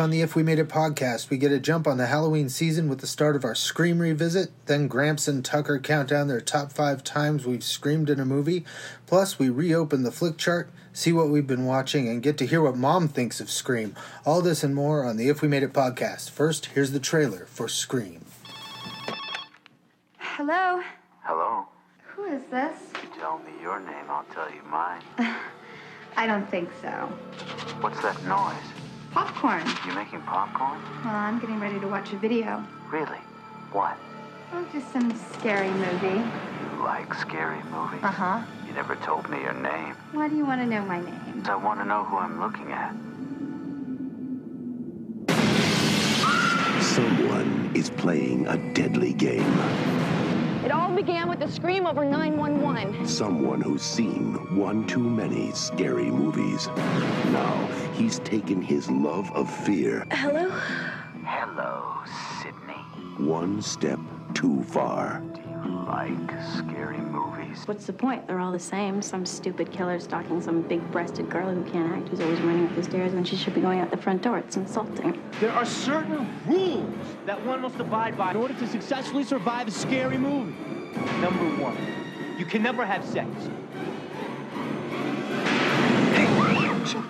on the If We Made It podcast, we get a jump on the Halloween season with the start of our Scream revisit. Then Gramps and Tucker count down their top five times we've screamed in a movie. Plus, we reopen the flick chart, see what we've been watching, and get to hear what Mom thinks of Scream. All this and more on the If We Made It podcast. First, here's the trailer for Scream. Hello? Hello. Who is this? You tell me your name, I'll tell you mine. I don't think so. What's that noise? Popcorn. You're making popcorn? Well, I'm getting ready to watch a video. Really? What? Oh, just some scary movie. You like scary movies? Uh huh. You never told me your name. Why do you want to know my name? I want to know who I'm looking at. Someone is playing a deadly game. It all began with a scream over 911. Someone who's seen one too many scary movies. Now he's taken his love of fear Hello? Hello, Sydney. one step too far. Do you like scary movies? What's the point? They're all the same. Some stupid killer stalking some big-breasted girl who can't act, who's always running up the stairs when she should be going out the front door. It's insulting. There are certain rules that one must abide by in order to successfully survive a scary movie. Number one, you can never have sex. Hey,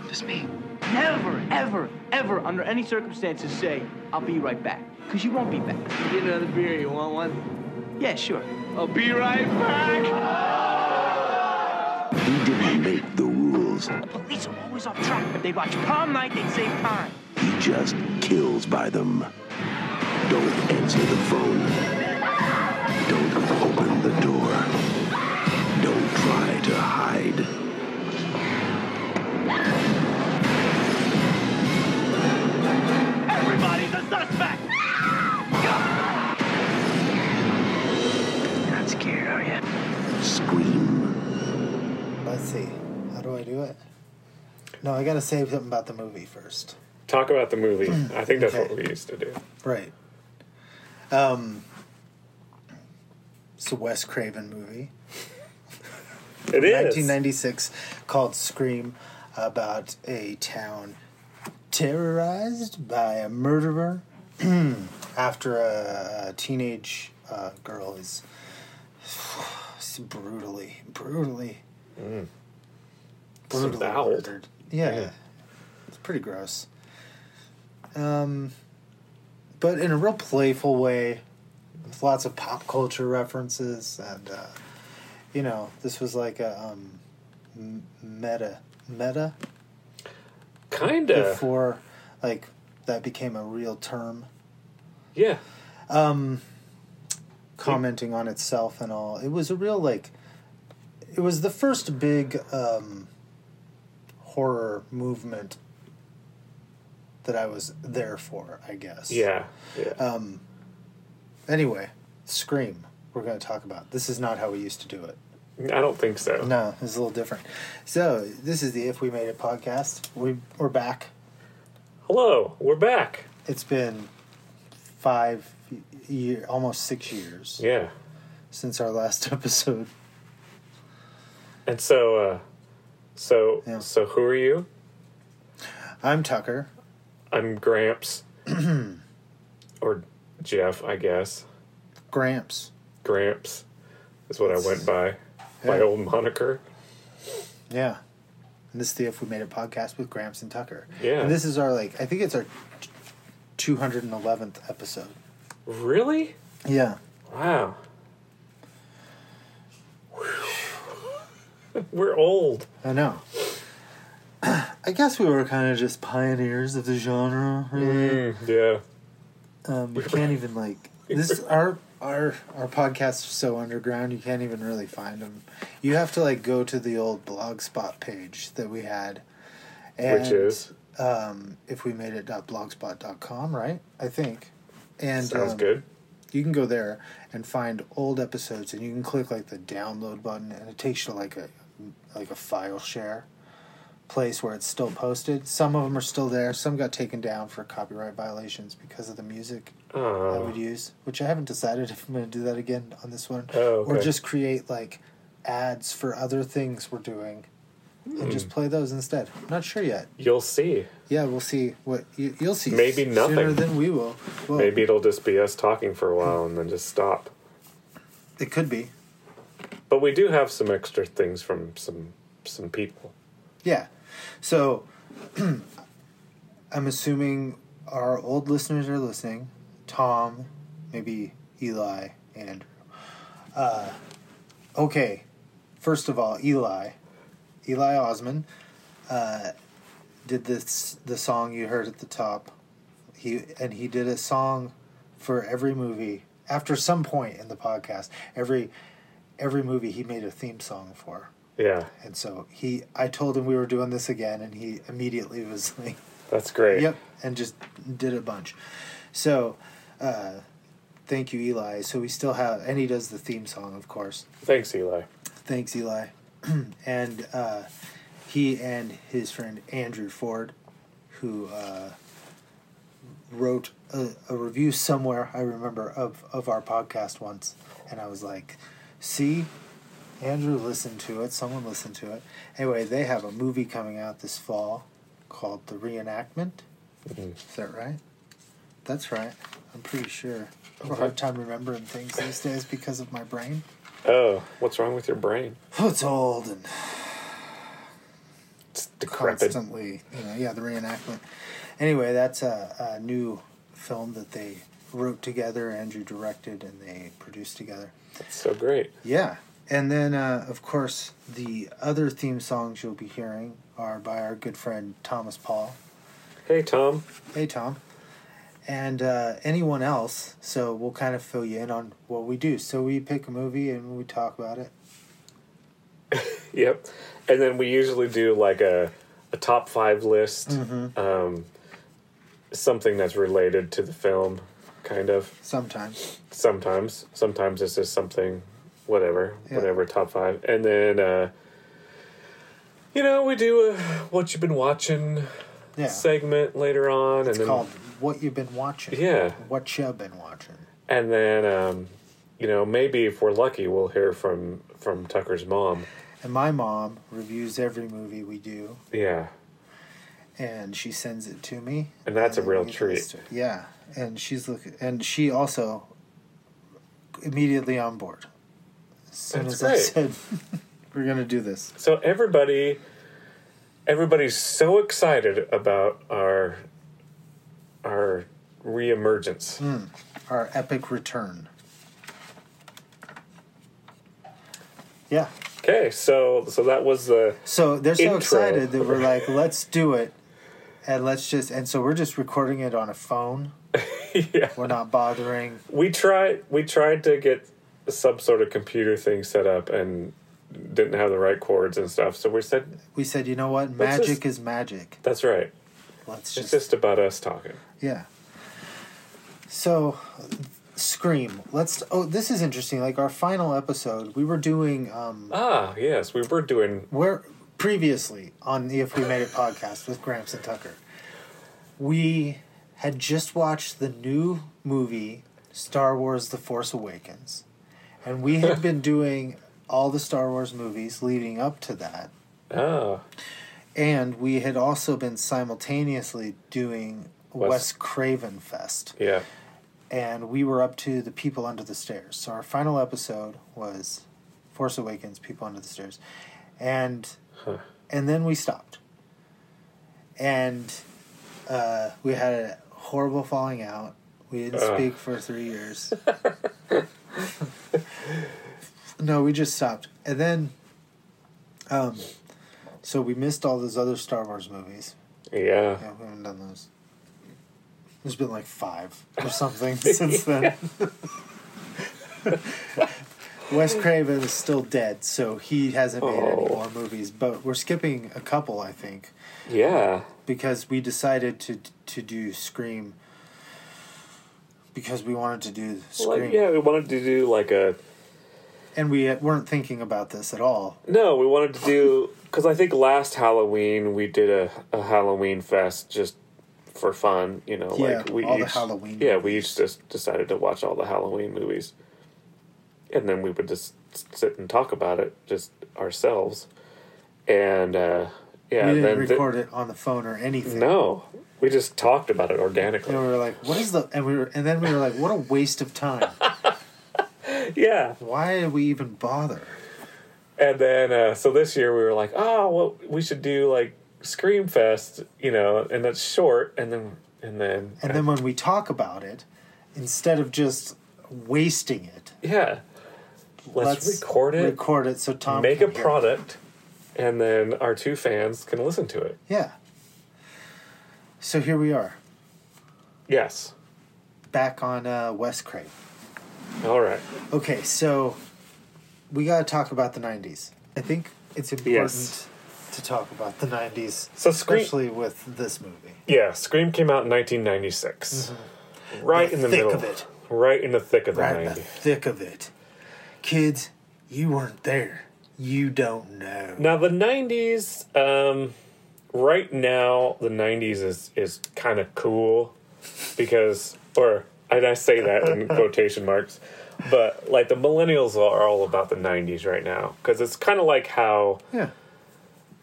this me. Never, ever, ever, under any circumstances, say, I'll be right back. Because you won't be back. Get another beer. You want one? Yeah, sure. I'll be right back. He didn't make the rules. The police are always off track. If they watch Prom Night, they'd save time. He just kills by them. Don't answer the phone. Don't open the door. Don't try to hide. Everybody's a suspect. Let's see. How do I do it? No, I gotta say something about the movie first. Talk about the movie. I think that's Okay. what we used to do. Right. Um, it's a Wes Craven movie. It is. 1996 called Scream about a town terrorized by a murderer after a, a teenage uh, girl is brutally, brutally, brutally Disemboweled. murdered. Yeah, Yeah. it's pretty gross. Um, but in a real playful way, with lots of pop culture references and. Uh, you know, this was like a um, meta meta Kinda. before like that became a real term. Yeah. Um, commenting on itself and all. It was a real like. It was the first big um, horror movement that I was there for. I guess. Yeah. Yeah. Um. Anyway, Scream. We're going to talk about. This is not how we used to do it. I don't think so. No, it's a little different. So this is the If We Made It podcast. We we're back. Hello, we're back. It's been five year, almost six years Yeah. since our last episode. And so, uh, so, Yeah. so who are you? I'm Tucker. I'm Gramps. or Jeff, I guess. Gramps. Gramps is what I went by. My old moniker. Yeah. And this is the If We Made It podcast with Gramps and Tucker. Yeah. And this is our like I think it's our two hundred and eleventh episode. Really? Yeah. Wow. We're old. I know. I guess we were kind of just pioneers of the genre, really. Mm, yeah. Um, you can't even like this. Our our our podcast's so underground. You can't even really find them. You have to like go to the old blogspot page that we had, and, Which is um, if we made it blogspot.com, right? I think. And sounds um, good. You can go there and find old episodes, and you can click like the download button, and it takes you to like a like a file share place where it's still posted. Some of them are still there. Some got taken down for copyright violations because of the music I Oh, would use, which I haven't decided if I'm going to do that again on this one, Oh, or just create like ads for other things we're doing and just hmm. play those instead. I'm Not sure yet. you'll see. Yeah, we'll see what you, you'll see. Maybe sooner nothing. than we will. Maybe it'll just be us talking for a while and then just stop. it could be. But we do have some extra things from some some people. Yeah. So I'm assuming our old listeners are listening. Tom, maybe Eli, and Uh, okay. First of all, Eli, Eli Osmond, uh, did this the song you heard at the top. He and he did a song for every movie. After some point in the podcast, every every movie he made a theme song for. Yeah, And so he, I told him we were doing this again, and he immediately was like, that's great. "Yep," and just did a bunch. So, uh, thank you, Eli. So we still have, and he does the theme song, of course. Thanks, Eli. Thanks, Eli. and uh, he and his friend Andrew Ford, who uh, wrote a, a review somewhere, I remember, of, of our podcast once. And I was like, see, Andrew listened to it, someone listened to it. Anyway, they have a movie coming out this fall called The Reenactment. Mm-hmm. Is that right? That's right. I'm pretty sure. I have a hard time remembering things these days because of my brain. Oh, what's wrong with your brain? Oh, it's old and It's decrepit. constantly, you know, yeah, the reenactment. Anyway, that's a, a new film that they wrote together, Andrew directed, and they produced together. That's so great. Yeah. And then, uh, of course, the other theme songs you'll be hearing are by our good friend Thomas Paul. Hey, Tom. Hey, Tom. And uh, anyone else. So we'll kind of fill you in on what we do. So we pick a movie and we talk about it. Yep. And then we usually do like a, a top five list, Mm-hmm. um, something that's related to the film, kind of. Sometimes. Sometimes. Sometimes it's just something, whatever, Yeah. whatever, top five. And then, uh, you know, we do a what you've been watching Yeah. segment later on. It's and then, called What You've Been Watching. Yeah. What You've Been Watching. And then, um, you know, maybe if we're lucky, we'll hear from, from Tucker's mom. And my mom reviews every movie we do, Yeah. and she sends it to me. And that's a real treat. Yeah, and she's looking, and she also immediately on board. As soon That's as I said we're gonna do this, So everybody, everybody's so excited about our our reemergence. Hmm. our epic return. Yeah. Okay, so so that was the So they're so Intro. excited that we're like, let's do it, and let's just, and so we're just recording it on a phone. yeah. We're not bothering. We tried we tried to get some sort of computer thing set up and didn't have the right cords and stuff. So we said We said, you know what, magic just- is magic. that's right. Let's It's just just about us talking. Yeah. So, Scream. Let's. Oh, this is interesting. Like our final episode, we were doing. um Ah, yes, we were doing Where previously on the If We Made It podcast with Gramps and Tucker, we had just watched the new movie Star Wars: The Force Awakens, and we had been doing all the Star Wars movies leading up to that. ah And we had also been simultaneously doing Wes- Craven Fest. yeah. and we were up to the people under the stairs. So our final episode was Force Awakens, people under the stairs, and and then we stopped, and uh, we had a horrible falling out. We didn't Ugh. speak for three years. no, we just stopped, and then, um, so we missed all those other Star Wars movies. Yeah. Yeah, we haven't done those. There's been like five or something since then. Wes Craven is still dead, so he hasn't made any Oh. more movies. But we're skipping a couple, I think, Yeah. Because we decided to to do Scream because we wanted to do Scream. Like, yeah, we wanted to do like a and we weren't thinking about this at all. No, we wanted to do because I think last Halloween we did a, a Halloween fest just for fun. You know, Yeah, like we all the each, Halloween Yeah, we each just decided to watch all the Halloween movies, and then we would just sit and talk about it just ourselves. And uh, yeah, we didn't record it on the phone or anything. no, we just talked about it organically. And we were like, "What is the?" And we were, and then we were like, "What a waste of time! Yeah, Why did we even bother?" And then, uh, so this year we were like, oh, well, we should do like Scream Fest, you know, and that's short. And then, and then, And then when we talk about it, instead of just wasting it, yeah, let's, record it, Record it so Tom make a can hear it. product, and then our two fans can listen to it. Yeah. So here we are, Yes. back on uh, Wes Craven. All right. Okay, so we got to talk about the '90s. I think it's important Yes. to talk about the '90s, So Scream- especially with this movie. Yeah, Scream came out in 1996. Right The in the middle of it. Right in the thick of the right in the 90s. thick of it. Kids, you weren't there. You don't know. Now the '90s, um, right now, the '90s is is kind of cool because, or and I say that in quotation marks, but like the millennials are all about the '90s right now because it's kind of like how Yeah.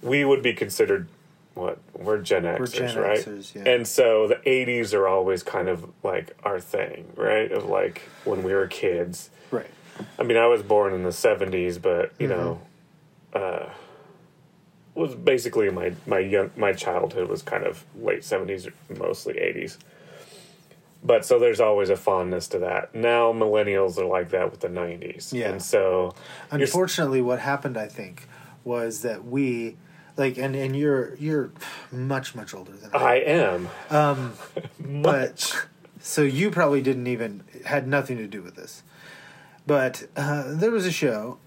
we would be considered. What we're Gen Xers, Gen right? Xers, yeah. And so the '80s are always kind of like our thing, right? Of like when we were kids. Right. I mean, I was born in the '70s, but you Mm-hmm. know, uh, was basically my my young my childhood was kind of late '70s, mostly '80s. But so there's always a fondness to that. Now millennials are like that with the '90s, Yeah. and so Unfortunately, what happened, I think, was that we, like, and and you're you're much much older than I. I am. Um, Much. but so you probably didn't even had nothing to do with this. But uh, there was a show,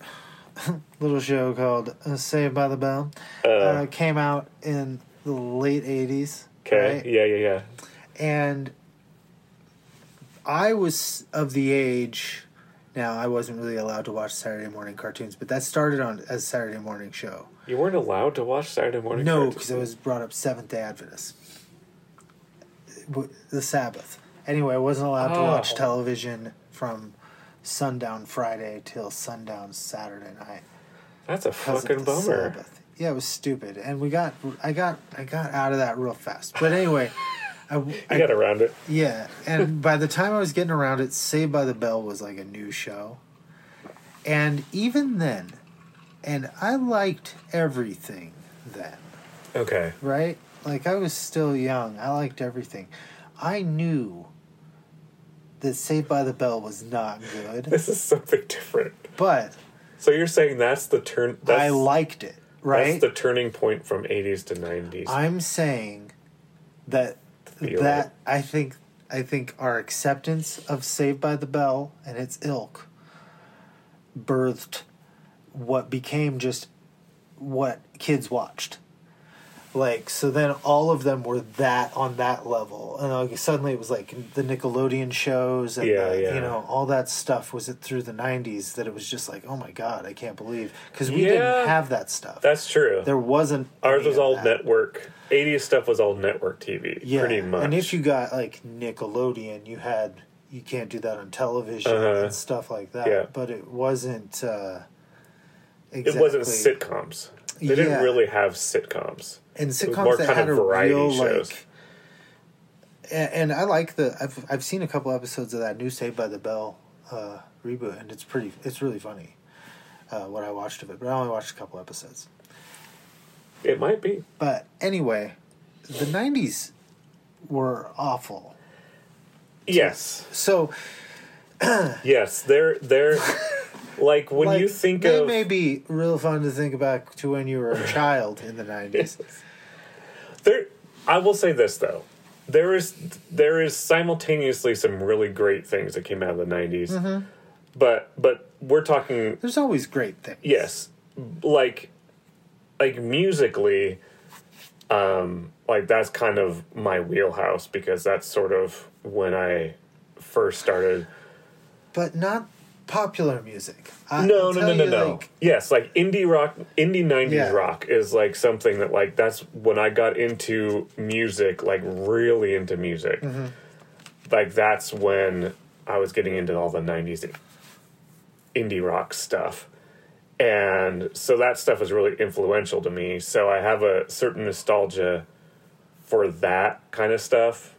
little show called uh, Saved by the Bell. Uh, came out in the late '80s. Okay. right? Yeah, yeah, yeah. and I was of the age. Now I wasn't really allowed to watch Saturday morning cartoons, but that started on as a Saturday morning show. You weren't allowed to watch Saturday morning. No, because I was brought up Seventh Day Adventist, the Sabbath. Anyway, I wasn't allowed to watch Oh. television from sundown Friday till sundown Saturday night. That's a fucking bummer. Sabbath. Yeah, it was stupid, and we got, I got, I got out of that real fast. But anyway, I, You I got around it. yeah, and by the time I was getting around it, Saved by the Bell was like a new show. And even then, and I liked everything then, Okay. right? Like I was still young. I liked everything. I knew that Saved by the Bell was not good, This is something different. but So you're saying that's the turn? That's, I liked it, right? That's the turning point from 80s to 90s. I'm saying that Feel that it. I think I think our acceptance of Saved by the Bell and its ilk birthed what became just what kids watched. Like so, then all of them were that on that level, and like, suddenly it was like the Nickelodeon shows and Yeah, the, yeah. you know all that stuff was it through the '90s that it was just like, oh my god, I can't believe because we Yeah. didn't have that stuff. That's true. there wasn't Ours was all that. network. 80s stuff was all network TV. Yeah, Pretty much. and if you got like Nickelodeon, you had you can't do that on television Uh-huh. and stuff like that. Yeah. But it wasn't. Uh, it wasn't sitcoms. They didn't really have sitcoms. And sitcoms that had a real shows. like. And, and I like the I've I've seen a couple episodes of that new Saved by the Bell uh, reboot, and it's pretty it's really funny. Uh, what I watched of it, but I only watched a couple episodes. It might be. But anyway, the '90s were awful. Yes. So Yes. They're they're like when like, you think they of they may be real fun to think back to when you were a child in the 90s. there I will say this though. There is there is simultaneously some really great things that came out of the 90s. Mm-hmm. But but we're talking There's always great things. yes like like musically um like that's kind of my wheelhouse because that's sort of when i first started But not popular music. I, no, no, no, no, no. like, yes, like indie rock, indie '90s Yeah. rock is like something that like that's when I got into music, like really into music. Mm-hmm. Like that's when I was getting into all the '90s indie rock stuff, and so that stuff is really influential to me. So I have a certain nostalgia for that kind of stuff,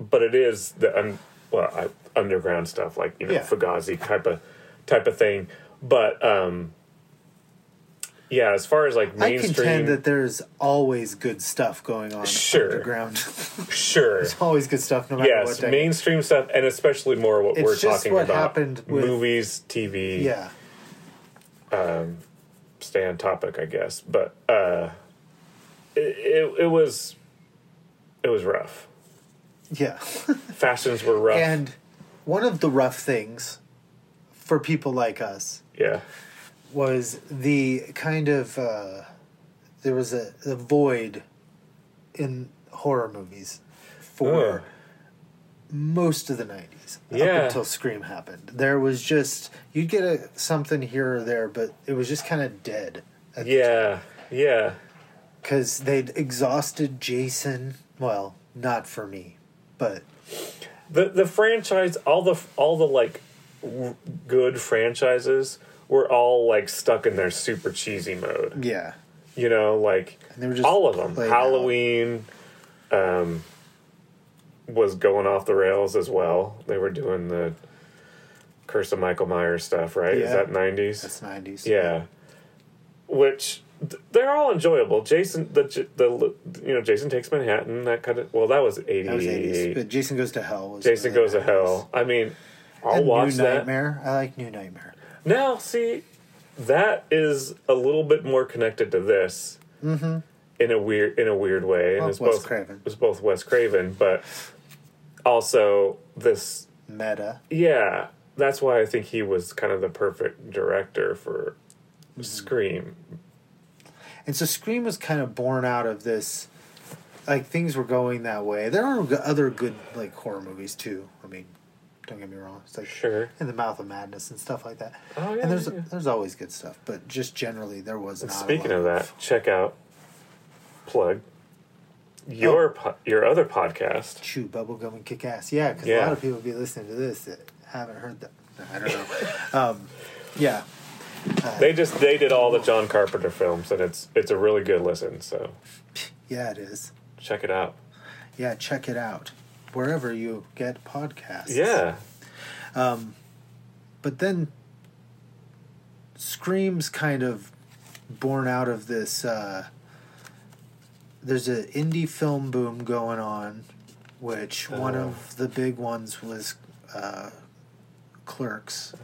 but it is the un, well I, underground stuff like you know Yeah. Fugazi type of type of thing. But um, yeah, as far as like mainstream, I contend that there's always good stuff going on Sure. underground. sure, there's always good stuff, no matter yes, what. mainstream stuff, and especially more what It's we're talking what about, happened with- movies, TV, Yeah, Um, stay on topic, I guess. But uh, it, it it was it was rough. yeah. Fashions were rough. and one of the rough things for people like us yeah, was the kind of uh, there was a, a void in horror movies for Ugh. most of the 90s up Yeah. until scream happened there was just you'd get a, something here or there but it was just kind of dead yeah, yeah. because they'd exhausted jason well not for me but the the franchise all the all the like w- good franchises were all like stuck in their super cheesy mode. Yeah. You know like And they were just all of them halloween um was going off the rails as well. They were doing the curse of michael myers stuff right? Is that 90s that's 90s yeah. Which th- they're all enjoyable. Jason the the you know jason takes manhattan that kind of well that was 88 that was 80s but jason goes to hell was jason goes to hell. I mean i'll And watch new that nightmare i like new nightmare Now, see, that is a little bit more connected to this in a weird in a weird way. Mm-hmm. Well, it's Wes both Craven. It's both Wes Craven, but also this. meta Yeah, that's why I think he was kind of the perfect director for Mm-hmm. Scream. And so Scream was kind of born out of this, like things were going that way. There are other good like horror movies too. I mean, don't get me wrong. It's like Sure. in the Mouth of Madness and stuff like that. Oh, yeah, and there's yeah, yeah. there's always good stuff, but just generally there was not. a Speaking of that, check out plug your po- your other podcast. chew bubblegum and kick ass. Yeah, because a lot of people be listening to this that haven't heard that. I don't know. um, yeah, They just they did all the John Carpenter films, and it's it's a really good listen. So yeah, it is. check it out. Yeah, check it out wherever you get podcasts. Yeah, but then screams kind of born out of this uh, there's an indie film boom going on which one of the big ones was uh, clerks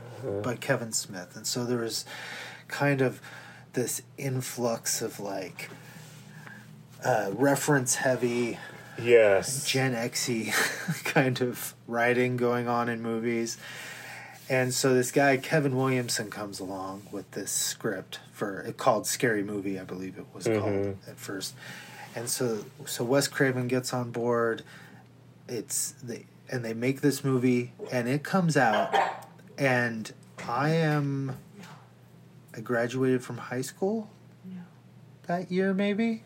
by kevin smith. And so there was kind of this influx of like uh, reference heavy yes. Gen Xy kind of writing going on in movies. And so this guy Kevin Williamson comes along with this script for it called Scary Movie, I believe it was called mm-hmm. at first. And so so Wes Craven gets on board. It's the and they make this movie and it comes out and I am I graduated from high school that year maybe.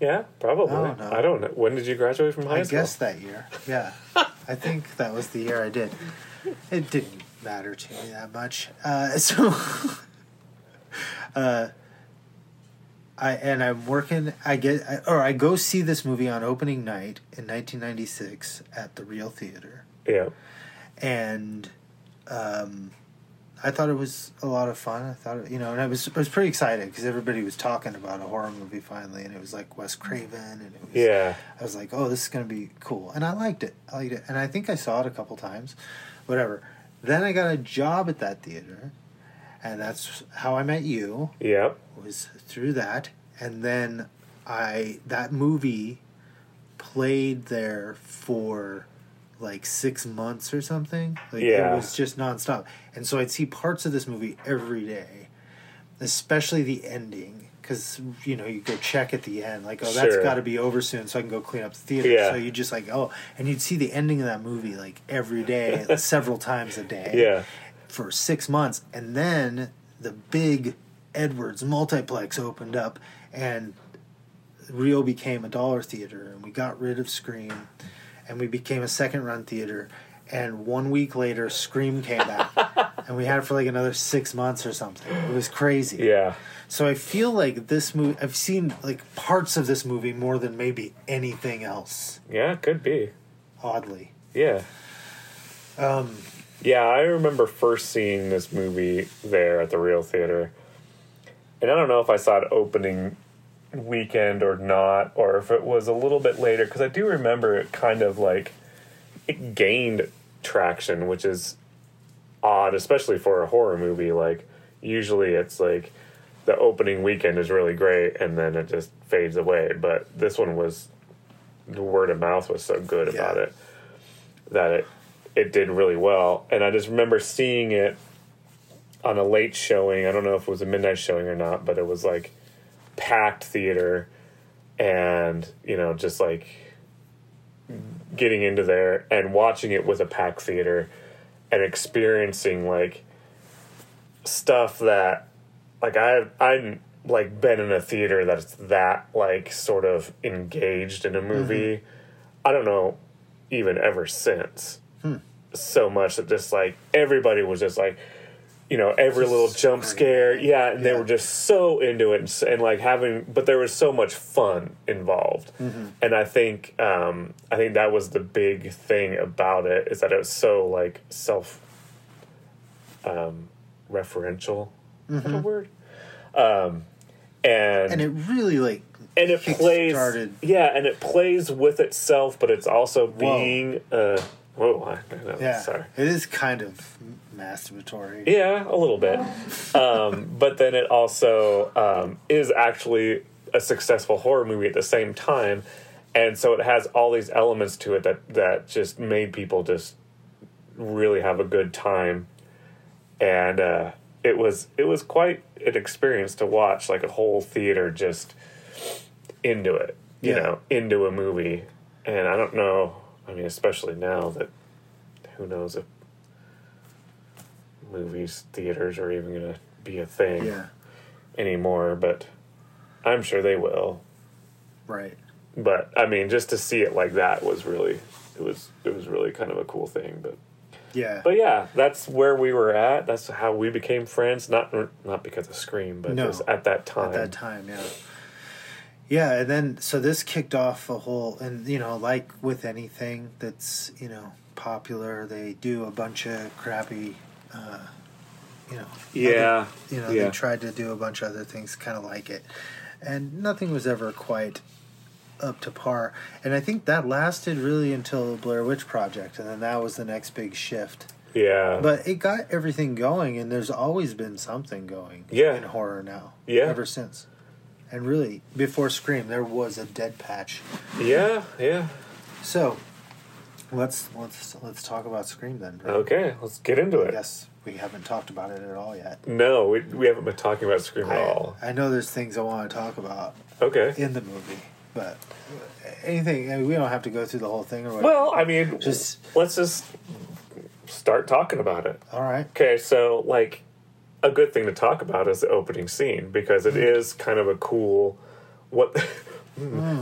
Yeah, probably. I don't know. I don't know. When did you graduate from high I school? I guess that year. Yeah. I think that was the year I did. It didn't matter to me that much. Uh, so, uh, I and I'm working. I get I, or I go see this movie on opening night in 1996 at the Rio Theater, Yeah. and um, I thought it was a lot of fun. I thought it, you know, and I was I was pretty excited because everybody was talking about a horror movie finally, and it was like Wes Craven, and it was Yeah. I was like, oh, this is gonna be cool, and I liked it. I liked it, and I think I saw it a couple times, whatever. Then I got a job at that theater, and that's how I met you. Yep. Was through that, and then I that movie played there for like six months or something. Like Yeah. it was just nonstop, and so I'd see parts of this movie every day, especially the ending. Because you know you go check at the end, like oh that's Sure. got to be over soon, so I can go clean up the theater. Yeah. So you just like oh, and you'd see the ending of that movie like every day, several times a day. Yeah. for six months, and then the big Edwards multiplex opened up, and Rio became a dollar theater, and we got rid of Scream, and we became a second run theater. And one week later, Scream came back, and we had it for like another six months or something. It was crazy. Yeah. So I feel like this movie, I've seen like parts of this movie more than maybe anything else, Yeah, could be. oddly. Yeah. Um, Yeah, I remember first seeing this movie there at the Rio Theater. And I don't know if I saw it opening weekend or not, or if it was a little bit later, because I do remember it kind of like it gained traction, which is odd, especially for a horror movie. Like, usually it's like the opening weekend is really great and then it just fades away. But this one was, the word of mouth was so good about it that it it did really well. And I just remember seeing it on a late showing. I don't know if it was a midnight showing or not, but it was like packed theater and, you know, just like getting into there and watching it with a packed theater and experiencing like stuff that like I I've like been in a theater that's that like sort of engaged in a mm-hmm. movie. I don't know even ever since hmm. so much that just like everybody was just like you know every little jump scare. Yeah and they were just so into it and, and like having but there was so much fun involved. And i think um i think that was the big thing about it is that it was so like self um referential a word? Um and and it really like and it plays kick-started- yeah and it plays with itself but it's also being uh whoa I, I know, yeah, sorry. it is kind of masturbatory. yeah a little bit um but then it also um is actually a successful horror movie at the same time and so it has all these elements to it that that just made people just really have a good time and uh it was it was quite an experience to watch like a whole theater just into it you Yeah. know into a movie and i don't know i mean especially now that who knows if movies theaters are even going to be a thing Yeah, anymore but i'm sure they will right. but i mean just to see it like that was really it was it was really kind of a cool thing but Yeah, but yeah that's where we were at that's how we became friends not not because of scream but No. just at that time at that time, yeah. Yeah, and then so this kicked off a whole, and you know, like with anything that's you know popular, they do a bunch of crappy, uh, you know, yeah you know, yeah they tried to do a bunch of other things kind of like it. And nothing was ever quite up to par. And I think that lasted really until the Blair Witch Project, and then that was the next big shift. yeah But it got everything going, and there's always been something going Yeah. in horror now. Yeah. Ever since. And really, before Scream, there was a dead patch. yeah yeah So, let's let's let's talk about Scream then. Bro. okay let's get into it Yes, we haven't talked about it at all yet. no we, we haven't been talking about scream at all I know there's things I want to talk about okay in the movie, but anything I mean, we don't have to go through the whole thing or whatever. well i mean Just- let's just start talking about it all right. Okay, so like a good thing to talk about is the opening scene because it Mm. is kind of a cool what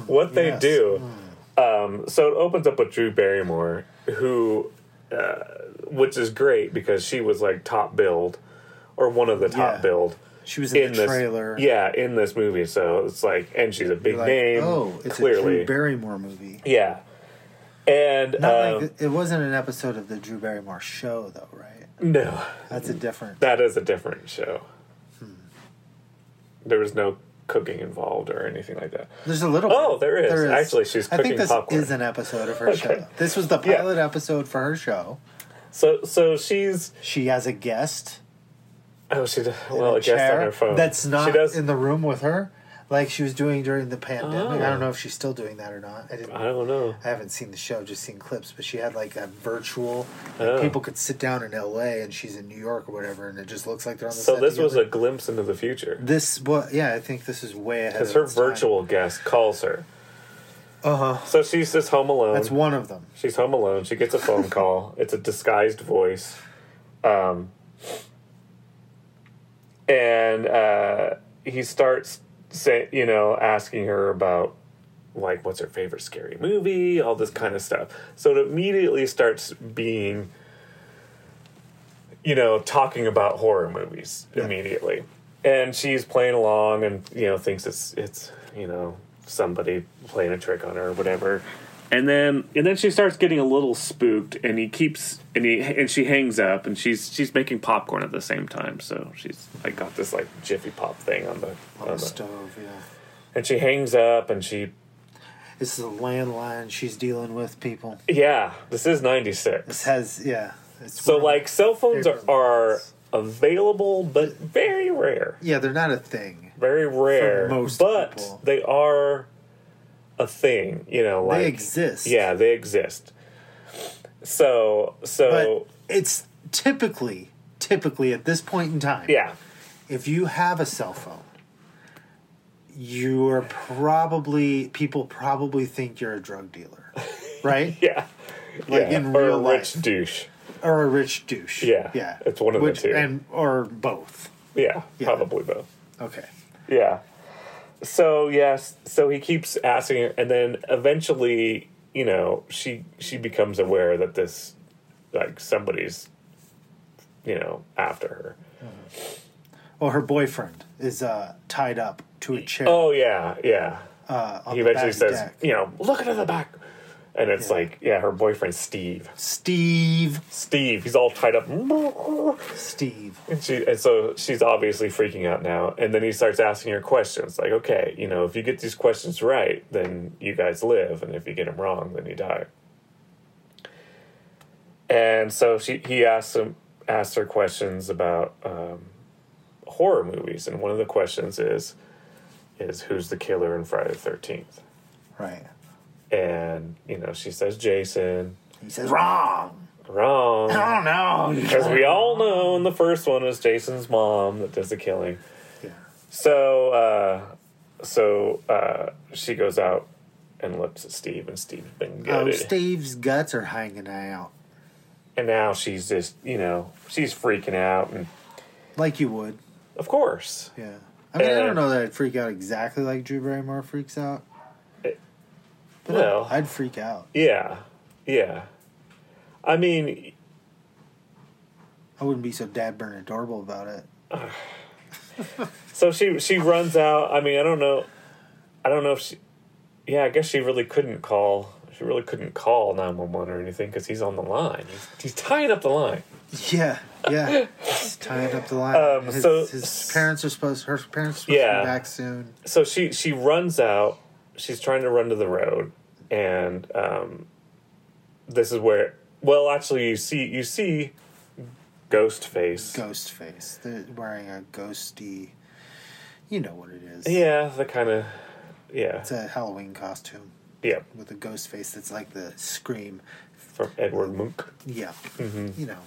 what they yes. do. Um, so it opens up with Drew Barrymore, who, uh, which is great because she was like top billed or one of the top Yeah. billed She was in, in the this trailer. Yeah, in this movie. So it's like, and she's a big like, name. Oh, it's a Drew Barrymore movie. yeah. And Not um, like it wasn't an episode of the Drew Barrymore show, though, right? no, That's a different. That is a different show. Hmm. There was no cooking involved or anything like that. There's a little. Oh, bit. there is. Actually, she's I cooking think this popcorn. is an episode of her Okay. show. This was the Yeah. pilot episode for her show. So, so she's She has a guest. oh, she in well, a a guest on her phone. That's not She does. in the room with her, like she was doing during the pandemic. I Oh. don't know if she's still doing that or not. I didn't. I don't know. I haven't seen the show, just seen clips. But she had like a virtual. Oh. People could sit down in L.A. and she's in New York or whatever, and it just looks like they're on the So this was a glimpse into the future This, well, yeah, I think this is way ahead. because of her its time. virtual guest calls her. Uh huh. So she's just home alone. That's one of them. She's home alone. She gets a phone call. It's a disguised voice. Um, and uh, he starts say, you know, asking her about like what's her favorite scary movie, all this kind of stuff. So it immediately starts being, you know, talking about horror movies immediately, and she's playing along and you know thinks it's it's you know somebody playing a trick on her or whatever. And then and then she starts getting a little spooked and he keeps and he and she hangs up and she's she's making popcorn at the same time. So she's like got this like jiffy pop thing on the On the stove, yeah. and she hangs up and she This is a landline she's dealing with, people. yeah, this is 96. This has, yeah. It's So like cell phones are, are available but very rare. Yeah, they're not a thing. Very rare. most but people. they are a thing, you know, like they exist. Yeah, they exist. So so But it's typically, typically at this point in time, yeah. if you have a cell phone, you are probably, people probably think you're a drug dealer, right? Yeah. Like yeah. in or real a life. rich douche. or a rich douche. Yeah, Yeah. it's one of the two. And, or both. Yeah, Yeah. probably both. Okay. Yeah. So yes, so he keeps asking her, and then eventually, you know, she she becomes aware that this, like, somebody's, you know, after her. Well, her boyfriend is uh, tied up to a chair. Oh yeah, yeah. uh, on he the eventually back says, deck. you know, look into the back, and it's Yeah. like, yeah, her boyfriend Steve. Steve. Steve, he's all tied up. Steve. And she and so she's obviously freaking out now. And then he starts asking her questions like, okay, you know, if you get these questions right, then you guys live, and if you get them wrong, then you die. And so she he asks him asks her questions about um, horror movies, and one of the questions is is who's the killer in Friday the Thirteenth? Right. And you know, she says Jason. He says, wrong. Wrong. I don't know. Because we all know in the first one is Jason's mom that does the killing. Yeah. So, uh, so uh, she goes out and looks at Steve, and Steve's been Oh. Steve's guts are hanging out. and now she's just, you know, she's freaking out, and Like you would. of course, Yeah. I mean, I Uh, don't know that I'd freak out exactly like Drew Barrymore freaks out. Well- I'd, I'd freak out. yeah, yeah. I mean, I wouldn't be so dad burn adorable about it. so she she runs out. I mean, I don't know, I don't know if she. Yeah, I guess she really couldn't call. She really couldn't call nine one one or anything because he's on the line. He's, he's tying up the line. Yeah, yeah. He's tying up the line. Um, his, so- his parents are supposed. Her parents are supposed to Yeah. be back soon. so she she runs out. She's trying to run to the road, and um, this is where. Well, actually, you see you see Ghost Face. Ghost face. They're wearing a ghosty. You know what it is. Yeah, the kind of yeah It's a Halloween costume yeah with a ghost face that's like the scream. from Edward Munch, Yeah. Mm-hmm. You know.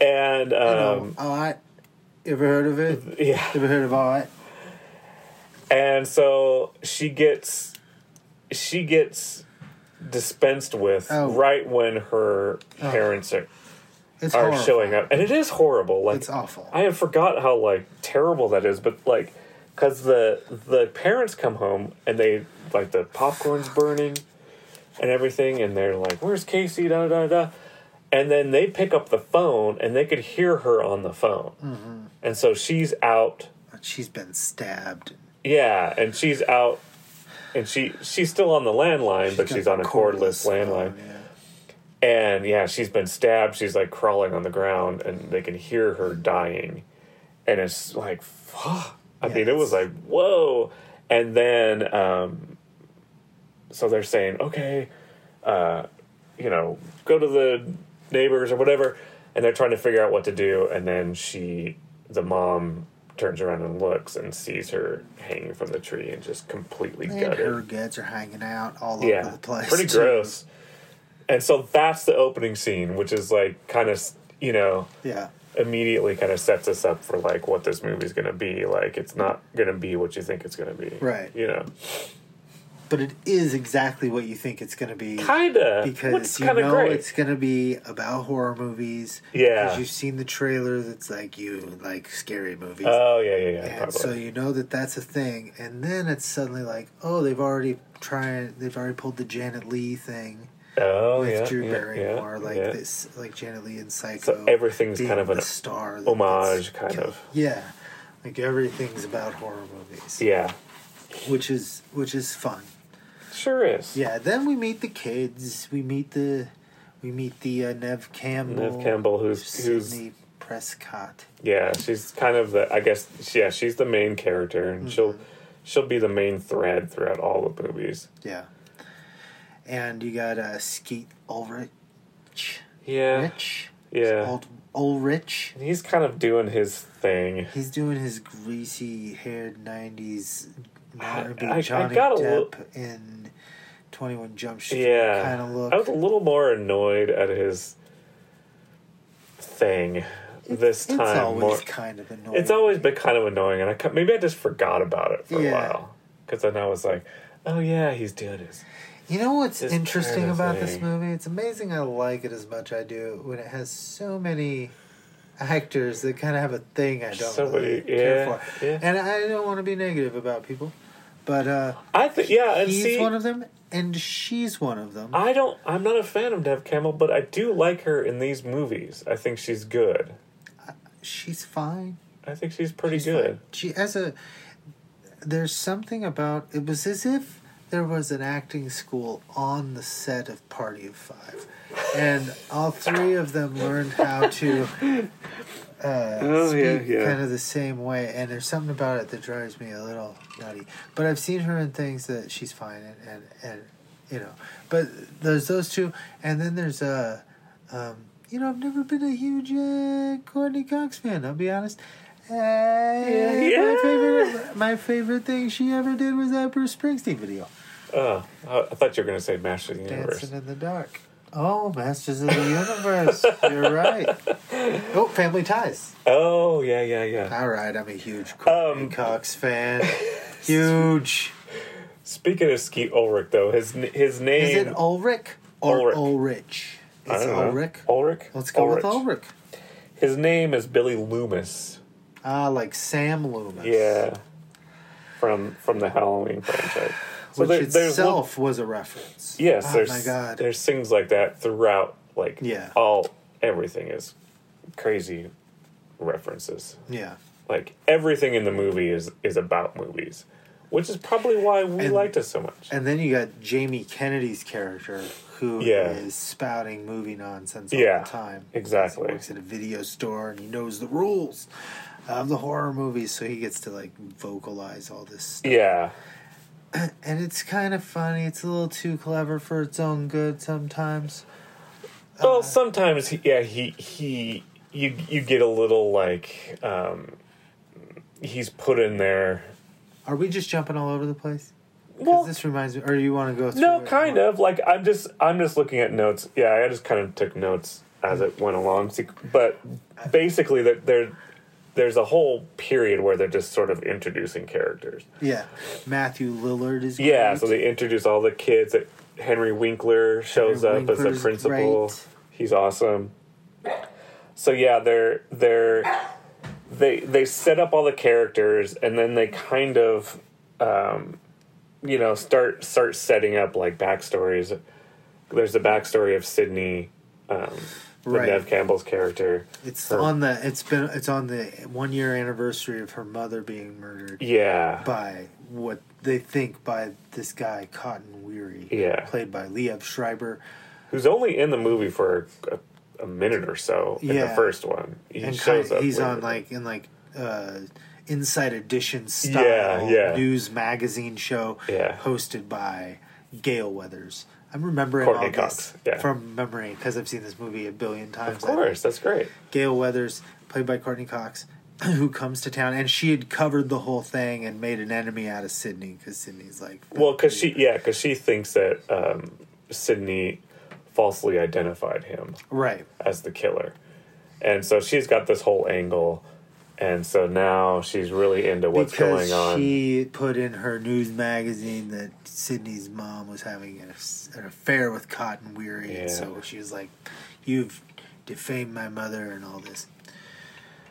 and You know, um, all right. Ever heard of it? yeah, Ever heard of all right? And so she gets she gets dispensed with Oh. right when her parents are It's are horrible. showing up, and it is horrible. Like It's awful. I have forgot how like terrible that is, but like because the the parents come home and they like the popcorn's burning and everything, and they're like, "Where's Casey?" Da da da, and then they pick up the phone and they could hear her on the phone, Mm-hmm. and so she's out. She's been stabbed. Yeah, and she's out, and she she's still on the landline, but she's on a cordless phone, landline. yeah. And yeah, she's been stabbed. She's like crawling on the ground, and they can hear her dying. And it's like, fuck. I mean, it was like, whoa. And then, um, so they're saying, okay, uh, you know, go to the neighbors or whatever. And they're trying to figure out what to do. And then she, the mom, turns around and looks and sees her hanging from the tree and just completely And gutted her guts are hanging out all over the place. pretty too. gross. And so that's the opening scene, which is like kind of you know Yeah. immediately kind of sets us up for like what this movie's gonna be. Like it's not gonna be what you think it's gonna be, Right. You know. But it is exactly what you think it's going to be. Kinda. because What's you know great. it's going to be about horror movies. Yeah. because you've seen the trailer. That's like you like scary movies. Oh yeah, yeah, yeah. and so you know that that's a thing, and then it's suddenly like, oh, they've already tried, they've already pulled the Janet Leigh thing oh with yeah, Drew yeah, Barrymore, yeah, like yeah. this, like Janet Leigh and Psycho. So everything's kind of a star, homage, kind killed. of. Yeah, like everything's about horror movies. Yeah, which is which is fun. Sure is. Yeah, then we meet the kids. We meet the we meet the uh, Neve Campbell. Neve Campbell, who's who's Prescott. yeah, she's kind of the I guess yeah, she's the main character, and she'll Mm-hmm. she'll be the main thread throughout all the movies. Yeah. And you got uh, Skeet Ulrich. Yeah, Rich. yeah. Old Ulrich. He's kind of doing his thing. He's doing his greasy haired '90s I- I Johnny got a Depp little- in Twenty One Jump Street Yeah, kind of look. I was a little more annoyed at his thing this time. it's always more, kind of annoying. it's always been kind of annoying, and I maybe I just forgot about it for Yeah. a while because then I was like, oh yeah, he's doing his. You know what's interesting about this movie? It's amazing I like it as much I do when it has so many actors that kind of have a thing I don't Somebody- really care yeah, for. yeah. And I don't want to be negative about people, but uh, I think yeah, and he's see, one of them, and she's one of them. I don't. I'm not a fan of Neve Campbell, but I do like her in these movies. I think she's good. she's fine. I think she's pretty She's good. fine. She as a there's something about it was as if there was an acting school on the set of Party of Five, and all three of them learned how to uh, Oh, yeah, yeah. kind of the same way. And there's something about it that drives me a little nutty. But I've seen her in things that she's fine in, and and you know. But there's those two, and then there's uh, um, you know, I've never been a huge uh, Courteney Cox fan. I'll be honest. Uh, yeah. My favorite, my favorite thing she ever did was that Bruce Springsteen video, Oh, I I thought you were going to say Master of the Universe. "Dancing in the Dark." Oh, Masters of the Universe. You're right. Oh, Family Ties. Oh yeah, yeah, yeah. All right, I'm a huge Courteney Um, Cox fan. Huge. Speaking of Skeet Ulrich, though, his his name Is it Ulrich or Ulrich. Ulrich? I It's don't know. Ulrich. Ulrich. Let's go with Ulrich. His name is Billy Loomis. Ah, like Sam Loomis. Yeah, from from the Halloween franchise. Which there- itself was a reference. Yes, Oh there's my god. there's things like that throughout. Like Yeah. all everything is crazy references. Yeah. Like everything in the movie is is about movies, which is probably why we And- liked it so much. And then you got Jamie Kennedy's character who is Yeah. spouting movie nonsense all Yeah, the time. exactly. He works at a video store and he knows the rules of the horror movies, so he gets to like vocalize all this stuff. Yeah, And it's kind of funny. It's a little too clever for its own good sometimes. Well, sometimes, he, yeah, he he you you get a little like um, he's put in there. Are we just jumping all over the place? Well, this reminds me, or you want to go through no, kind of like I'm just I'm just looking at notes. Yeah, I just kind of took notes as it went along. But basically, there there there's a whole period where they're just sort of introducing characters. Yeah, Matthew Lillard is. Yeah, great. so they introduce all the kids. That Henry Winkler shows Henry up as a principal. great. He's awesome. So yeah, they're they're they they set up all the characters and then they kind of um, you know start start setting up like backstories. There's the backstory of Sidney, um, the Right. Neve Campbell's character. It's Her- on the. It's been. It's on the one year anniversary of her mother being murdered. Yeah, by what they think by this guy Cotton Weary, Yeah. played by Liev Schreiber, who's only in the movie for a, a minute or so in the first one. He and shows up. he's on like in like uh, Inside Edition style Yeah, yeah. news magazine show, Yeah. hosted by Gale Weathers. I'm remembering Courteney all Cox, this yeah. from memory because I've seen this movie a billion times. Of course, that's great. Gale Weathers, played by Courteney Cox, who comes to town, and she had covered the whole thing and made an enemy out of Sidney because Sidney's like, Well, because she, yeah, because she thinks that um, Sidney falsely identified him right, as the killer, and so she's got this whole angle and so now she's really into what's because going on. she put in her news magazine that Sidney's mom was having an, an affair with Cotton Weary, and so she was like, "You've defamed my mother and all this."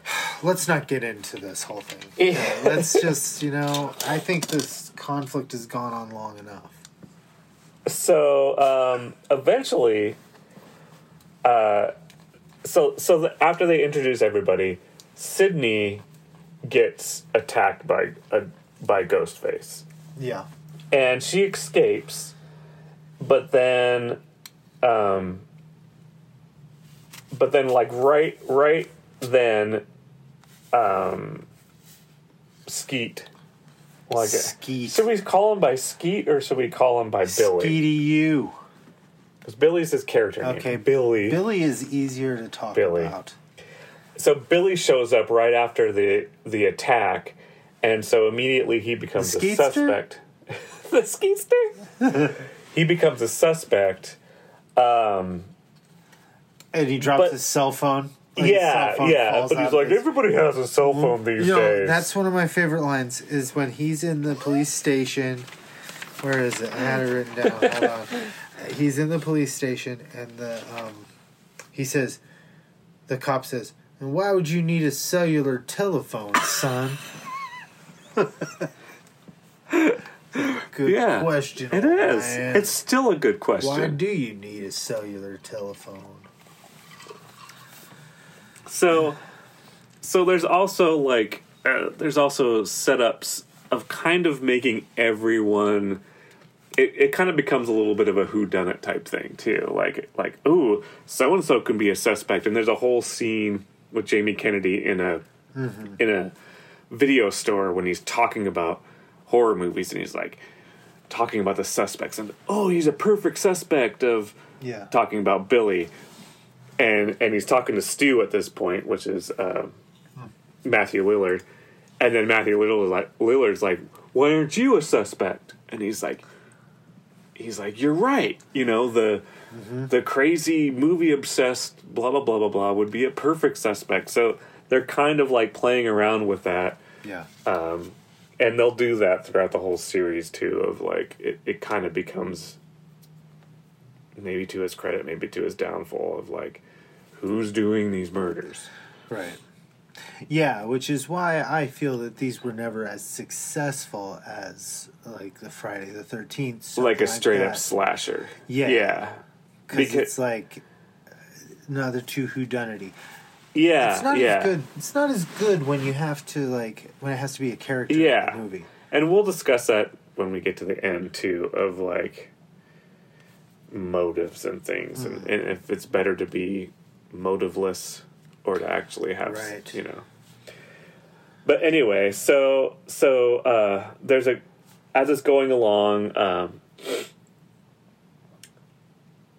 Let's not get into this whole thing. Yeah. let's just, you know, I think this conflict has gone on long enough. so um, eventually, uh, so so the, after they introduce everybody, Sidney gets attacked by a, by Ghostface. Yeah. and she escapes but then um but then like right right then um skeet like Skeet. should we call him by skeet or should we call him by billy Skeety you. because billy's his character name. Okay, billy Billy is easier to talk Billy. about. So billy shows up right after the the attack and so immediately he becomes The a suspect the skeetster he becomes a suspect um And he drops But- his cell phone. Like, yeah cell phone yeah but he's like his- everybody has a cell phone these You know, days that's one of my favorite lines is when he's in the police station. Where is it? I had it written down. Hold on. He's in the police station, and the um, he says, the cop says, "And why would you need a cellular telephone, son?" Good Yeah, question. it is man. it's still a good question why do you need a cellular telephone? So, so there's also like uh, there's also setups of kind of making everyone. It, it kind of becomes a little bit of a who done it type thing too. Like like ooh, so and so can be a suspect, and there's a whole scene with Jamie Kennedy in a in a video store when he's talking about horror movies, and he's like talking about the suspects, and oh, he's a perfect suspect of Yeah. talking about Billy, and and he's talking to Stu at this point, which is uh, Matthew Lillard, and then Matthew Lillard's like, Lillard's like, "Why aren't you a suspect?" And he's like, he's like, "You're right. You know the Mm-hmm. the crazy movie obsessed blah blah blah blah blah would be a perfect suspect." So they're kind of like playing around with that Yeah. Um, and they'll do that throughout the whole series too of like it, it kind of becomes maybe to his credit maybe to his downfall of like who's doing these murders Right. Yeah, which is why I feel that these were never as successful as like the Friday the Thirteenth, like a straight up slasher Yeah. yeah because Beca- it's like another two whodunity. yeah It's not yeah as good. It's not as good when you have to like when it has to be a character Yeah. in the movie. and we'll discuss that when we get to the end too of like motives and things Mm. and, and if it's better to be motiveless or to actually have Right. you know but anyway so so uh there's a as it's going along um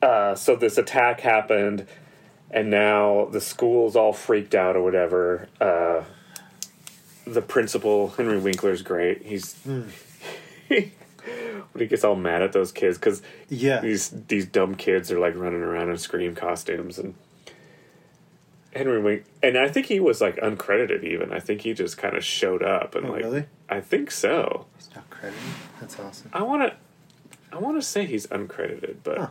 uh so this attack happened and now the school's all freaked out or whatever uh the principal henry winkler's great he's Hmm. when he gets all mad at those kids because Yeah. these these dumb kids are like running around in scream costumes and Henry Wink and I think he was like uncredited even I think he just kind of showed up and Oh, like really? I think so It's not credited. That's awesome. I want to I want to say he's uncredited but Huh.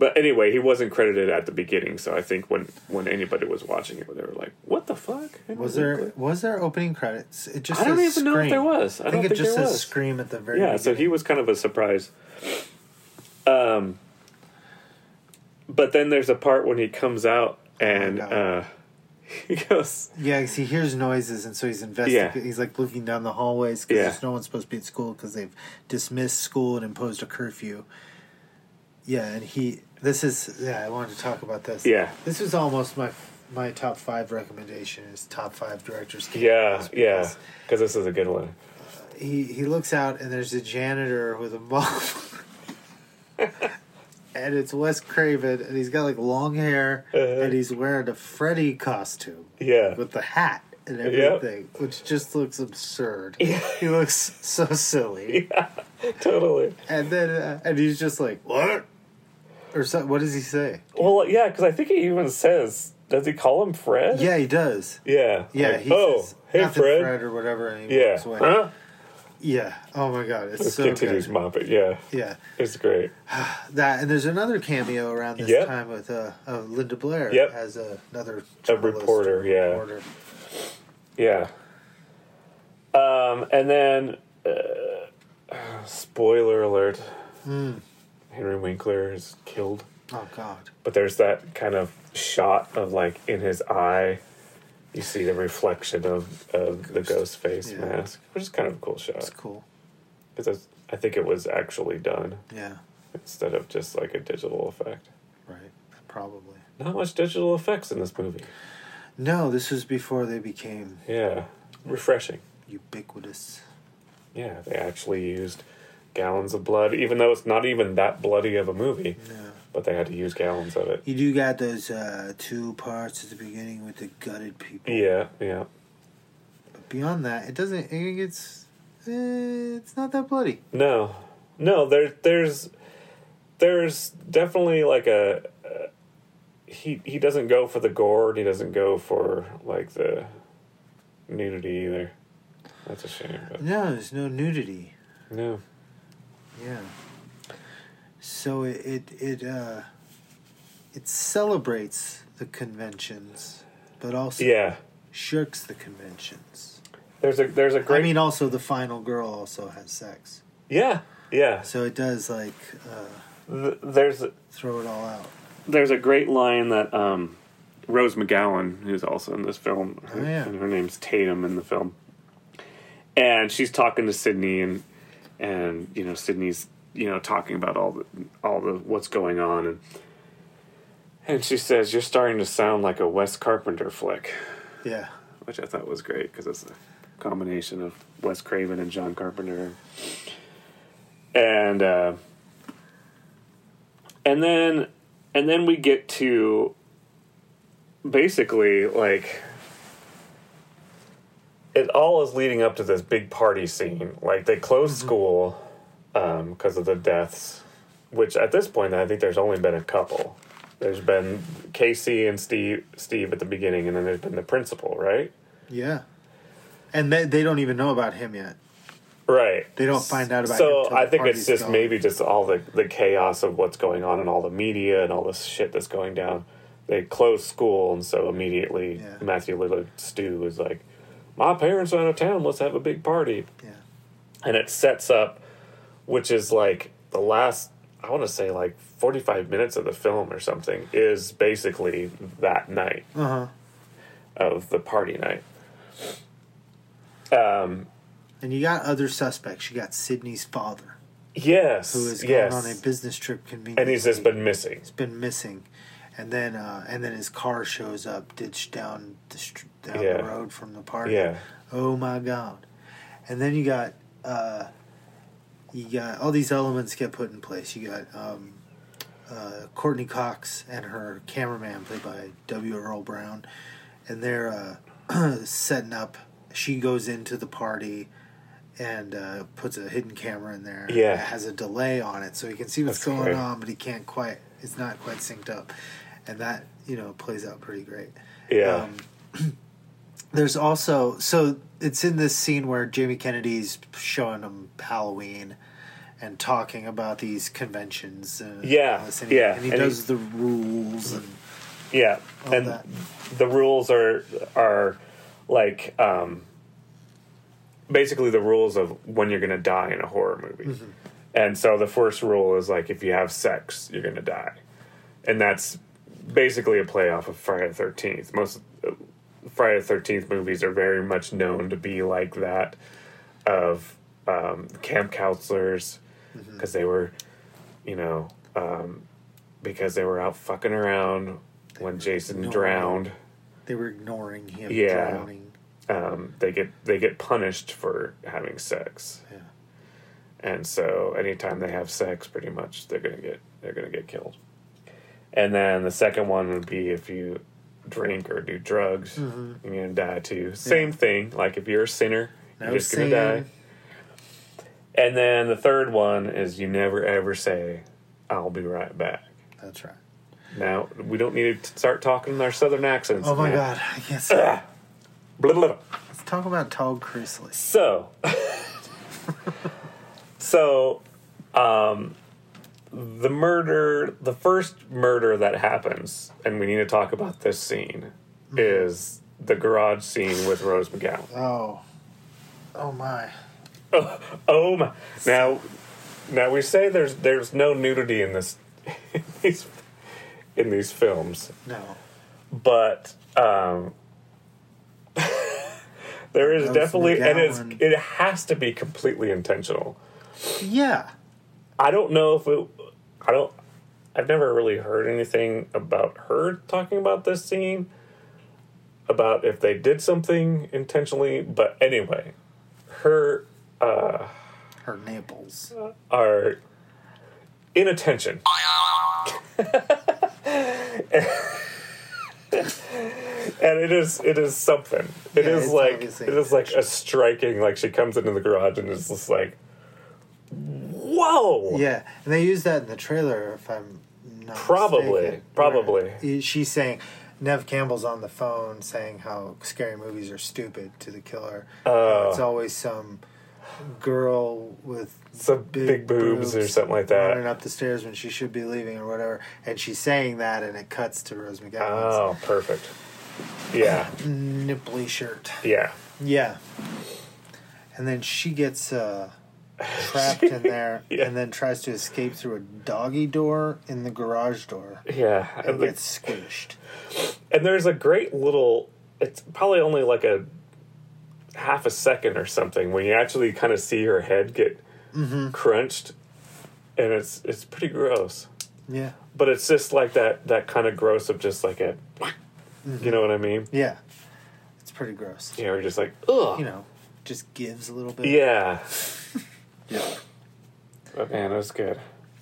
But anyway he wasn't credited at the beginning so I think when when anybody was watching it they were like what the fuck Was there was there opening credits? It just I don't even know if there was. I I, don't think it think just there says was. Scream at the very yeah so he was kind of a surprise um but then there's a part when he comes out and God. uh he goes Yeah, he hears noises, and so he's investigating. Yeah. He's like looking down the hallways because Yeah. there's no one supposed to be at school because they've dismissed school and imposed a curfew. Yeah, and he. This is yeah. I wanted to talk about this. Yeah. this was almost my my top five recommendation is top five directors. yeah cameos yeah because because this is a good one He he looks out and there's a janitor with a mop. And it's Wes Craven, and he's got like long hair, Uh-huh. and he's wearing a Freddy costume yeah with the hat and Yep. everything, which just looks absurd. He looks so silly. totally And then uh, and he's just like, "What?" Or so, what does he say? well yeah because I think he even says does he call him Fred? Yeah, he does. Yeah. Yeah, Like, he oh, says, hey "Nothing, Fred. or whatever, and he Yeah. walks away. Huh? Yeah. Oh my god, it's Let's so continue good. Muppet. Yeah. Yeah, It's great. that and there's another cameo around this Yep. time with uh, uh, Linda Blair Yep. as a, another A reporter, yeah. reporter. Yeah. Um, and then, uh, spoiler alert: Hmm. Henry Winkler is killed. Oh god. But there's that kind of shot of like in his eye, you see the reflection of, of the ghost face Yeah. mask, which is kind of a cool shot. It's cool. because I think it was actually done Yeah. instead of just like a digital effect. Right. Probably. Not much digital effects in this movie. No, this was before they became Yeah, refreshing. ubiquitous. Yeah, they actually used gallons of blood, even though it's not even that bloody of a movie. Yeah. But they had to use gallons of it. You do got those uh, two parts at the beginning with the gutted people. Yeah, yeah. But beyond that, it doesn't. It gets. Eh, it's not that bloody. No, no. There, there's, there's definitely like a. Uh, he he doesn't go for the gore. He doesn't go for like the nudity either. That's a shame. But No, there's no nudity. no. Yeah. So it it it uh, it celebrates the conventions, but also Yeah. shirks the conventions. There's a there's a great. I mean, also the final girl also has sex, yeah, yeah. so it does like uh, Th- There's throw it all out. there's a great line that um, Rose McGowan, who's also in this film, her, Oh, yeah. and her name's Tatum in the film, and she's talking to Sidney, and and you know Sidney's you know talking about all the all the what's going on, and and she says you're starting to sound like a Wes Carpenter flick, Yeah, which I thought was great because it's a combination of Wes Craven and John Carpenter, and. Uh, and then and then we get to basically like it all is leading up to this big party scene like they close school um because of the deaths which at this point i think there's only been a couple there's been casey and steve steve at the beginning and then there's been the principal right yeah, and they they don't even know about him yet. Right. They don't find out about him So I think it's just gone. maybe just all the the chaos of what's going on and all the media and all this shit that's going down. They close school and so immediately Yeah. Matthew Lillard Stu is like, "My parents are out of town. Let's have a big party." Yeah, And it sets up, which is like the last. I want to say like forty five minutes of the film or something is basically that night uh huh. of the party night. Um. And you got other suspects. You got Sidney's father, Yes. who is going yes. on a business trip conveniently. and he's just been missing. He's been missing, and then uh, and then his car shows up ditched down the down Yeah. the road from the party. Yeah. Oh my god! And then you got uh, you got all these elements get put in place. You got um, uh, Courteney Cox and her cameraman, played by W. Earl Brown, and they're uh, setting up. She goes into the party. And uh, puts a hidden camera in there. Yeah. It has a delay on it, so he can see what's That's going great. on, but he can't quite. It's not quite synced up, and that you know plays out pretty great. Yeah. Um, there's also so it's in this scene where Jamie Kennedy's showing them Halloween and talking about these conventions. And Yeah, and he, yeah, and he and does he- the rules and Yeah, and that. the rules are are like um, basically the rules of when you're going to die in a horror movie. Mm-hmm. And so the first rule is like if you have sex, you're going to die, and that's basically a play off of Friday the Thirteenth. Most Friday the Thirteenth movies are very much known to be like that of um, camp counselors Mm-hmm. because they were, you know, um, because they were out fucking around when Jason ignoring drowned. they were ignoring him Yeah. drowning. Um, they get they get punished for having sex, Yeah. and so anytime they have sex, pretty much they're gonna get they're gonna get killed. And then the second one would be if you drink or do drugs, Mm-hmm. you're gonna die too. Same thing. Like if you're a sinner, No you're just gonna die. And then the third one is you never ever say, "I'll be right back." That's right. Now we don't need to start talking in our southern accents. Oh my man. god, I can't say. Blah, blah, blah. Let's talk about Todd Chrisley. So, so, um, the murder, the first murder that happens, and we need to talk about this scene, is the garage scene with Rose McGowan. Oh. Oh my. Oh my! Now, now we say there's there's no nudity in this in these in these films, No. but um, there is Rose definitely, and it's it has to be completely intentional. Yeah. I don't know if it. I don't. I've never really heard anything about her talking about this scene. About if they did something intentionally, but anyway, her uh, Her nipples. are inattention. and it is it is something. It Yeah, is it's like it is like a striking. Like she comes into the garage and is just like, whoa. Yeah, and they use that in the trailer. If I'm not Probably, mistaken, probably. she's saying Neve Campbell's on the phone saying how scary movies are stupid to the killer. Oh. it's always some girl with Some big boobs or something like that. running up the stairs when she should be leaving or whatever, and she's saying that, and it cuts to Rose McGowan. Oh, perfect. Yeah, nipply shirt. yeah. Yeah. And then she gets uh, trapped in there Yeah. and then tries to escape through a doggy door in the garage door Yeah, and gets squished. and there's a great little. It's probably only like a half a second or something when you actually kind of see her head get mm-hmm. crunched, and it's it's pretty gross. Yeah. But it's just like that that kind of gross of just like a, you mm-hmm. know what I mean? Yeah. It's pretty gross. Yeah, we're just like ugh. You know, just gives a little bit. Yeah, Yeah. but man, it was good.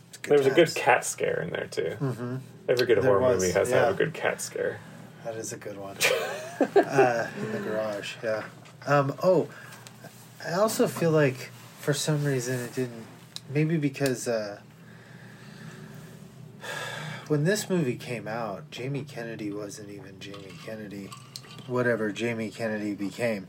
It's good There was a good cat scare in there too. Mm-hmm. Every good There horror was, movie has to have a good cat scare. That is a good one. uh, in the garage, yeah. Um, oh, I also feel like for some reason it didn't. Maybe because uh, when this movie came out, Jamie Kennedy wasn't even Jamie Kennedy. Whatever Jamie Kennedy became.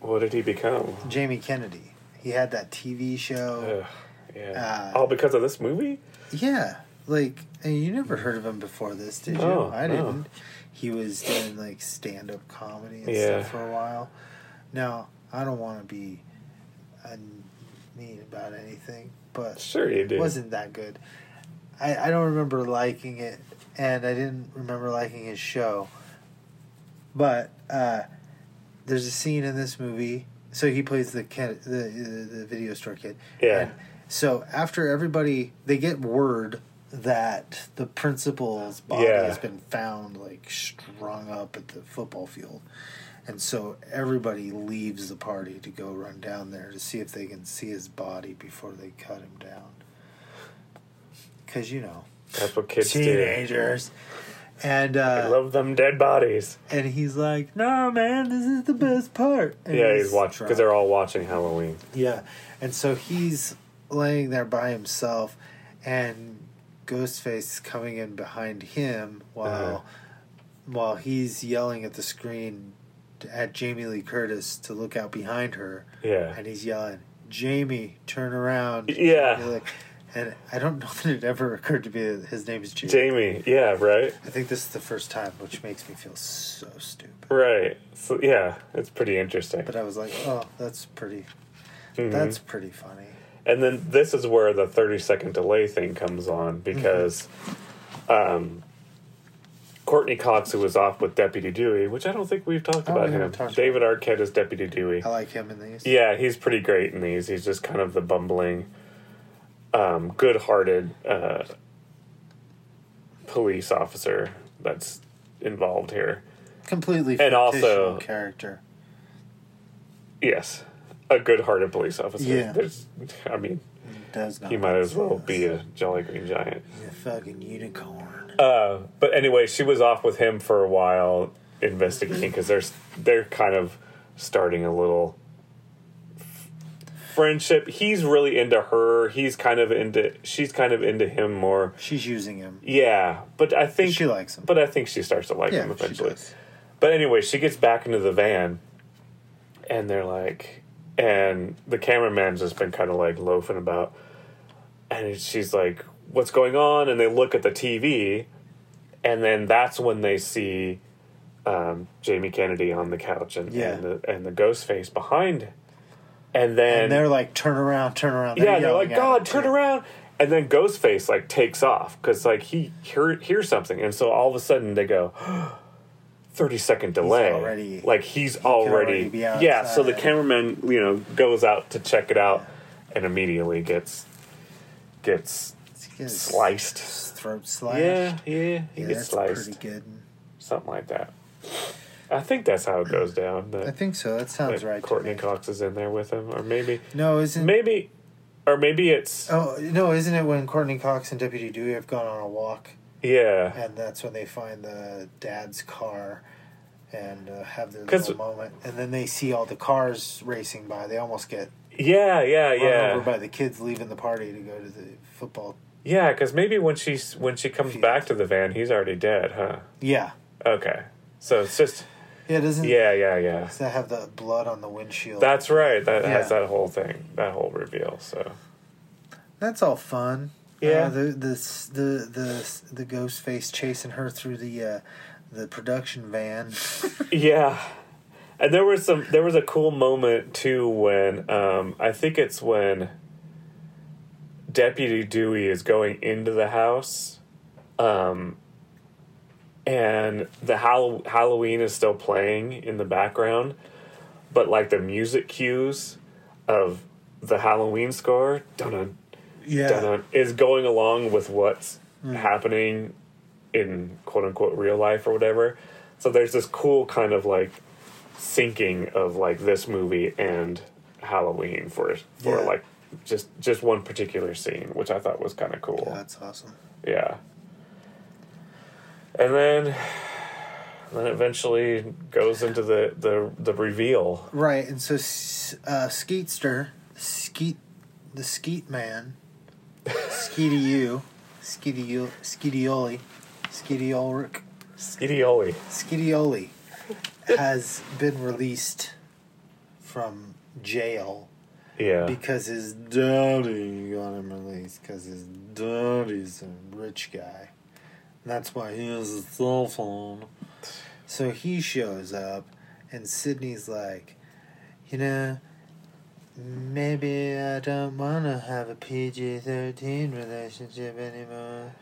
What did he become? Jamie Kennedy. He had that TV show. Ugh, yeah. Uh, All because of this movie? Yeah, like and you never heard of him before this, did you? No, I didn't. He was doing like stand up comedy and Yeah. stuff for a while. Now I don't want to be mean about anything, but Sure, you it did. wasn't that good. I I don't remember liking it, and I didn't remember liking his show. But uh, there's a scene in this movie. So he plays the kid, the the, the video store kid. Yeah. And so after everybody, they get word that the principal's body Yeah. has been found like strung up at the football field. And so everybody leaves the party to go run down there to see if they can see his body before they cut him down. Cause you know, That's what kids teenagers. And do. I uh, love them dead bodies. and he's like, "No, man, this is the best part." And yeah, he's watching because they're all watching Halloween. Yeah, and so he's laying there by himself, and Ghostface is coming in behind him while Uh-huh. while he's yelling at the screen at Jamie Lee Curtis to look out behind her, Yeah. and he's yelling, "Jamie, turn around!" Yeah. And I don't know that it ever occurred to me that his name is Jamie. Jamie, yeah, right, I think this is the first time, which makes me feel so stupid. right. So yeah, it's pretty interesting. But I was like, "Oh, that's pretty. Mhm. That's pretty funny." And then this is where the 30 second delay thing comes on because um, Courteney Cox, who was off with Deputy Dewey, which I don't think we've talked Oh, about we him. talked David Arquette is Deputy Dewey. I like him in these. Yeah, he's pretty great in these. He's just kind of the bumbling, um, good hearted uh, police officer that's involved here. completely And also- character. Yes, a good hearted police officer. Yeah. There's, I mean, Does not he might as well exist. be a Jolly Green Giant. a fucking unicorn. Uh, but anyway, she was off with him for a while investigating because they're they're kind of starting a little friendship. He's really into her. He's kind of into. She's kind of into him more. She's using him. Yeah, but I think She likes him. But I think she starts to like Yeah, him eventually. But anyway, she gets back into the van, and they're like, and the cameraman's just been kind of like loafing about, and she's like, "What's going on?" And they look at the TV, and then that's when they see um, Jamie Kennedy on the couch and Yeah. and the and the ghost face behind, and then And they're like, turn around, turn around. yeah, they're like, God, turn too. around. And then Ghostface like takes off because like he hear, hears something, and so all of a sudden they go, thirty second delay. already- like he's could already, already yeah. So the cameraman, you know, goes out to check it out, and immediately gets gets He gets sliced. Throat slashed. Yeah, yeah, he Yeah, gets sliced, pretty good. something like that. I think that's how it goes down. That, I think so. That sounds that right. Courteney. Cox is in there with him, or maybe, No, isn't maybe, or maybe it's Oh no, isn't it when Courteney Cox and Deputy Dewey have gone on a walk, yeah. and that's when they find the dad's car, and uh, have their little moment, and then they see all the cars racing by. They almost get Yeah, yeah, run yeah, over by the kids leaving the party to go to the football. yeah. Because maybe when she's when she comes Field. back to the van, he's already dead, huh? Yeah, Okay, so it's just yeah. Doesn't yeah, yeah, yeah. Does that have the blood on the windshield? That's right. That has that whole thing, that whole reveal. So That's all fun. Yeah. Uh, the the the the the ghost face chasing her through the uh, the production van. yeah, and there was some. There was a cool moment too when um, I think it's when Deputy Dewey is going into the house, um, and the Hall- Halloween is still playing in the background, but like the music cues of the Halloween score, dun Yeah. is going along with what's hmm. happening in quote unquote real life or whatever. So there's this cool kind of like syncing of like this movie and Halloween for for Yeah. like just just one particular scene, which I thought was kind of cool. Yeah, that's awesome. Yeah. And then then eventually goes into the the the reveal. Right, and so uh, Skeetster, Skeet, the Skeet Man, Skeety U, Skeety U, Skeetioli, Skeety Ulrich, Skiddy Skeetioli has been released from jail Yeah. because his daddy got him released because his daddy's a rich guy. That's why he has a cell phone. So he shows up, and Sidney's like, you know, maybe I don't want to have a PG 13 relationship anymore.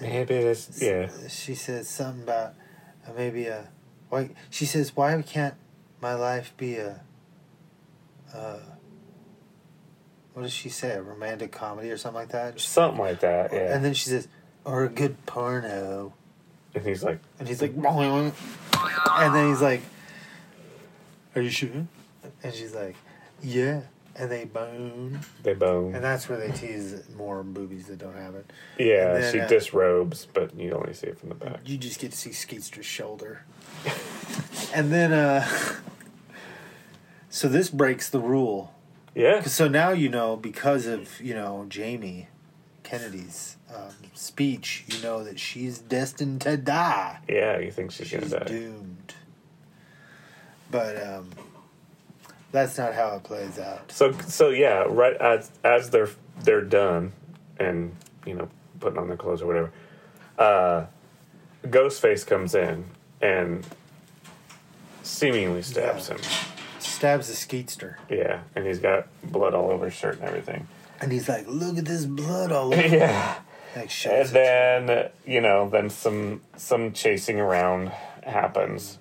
Maybe this yeah. She says something about uh, maybe a. Why, she says, why can't my life be a. Uh, what does she say? A romantic comedy or something like that? Something like that, yeah. And then she says, or a good porno. And he's like, And he's like, and then he's like, Are you sure? And she's like, Yeah. And they bone. they bone. And that's where they tease more boobies that don't have it. Yeah, then, she uh, disrobes, but you only see it from the back. You just get to see Skeetster's shoulder. and then, uh, so this breaks the rule. Yeah. So now you know, because of, you know, Jamie Kennedy's um, speech, you know that she's destined to die. Yeah, you think she's, She's gonna die. doomed. But um, that's not how it plays out. So so yeah, right as as they're they're done and you know putting on their clothes or whatever, uh, Ghostface comes in and seemingly stabs Yeah. him. Stabs the Skeetster. Yeah, and he's got blood all over his shirt and everything. And he's like, look at this blood all over. yeah. Like And then you know, then some some chasing around happens,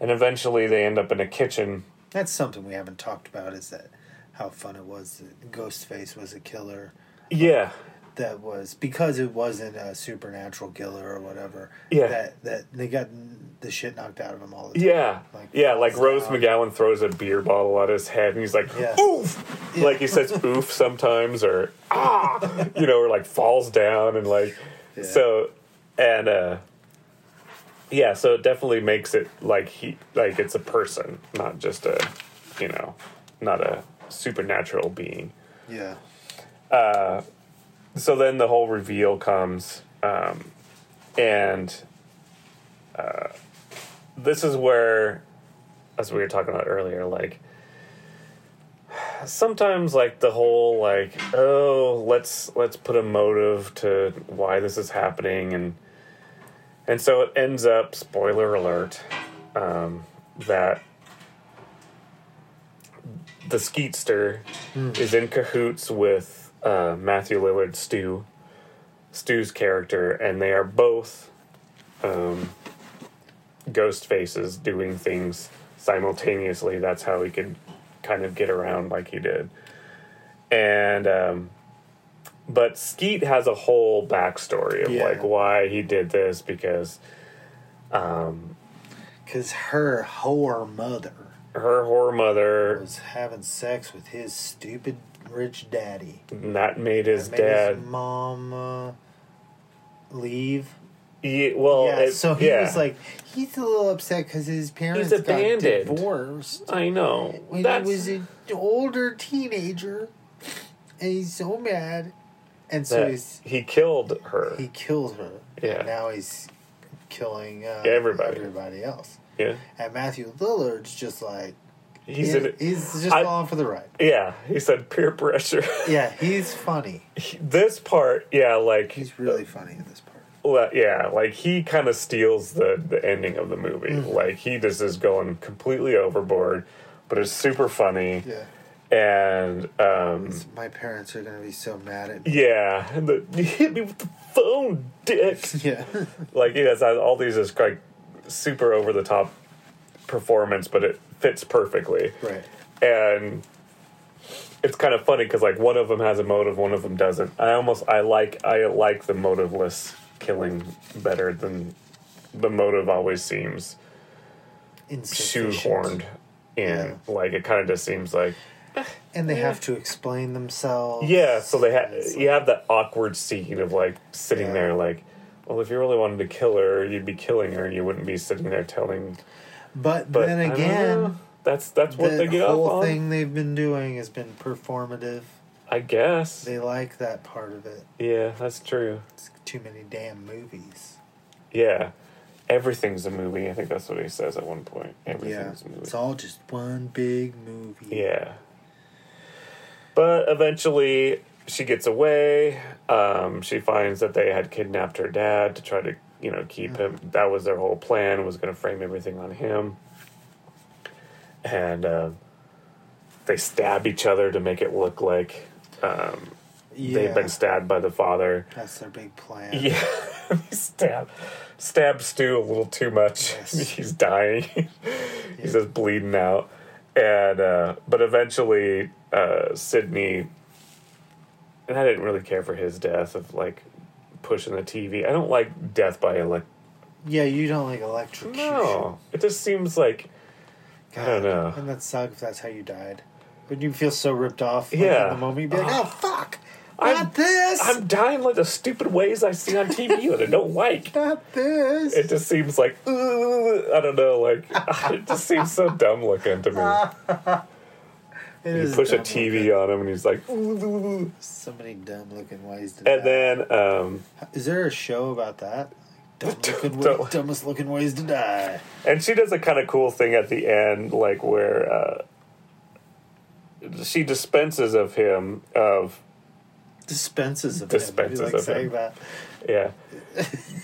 and eventually they end up in a kitchen. That's something we haven't talked about is that how fun it was that Ghostface was a killer. Yeah, that was because it wasn't a supernatural killer or whatever. Yeah. That that they got the shit knocked out of him all the time. yeah, Like, yeah. Like Rose down. McGowan throws a beer bottle at his head, and he's like, Yeah. "Oof!" Like he says, "Oof" sometimes, or "Ah," you know, or like falls down and like Yeah. so, and uh, yeah. So it definitely makes it like he like it's a person, not just a you know, not a supernatural being. Yeah. Uh, so then the whole reveal comes, um, and uh, this is where, as we were talking about earlier, like sometimes like the whole like oh let's let's put a motive to why this is happening and and so it ends up spoiler alert um, that the Skeetster is in cahoots with uh, Matthew Lillard, Stu, Stu's character, and they are both um, ghost faces doing things simultaneously. That's how he could kind of get around like he did. And um, but Skeet has a whole backstory of Yeah. like why he did this because um, Because her whore mother her whore mother was having sex with his stupid rich daddy. And that made his Made dad. his mom uh, leave. Yeah, well, yeah, it- so he yeah. was like, he's a little upset because his parents He's got abandoned. divorced I know. when That's he was an older teenager, and he's so mad. And so that he's, he killed her. he killed her. Yeah. And now he's killing uh, Everybody. everybody else. yeah, And Matthew Lillard's just like he's he- in it. he's just I- falling for the ride. Yeah, he said peer pressure. Yeah, he's funny. this part, yeah, like He's really funny in this part. Yeah, like he kind of steals the the ending of the movie. Mm-hmm. Like he just is going completely overboard, but it's super funny. Yeah. And um, My parents are gonna be so mad at me. yeah, and the you hit me with the phone, dick. Yeah. like he has all these just like super over the top performance, but it fits perfectly. right. and it's kind of funny because like one of them has a motive, one of them doesn't. I almost I like I like the motiveless killing better than the motive always seems shoehorned in. Like it kind of just seems like And they have to explain themselves. yeah. So they have It's you have that awkward scene of like sitting Yeah. there like. Well, if you really wanted to kill her, you'd be killing her, and you wouldn't be sitting there telling. But, But then again, that's that's what the they get whole off on. thing they've been doing has been performative. I guess. They like that part of it. Yeah, that's true. It's too many damn movies. Yeah. Everything's a movie. I think that's what he says at one point. Yeah, Everything's a movie. it's all just one big movie. Yeah. But eventually she gets away. Um, she finds that they had kidnapped her dad to try to, you know, keep him. That was their whole plan, was going to frame everything on him. And uh, they stab each other to make it look like um, Yeah, they've been stabbed by the father. that's their big plan. Yeah, stab, stab Stu a little too much. Yes. He's dying. He's just bleeding out, and uh, but eventually, uh, Sidney. And I didn't really care for his death of like pushing the TV. I don't like death by elec. Yeah, you don't like electrocution. No, it just seems like I don't know. And that suck if that's how you died. Wouldn't you feel so ripped off? Like, Yeah. In the moment, you'd be like, ah. oh, fuck. I'm- Not this. I'm dying like the stupid ways I see on TV that I don't like. not this. It just seems like I don't know, like it just seems so dumb looking to me. It You push a dumb TV on him, and he's like, "Ugh." looking. So many dumb looking ways to and die. then um, Is there a show about that? Dumb looking Dumb- wa- dumbest looking ways to die. and she does a kind of cool thing at the end, like where uh, she dispenses of him of Dispenses of Dispenses him. You like of saying him. that. yeah.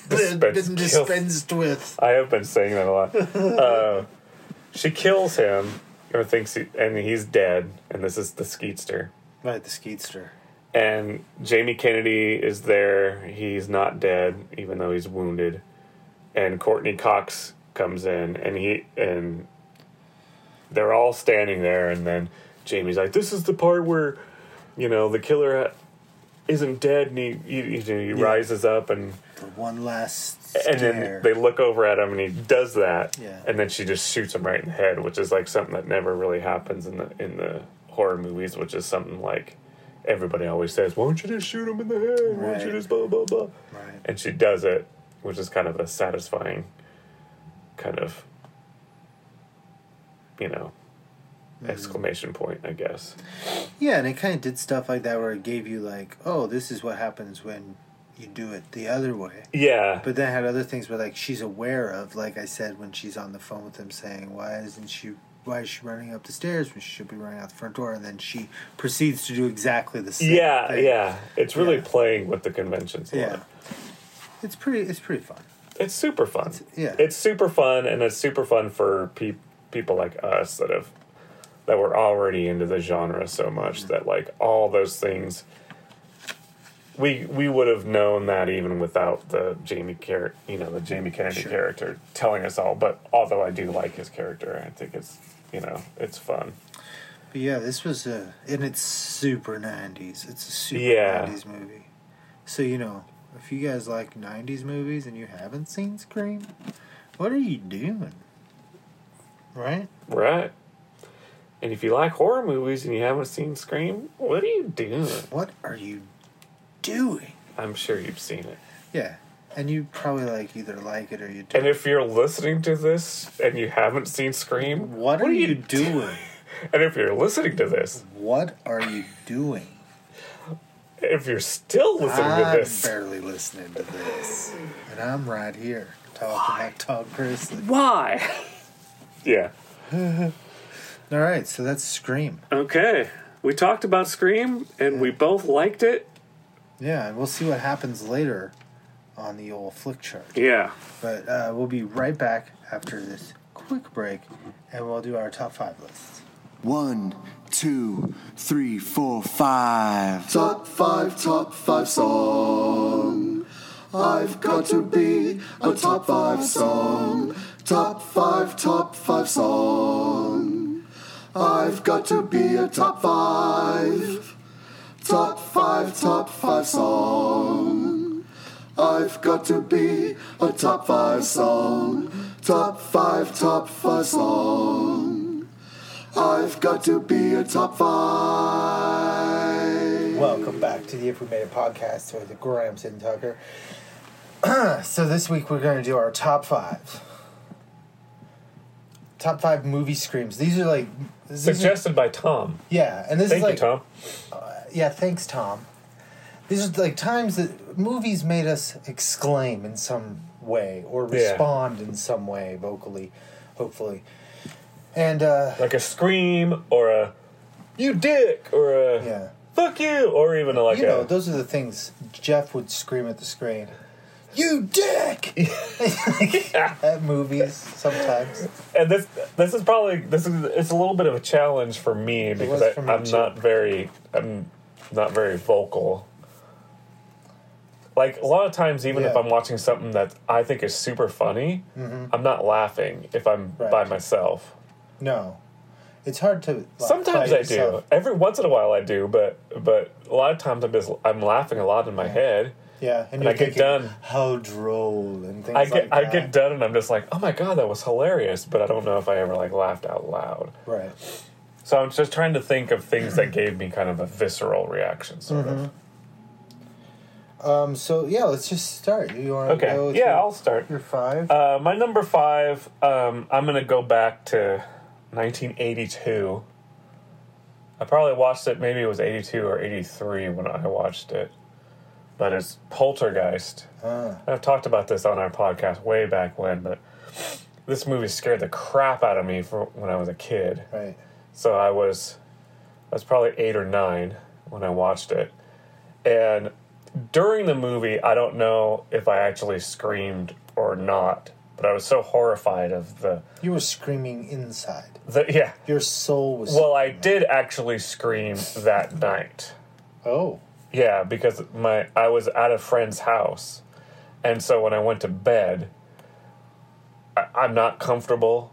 Been Dispense- been kill- dispensed with. I have been saying that a lot. Uh, she kills him, or thinks he, and he's dead, and this is the Skeetster. Right, the Skeetster. And Jamie Kennedy is there. He's not dead, even though he's wounded. And Courteney Cox comes in, and he and they're all standing there. And then Jamie's like, "This is the part where, you know, the killer isn't dead, and he he, he, he rises up, and For one last and then they look over at him, and he does that, Yeah. and then she just shoots him right in the head, which is like something that never really happens in the in the horror movies, which is something like everybody always says, "Why don't you just shoot him in the head? Why don't you just blah blah blah?" Right. And she does it, which is kind of a satisfying, kind of, you know, mm. exclamation point, I guess. Yeah, and it kind of did stuff like that where it gave you like, oh, this is what happens when you do it the other way. Yeah. But then it had other things where like she's aware of, like I said, when she's on the phone with him saying, "Why isn't she? Why is she running up the stairs when she should be running out the front door?" And then she proceeds to do exactly the same. yeah, thing. yeah. It's really Yeah. playing with the conventions. a yeah. lot. It's pretty. It's pretty fun. It's super fun. yeah. It's super fun, and it's super fun for pe- people like us that have that were already into the genre so much Mm-hmm. that like all those things. We we would have known that even without the Jamie char- you know, the Jamie Kennedy Sure. character telling us all. But although I do like his character, I think it's you know it's fun. But yeah, this was a and it's super nineties. It's a super Yeah. nineties movie. So you know, if you guys like nineties movies and you haven't seen Scream, what are you doing? Right? Right. And if you like horror movies and you haven't seen Scream, what are you doing? What are you doing? I'm sure you've seen it. Yeah. And you probably like either like it or you don't. And if you're listening to this and you haven't seen Scream, what are you doing? And if you're listening to this, What are you doing? if you're still listening I'm to this, barely listening to this. And I'm right here talking like Todd Chrisley. why? yeah. All right, so that's Scream. Okay. We talked about Scream and we both liked it. Yeah, and we'll see what happens later on the old flick chart. Yeah. But uh, we'll be right back after this quick break, and we'll do our top five lists. One, two, three, four, five. Top five, top five song. I've got to be a top five song. Top five, top five song. I've got to be a top five. Top five, top five song. I've got to be a top five song. Top five, top five song. I've got to be a top five. Welcome back to the If We Made It podcast with Gramps and Tucker. so this week we're going to do our top five. Top five movie screams. These are like these are- Suggested by Tom. yeah, and this Thank is like you, Tom. Uh, yeah, thanks, Tom. These are like times that movies made us exclaim in some way or Yeah. respond in some way vocally, hopefully. And uh Like a scream or a you dick or a yeah. fuck you or even a, like you know, a those are the things Jeff would scream at the screen. You dick! at movies sometimes. and this this is probably this is it's a little bit of a challenge for me because was I, for me I'm too. not very I'm not very vocal. Like a lot of times, even if I'm watching something that I think is super funny, Mhm. I'm not laughing if I'm Right. by myself. No. It's hard to laugh Sometimes I do. Every once in a while I do, but but a lot of times I'm just I'm laughing a lot in my head. Yeah, and, And I get done. How droll and things I get like I get done and I'm just like, oh my god, that was hilarious. But I don't know if I ever like laughed out loud. Right. So I'm just trying to think of things that gave me kind of a visceral reaction, sort of. Um. So yeah, let's just start. You want to Okay, go? yeah, your- I'll start. Your five. Uh, my number five, um, I'm gonna go back to 1982. I probably watched it. Maybe it was 82 or 83 when I watched it. But it's Poltergeist. Ah. I've talked about this on our podcast way back when, but this movie scared the crap out of me for when I was a kid. Right. So I was, I was probably eight or nine when I watched it, and during the movie, I don't know if I actually screamed or not, but I was so horrified of the, You were screaming inside. the yeah. Your soul was. Well, I did actually scream that night. Oh. Yeah, because my I was at a friend's house, and so when I went to bed, I, I'm not comfortable.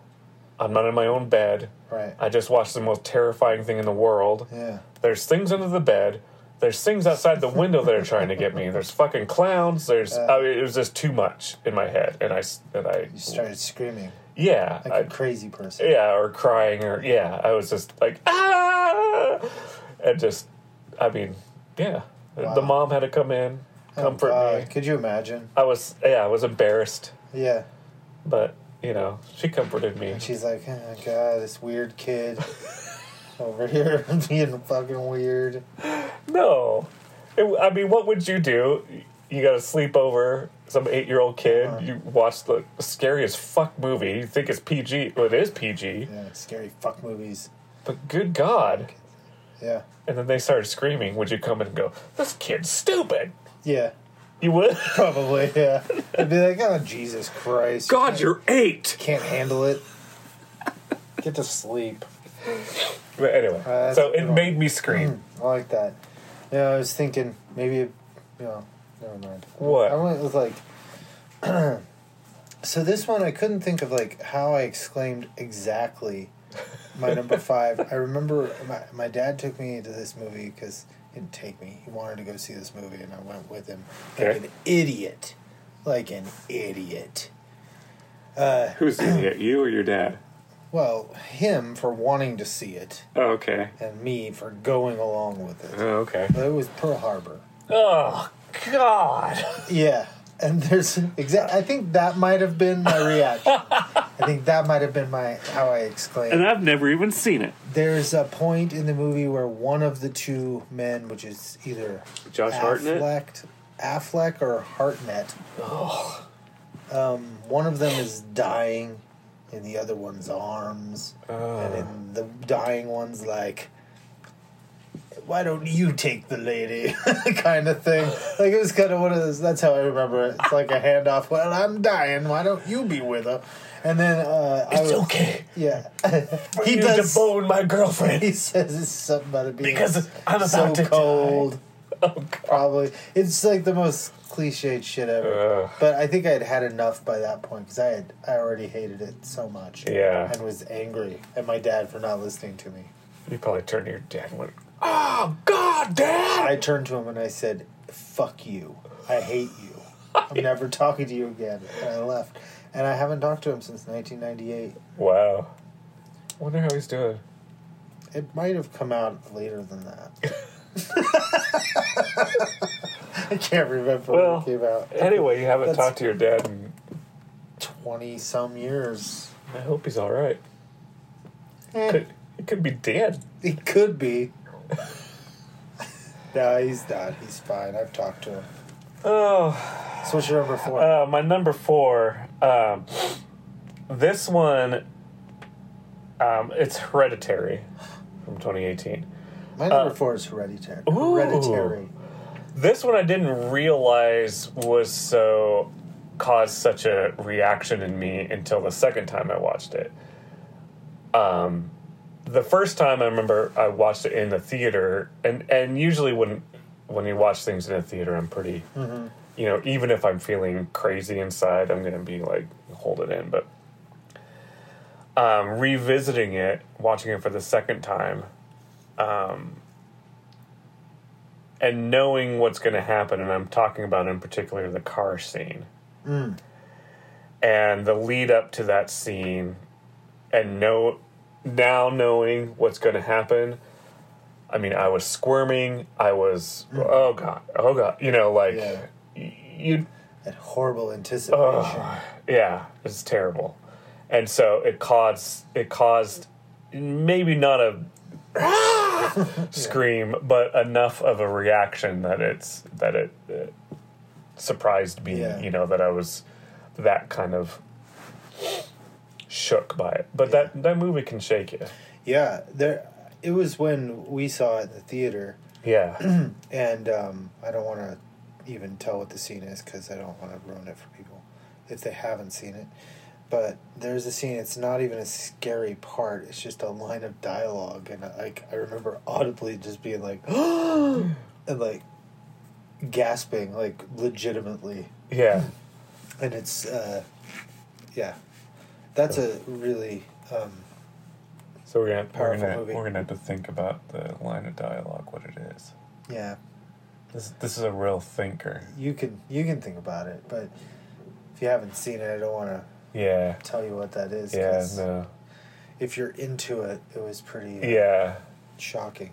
I'm not in my own bed. Right. I just watched the most terrifying thing in the world. Yeah. There's things under the bed. There's things outside the window that are trying to get me. There's fucking clowns. There's Uh. I mean, it was just too much in my head, and I and I You started screaming yeah like I, a crazy person. yeah or crying or yeah I was just like ah and just I mean yeah the mom had to come in Oh, comfort God. me. Could you imagine? I was yeah I was embarrassed, Yeah. but you know she comforted me. And she's like, oh, God, this weird kid. over here being fucking weird. No. It- I mean, what would you do? You got to sleep over some eight year old kid. Uh-huh. You watch the scariest fuck movie. You think it's PG. Well, it is PG. Yeah, scary fuck movies. But good God. Yeah. And then they started screaming. Would you come in and go, this kid's stupid? Yeah. You would? Probably, yeah. I'd be like, oh, Jesus Christ. God, you're eight. Can't handle it. Get to sleep. But anyway, Uh, so it made me scream. I like that. Yeah, I was thinking maybe, you know, never mind. What? I went with like. so this one, I couldn't think of like how I exclaimed exactly my number five. I remember my, my dad took me to this movie because didn't take me. He wanted to go see this movie, and I went with him like Okay. an idiot, like an idiot. Uh, Who's the idiot? You or your dad? well, him for wanting to see it, Oh, okay. and me for going along with it. Oh, okay. But it was Pearl Harbor. Oh, God. Yeah, and there's exact. I think that might have been my reaction. I think that might have been my how I exclaimed. And I've never even seen it. There's a point in the movie where one of the two men, which is either Josh Hartnett? Affleck, Affleck or Hartnett, um, one of them is dying in the other one's arms, and in the dying one's like. Why don't you take the lady? kind of thing. Like it was kind of one of those. That's how I remember it. It's like a handoff. Well, I'm dying. Why don't you be with her? And then uh, I It's was- okay. Yeah, He you does. to bone my girlfriend. He says it's something about it being Because I'm so about to die. cold. Oh, God. Probably it's like the most cliched shit ever. Ugh. But I think I had had enough by that point because I had I already hated it so much. Yeah. and was angry at my dad for not listening to me. You probably turned to your dad and went, Oh, God, Dad! I turned to him and I said, "Fuck you! I hate you. I'm never talking to you again." And I left. And I haven't talked to him since 1998. Wow. Wonder how he's doing. It might have come out later than that. I can't remember Well, when it came out. Anyway, you haven't That's- talked to your dad, in Twenty some years. I hope he's all right. Eh, Could, he could be dead. he could be. no, he's not. He's fine. I've talked to him. Oh, So what's your number four? uh, my number four. Um, this one, um, it's Hereditary from 2018. My number four is Hereditary. uh, Ooh. Hereditary. This one I didn't realize was so caused such a reaction in me until the second time I watched it. Um, the first time I remember I watched it in the theater, and and usually when when you watch things in a theater, I'm pretty, you know, even if I'm feeling crazy inside, I'm gonna be like hold it in. But um, revisiting it, watching it for the second time, um, and knowing what's going to happen, and I'm talking about in particular the car scene and the lead up to that scene, and know now knowing what's going to happen. I mean, I was squirming. I was mm. oh god, oh god, you know, like Yeah. you, That horrible anticipation. oh, yeah, it's terrible, and so it caused it caused maybe not a scream, but enough of a reaction that it's that it, it surprised me. Yeah. You know that I was that kind of shook by it. But that that movie can shake you. Yeah, there. It was when we saw it in the theater, Yeah, and um, I don't want to even tell what the scene is because I don't want to ruin it for people if they haven't seen it. But there's a scene. It's not even a scary part. It's just a line of dialogue, and like I remember audibly just being like, and like gasping, like legitimately. yeah. And it's, uh, yeah, that's a really um, So we're gonna we're Powerful gonna, movie. we're gonna have to think about the line of dialogue, what it is. yeah. This this is a real thinker. You can you can think about it, but if you haven't seen it, I don't want to Yeah, tell you what that is. yeah, no, If you're into it, it was pretty uh, yeah. shocking.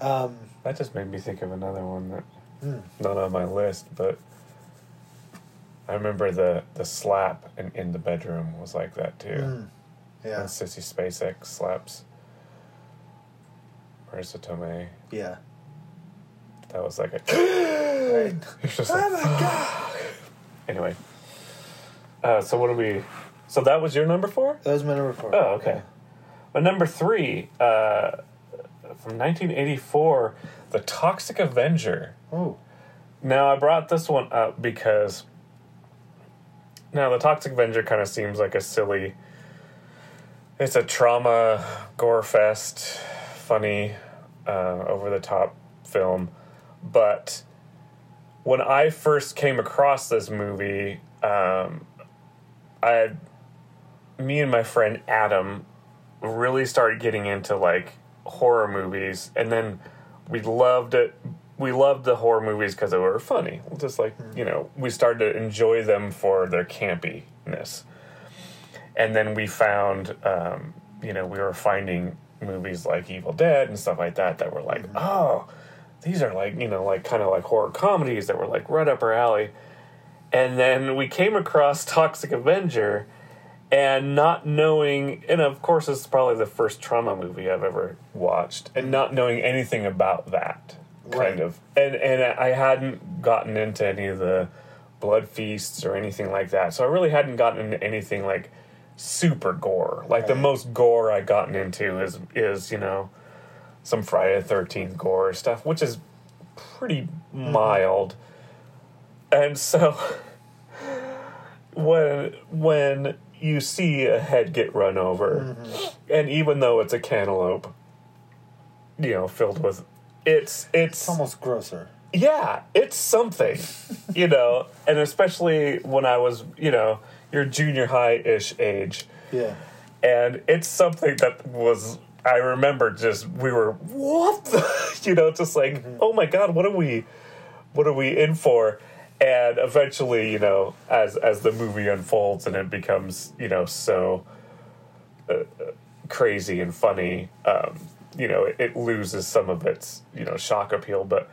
Um, That just made me think of another one that Hmm. not on my list, but I remember the the slap in, in the bedroom was like that too. mm, yeah, When Sissy Spacek slaps Marisa Tomei. Yeah. That was like a. Right. It's just Oh like, my god. anyway. Uh, so what do we? So that was your number four? That was my number four. Oh, okay. But number three, uh, from 1984, The Toxic Avenger. Oh. Now I brought this one up because now the Toxic Avenger kind of seems like a silly. It's a Troma gore fest, funny, uh, over the top film, but when I first came across this movie, um, I me and my friend Adam really started getting into like horror movies, and then we loved it. We loved the horror movies because they were funny. Just like you know, we started to enjoy them for their campiness, and then we found, um, you know, we were finding movies like Evil Dead and stuff like that that were like, oh, these are like you know, like kind of like horror comedies that were like right up our alley. And then we came across Toxic Avenger, and not knowing, and of course, this is probably the first Troma movie I've ever watched, and not knowing anything about that kind Right. of, and and I hadn't gotten into any of the blood feasts or anything like that, so I really hadn't gotten into anything like super gore. Like the most gore I'd gotten into is is you know some Friday the Thirteenth gore stuff, which is pretty mm-hmm. mild. And so when when you see a head get run over, mm-hmm. and even though it's a cantaloupe, you know, filled with it's it's It's almost grosser. yeah, it's something, you know, and especially when I was, you know, your junior high ish age, Yeah. and it's something that was I remember just we were what the? You know just like oh my god what are we what are we in for? And eventually you know as as the movie unfolds and it becomes you know so uh, uh, crazy and funny um you know it, it loses some of its you know shock appeal but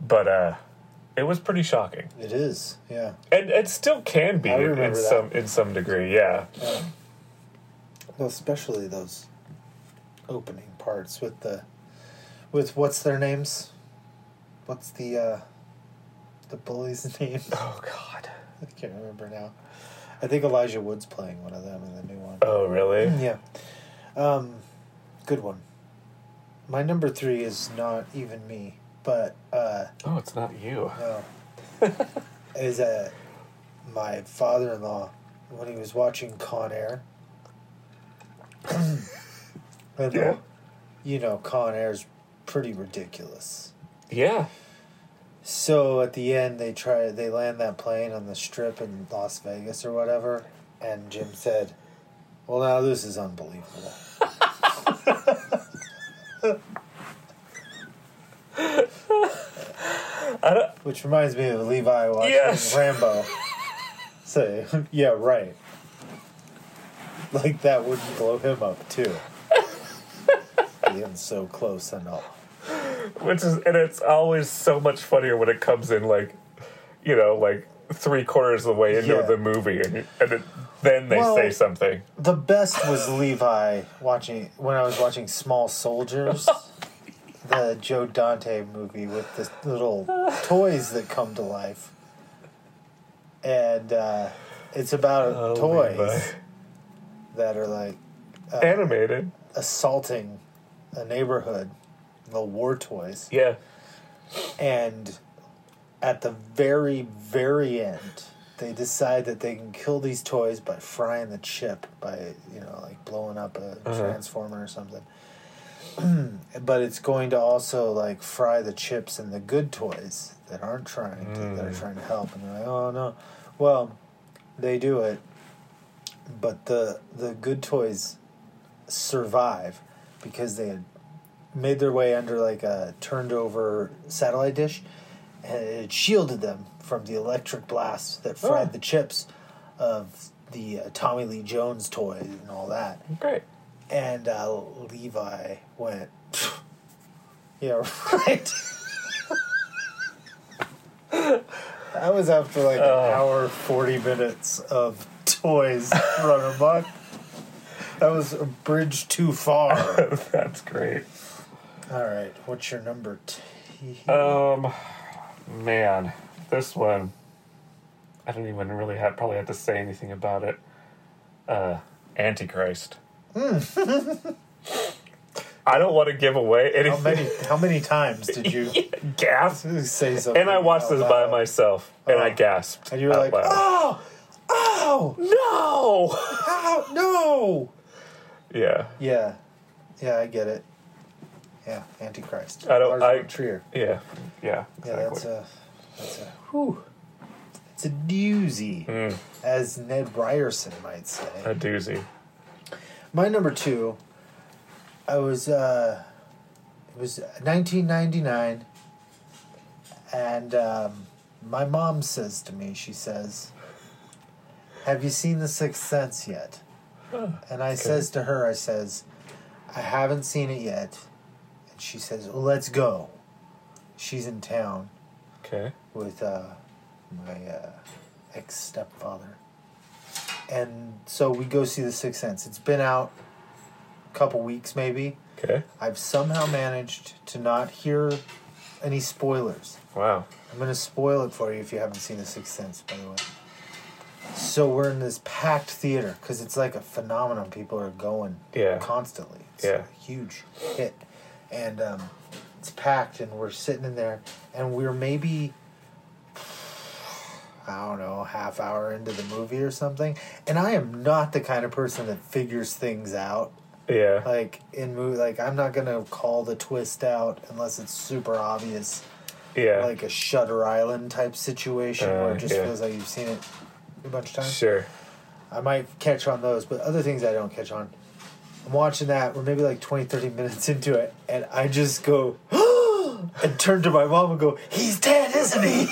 but uh it was pretty shocking It is. Yeah. and it still can be in, in some in some degree yeah Well, especially those opening parts with the with what's their names? What's the uh the bully's name? oh god I can't remember now. I think Elijah Wood's playing one of them in the new one. oh really Yeah. Um good one. My number 3 is not even me, but uh oh it's not you no. is uh my father-in-law when he was watching Con Air. and Yeah. you know, Con Air's pretty ridiculous. yeah So at the end, they try they land that plane on the strip in Las Vegas or whatever, and Jim said, "Well, now this is unbelievable." Which reminds me of Levi watching Yes. Rambo. Say, yeah, right. Like that wouldn't blow him up too. Being so close and all. which is and it's always so much funnier when it comes in like you know like three quarters of the way into Yeah. the movie and, and it, then they Well- say something. The best was Levi watching when I was watching Small Soldiers, the Joe Dante movie with the little toys that come to life, and uh, it's about Oh, toys Levi. that are like uh, animated. assaulting a neighborhood, the war toys, yeah. And at the very very end. They decide that they can kill these toys by frying the chip by you know like blowing up a Uh-huh. transformer or something. but it's going to also like fry the chips and the good toys that aren't trying to, that are Mm. trying to help and they're like oh no well they do it but the the good toys survive because they had made their way under like a turned over satellite dish it shielded them from the electric blast that fried Oh. the chips of the uh, Tommy Lee Jones toy and all that great and uh, Levi went, yeah, right. that was after like an Oh. hour, 40 minutes of toys run amok. That was a bridge too far. that's great All right. What's your number? T- Um, man, this one, I don't even really have probably have to say anything about it. Uh, Antichrist. I don't want to give away anything. how many? How many times did you gasp? say something? And I watched this by loud? myself, and I Oh. gasped. And you were like, loud. "Oh, oh, no, oh, no!" Yeah, Yeah, yeah, I get it. Yeah, Antichrist. I don't. Lars I Trier. Yeah, yeah. Yeah, that's a that's a whew. It's a doozy, Mm, as Ned Ryerson might say. a doozy. My number two, I was uh, it was 1999, and um, my mom says to me, she says, "Have you seen The Sixth Sense yet?" And I says to her, I says, "I haven't seen it yet," she says, "Well, let's go." She's in town Okay. with uh, my uh, ex stepfather. And so we go see The Sixth Sense. It's been out a couple weeks, maybe. Okay. I've somehow managed to not hear any spoilers. Wow. I'm going to spoil it for you if you haven't seen The Sixth Sense, by the way. So we're in this packed theater because it's like a phenomenon. People are going Yeah. constantly. It's Yeah. a huge hit. And um, it's packed, and we're sitting in there, and we're maybe, I don't know, half hour into the movie or something. And I am not the kind of person that figures things out. Yeah. Like in movie, like I'm not gonna call the twist out unless it's super obvious Yeah. like a Shutter Island type situation where Uh, it just yeah. feels like you've seen it a bunch of times. Sure. I might catch on those, but other things I don't catch on. I'm watching that, we're maybe like 20, 30 minutes into it, and I just go, and turn to my mom and go, He's dead, isn't he?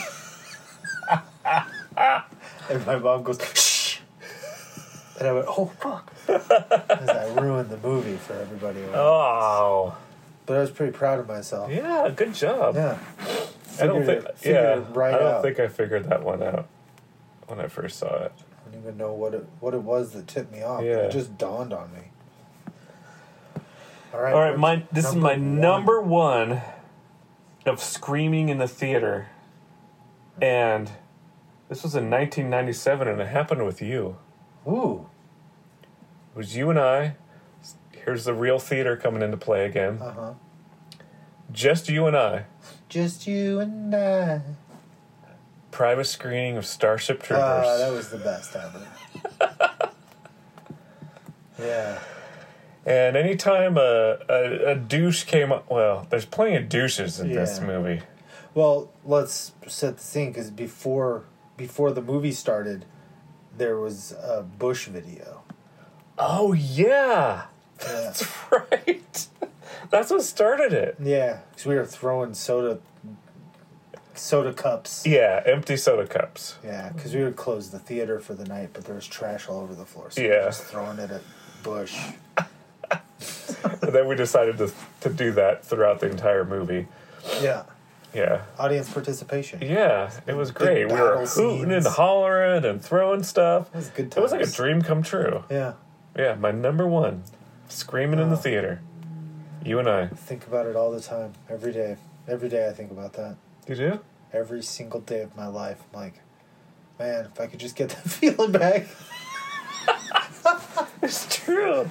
and my mom goes, Shh. And I went, Oh, fuck. As I ruined the movie for everybody. Oh. But I was pretty proud of myself. Yeah. Good job. Yeah. I don't think. it- yeah. right I don't out. think I figured that one out when I first saw it. I don't even know what it what it was that tipped me off. Yeah. It just dawned on me. All right. All right, my this is my one? number one of screaming in the theater, and this was in 1997, and it happened with you. Ooh. It was you and I. Here's the real theater coming into play again. Uh huh. Just you and I. Just you and I. Private screening of Starship Troopers. Ah, that was the best ever. yeah. And anytime a, a, a douche came up, well, there's plenty of douches in this Yeah. movie. Well, let's set the scene because before before the movie started, there was a Bush video. Oh yeah, Yeah. that's right. That's what started it. Yeah, because we were throwing soda soda cups. Yeah, empty soda cups. Yeah, because we would close the theater for the night, but there was trash all over the floor. So we Yeah. were just throwing it at Bush. and then we decided to to do that throughout the entire movie. Yeah, Yeah. audience participation. Yeah, it was Big great. We were battle hooting and scenes. hollering and throwing stuff. It was a good time. It was like a times. dream come true. Yeah, Yeah, my number one, screaming in the theater. You and I. think about it all the time, every day. Every day I think about that. You do? Every single day of my life, I'm like, man, if I could just get that feeling back. It's true.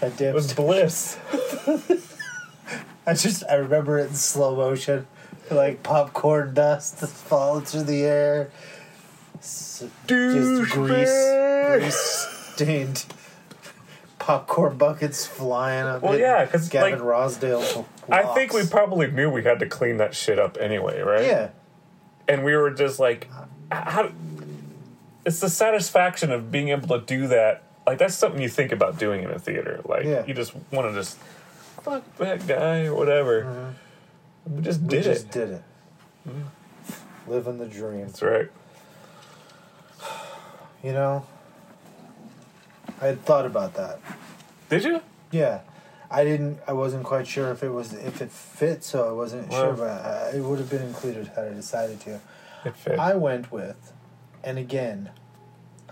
Damn It was bliss. I just I remember it in slow motion, like popcorn dust falling through the air, S- just grease, grease stained popcorn buckets flying up. Well, yeah, because Gavin like, Rossdale. I think we probably knew we had to clean that shit up anyway, right? yeah And we were just like, how? It's the satisfaction of being able to do that. Like that's something you think about doing in a theater. Like Yeah. you just want to just fuck that guy or whatever. Just Mm-hmm. we did just it. did it. Living the dream, That's right. you know. I had thought about that. Did you? Yeah, I didn't. I wasn't quite sure if it was if it fit, so I wasn't sure. But uh, it would have been included had I decided to. It fit. I went with, and again,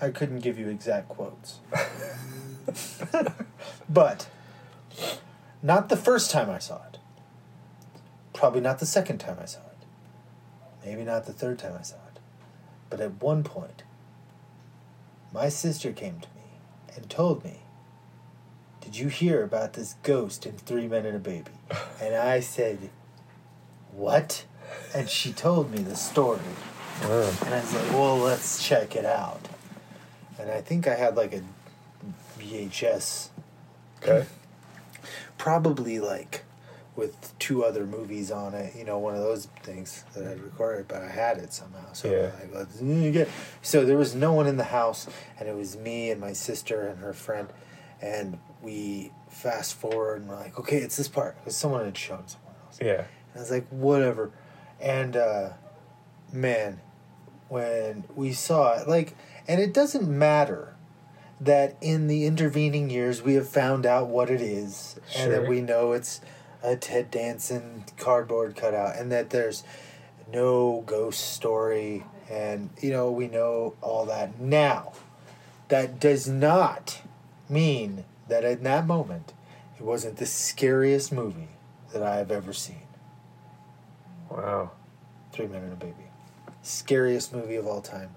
I couldn't give you exact quotes, but not the first time I saw it, Probably not the second time I saw it. Maybe not the third time I saw it. But at one point, my sister came to me and told me, Did you hear about this ghost in Three Men and a Baby? And I said, What? And she told me the story. And I was like, Well, let's check it out. And I think I had like a VHS. Okay. Probably like with two other movies on it, you know, one of those things that I recorded, but I had it somehow. So Yeah. like, let's mm, get. So there was no one in the house, and it was me and my sister and her friend, and we fast forward and we're like, okay, it's this part because someone had shown someone else. Yeah. And I was like, whatever. And uh, man, when we saw it, like, and it doesn't matter that in the intervening years we have found out what it is, and that we know it's a Ted Danson cardboard cutout, and that there's no ghost story, and you know we know all that now. That does not mean that in that moment it wasn't the scariest movie that I have ever seen. Wow. Three Men and a Baby. Scariest movie of all time.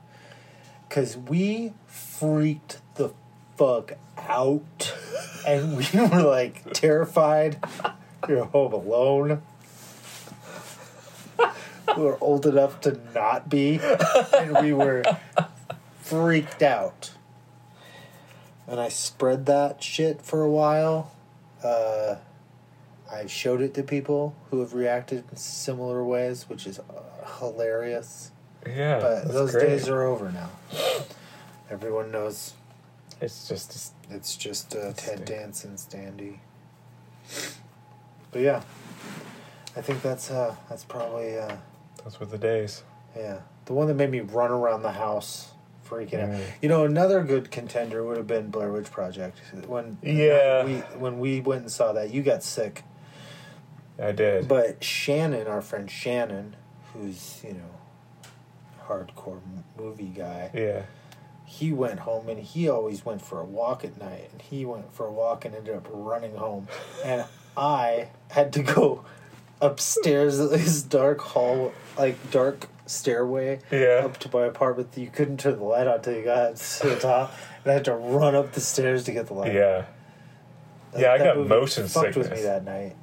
Because we freaked the fuck out. and we were like terrified. We were home alone. we were old enough to not be. And we were freaked out. And I spread that shit for a while. Uh, I showed it to people who have reacted in similar ways, which is uh, hilarious. Yeah. but those great. days are over now. Everyone knows It's just it's just uh, Ted Danson standy. But yeah, I think that's uh, that's probably uh, those were the days. yeah the one that made me run around the house freaking out. Mm. You know, another good contender would have been Blair Witch Project. When Yeah. we when we went and saw that, you got sick. I did. But Shannon, our friend Shannon, who's you know, hardcore movie guy, yeah. he went home and he always went for a walk at night. And he went for a walk and ended up running home. And I had to go upstairs this dark hall, like dark stairway, Yeah. up to my apartment. You couldn't turn the light on till you got to the top. And I had to run up the stairs to get the light. Yeah. That- yeah, I got motion fucked sickness. with me that night.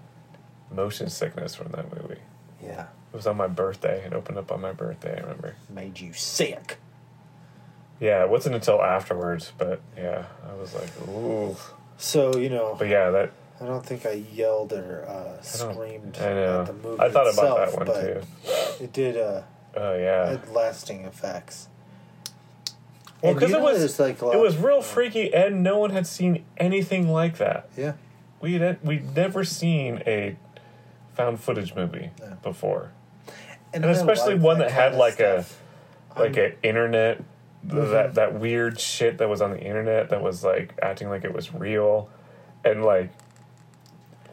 Motion sickness from that movie. Yeah, It was on my birthday. It opened up on my birthday, I remember. made you sick. Yeah, it wasn't until afterwards, but yeah, I was like, ooh. So you know, But yeah, that I don't think I yelled or uh, I screamed I know. at the movie I thought about that one too. It did. Uh, Oh yeah. It had lasting effects. Well, because it was like, it was real freaky, and no one had seen anything like that. Yeah. We had we'd never seen a found footage movie before, and, I especially one that that had like stuff. a like I'm- a internet Mhm. that that weird shit that was on the internet that was like acting like it was real, and like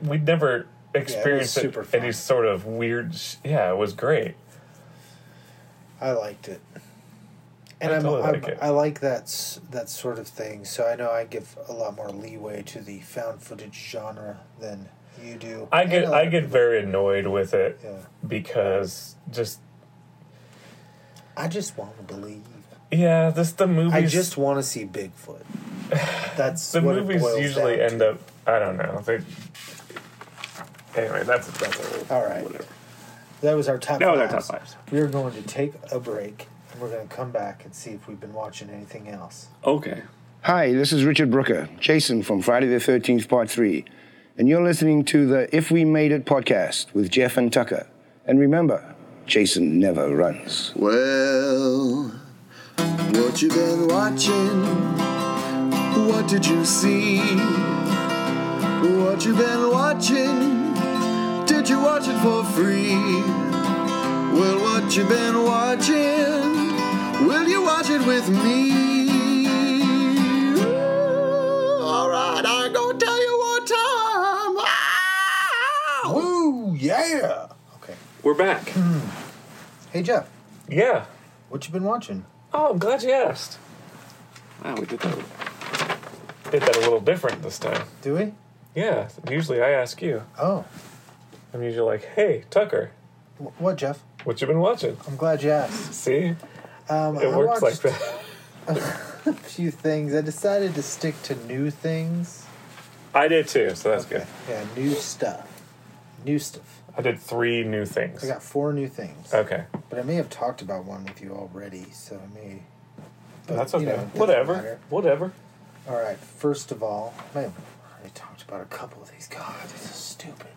we'd never experienced it, super any sort of weird. Sh- yeah, it was great. I liked it, and I I'm, totally like it. I like that that sort of thing. So I know I give a lot more leeway to the found footage genre than you do. I get And uh, I get people- very annoyed with it Yeah. because just I just want to believe. yeah, this the movies. I just want to see Bigfoot. That's the what it movies boils usually down end to. up. I don't know. They, anyway, that's that's a, All right. That was our top. That was our fives. top fives. We're going to take a break, and we're going to come back and see if we've been watching anything else. Okay. Hi, this is Richard Brooker, Jason from Friday the 13th, Part 3. And you're listening to the If We Made It podcast with Jeff and Tucker. And remember, Jason never runs. Well, what you been watching? What did you see? What you been watching? Did you watch it for free? Well, what you been watching? Will you watch it with me? Yeah. Okay. We're back. Hey Jeff, Yeah. what you been watching? Oh, I'm glad you asked. Wow, we did that. Did that a little different this time. Do we? Yeah. Usually I ask you. Oh, I'm usually like, "Hey, Tucker, Wh- What, Jeff? what you been watching?" I'm glad you asked. See, Um, it I works like watched that. a few things. I decided to stick to new things. I did too, so that's good. Yeah, new stuff. New stuff. I did three new things. I got four new things. Okay, But I may have talked about one with you already, so I may. but, that's you okay. know, Whatever, matter. whatever. All right. First of all, I may have already talked about a couple of these. God, this is stupid.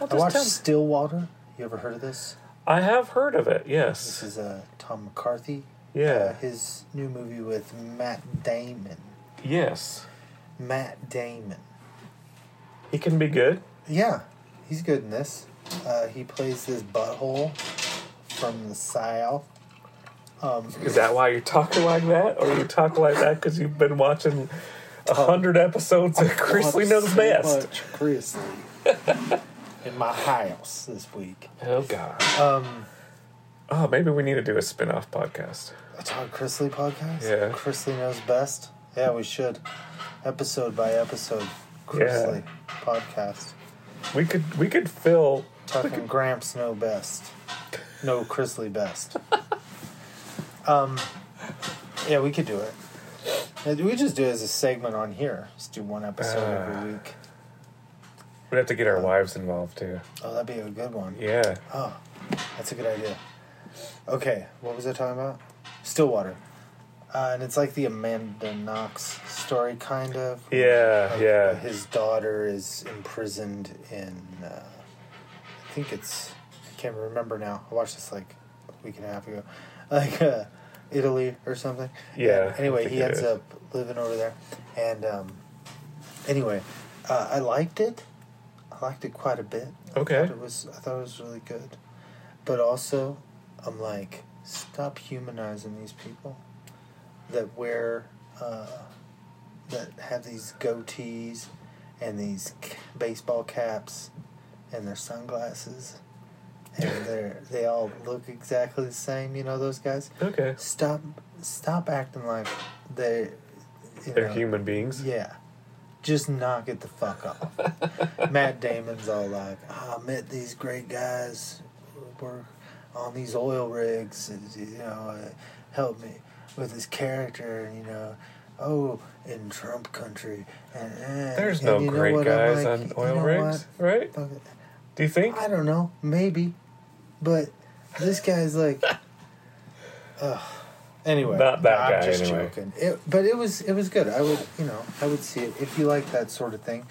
Well, I watched tell. Stillwater. You ever heard of this? I have heard of it. Yes. This Yes. is uh, Tom McCarthy. Yeah. Uh, his new movie with Matt Damon. Yes. Matt Damon. He can be good. Yeah, he's good in this. Uh, he plays this butthole from the South. Um, Is that why you're talking like that, or you talk like that because you've been watching a hundred episodes of Chrisley Knows so Best? much Chrisley in my house this week. Oh God. Um, Oh, maybe we need to do a spin-off podcast. a Todd Chrisley podcast. Yeah. Chrisley knows best. Yeah, we should. Episode by episode, Chrisley podcast. We could we could fill Tuck and Gramps know best. No Chrisley best. um, yeah, we could do it. We just do it as a segment on here. Just do one episode Ah. every week. we'd have to get our wives involved too. Oh, that'd be a good one. Yeah. Oh, that's a good idea. Okay, what was I talking about? Stillwater. Uh, and it's like the Amanda Knox story, kind of. Yeah, Like, yeah. His daughter is imprisoned in, uh, think it's, I can't remember now. I watched this like a week and a half ago. Like, uh, Italy or something. Yeah, And anyway, he ends is. up living over there. And um, anyway, uh, I liked it. I liked it quite a bit. I Okay. thought it was I thought it was really good. But also I'm like, stop humanizing these people that wear uh, that have these goatees and these baseball caps and their sunglasses and they're they all look exactly the same, you know those guys? Okay. Stop stop acting like they. They're know, human beings. yeah. Just knock it the fuck off. Matt Damon's all like, "Oh, I met these great guys who work on these oil rigs, and, you know, uh, help me with his character, and, you know, oh, in Trump country. And, eh, There's and no great guys like, on oil rigs, right? what? Fuck it. Do you think? I don't know, maybe. But this guy's like, ugh. Anyway, Not that I'm guy, just anyway. joking. It, but it was it was good. I would you know I would see it if you like that sort of thing.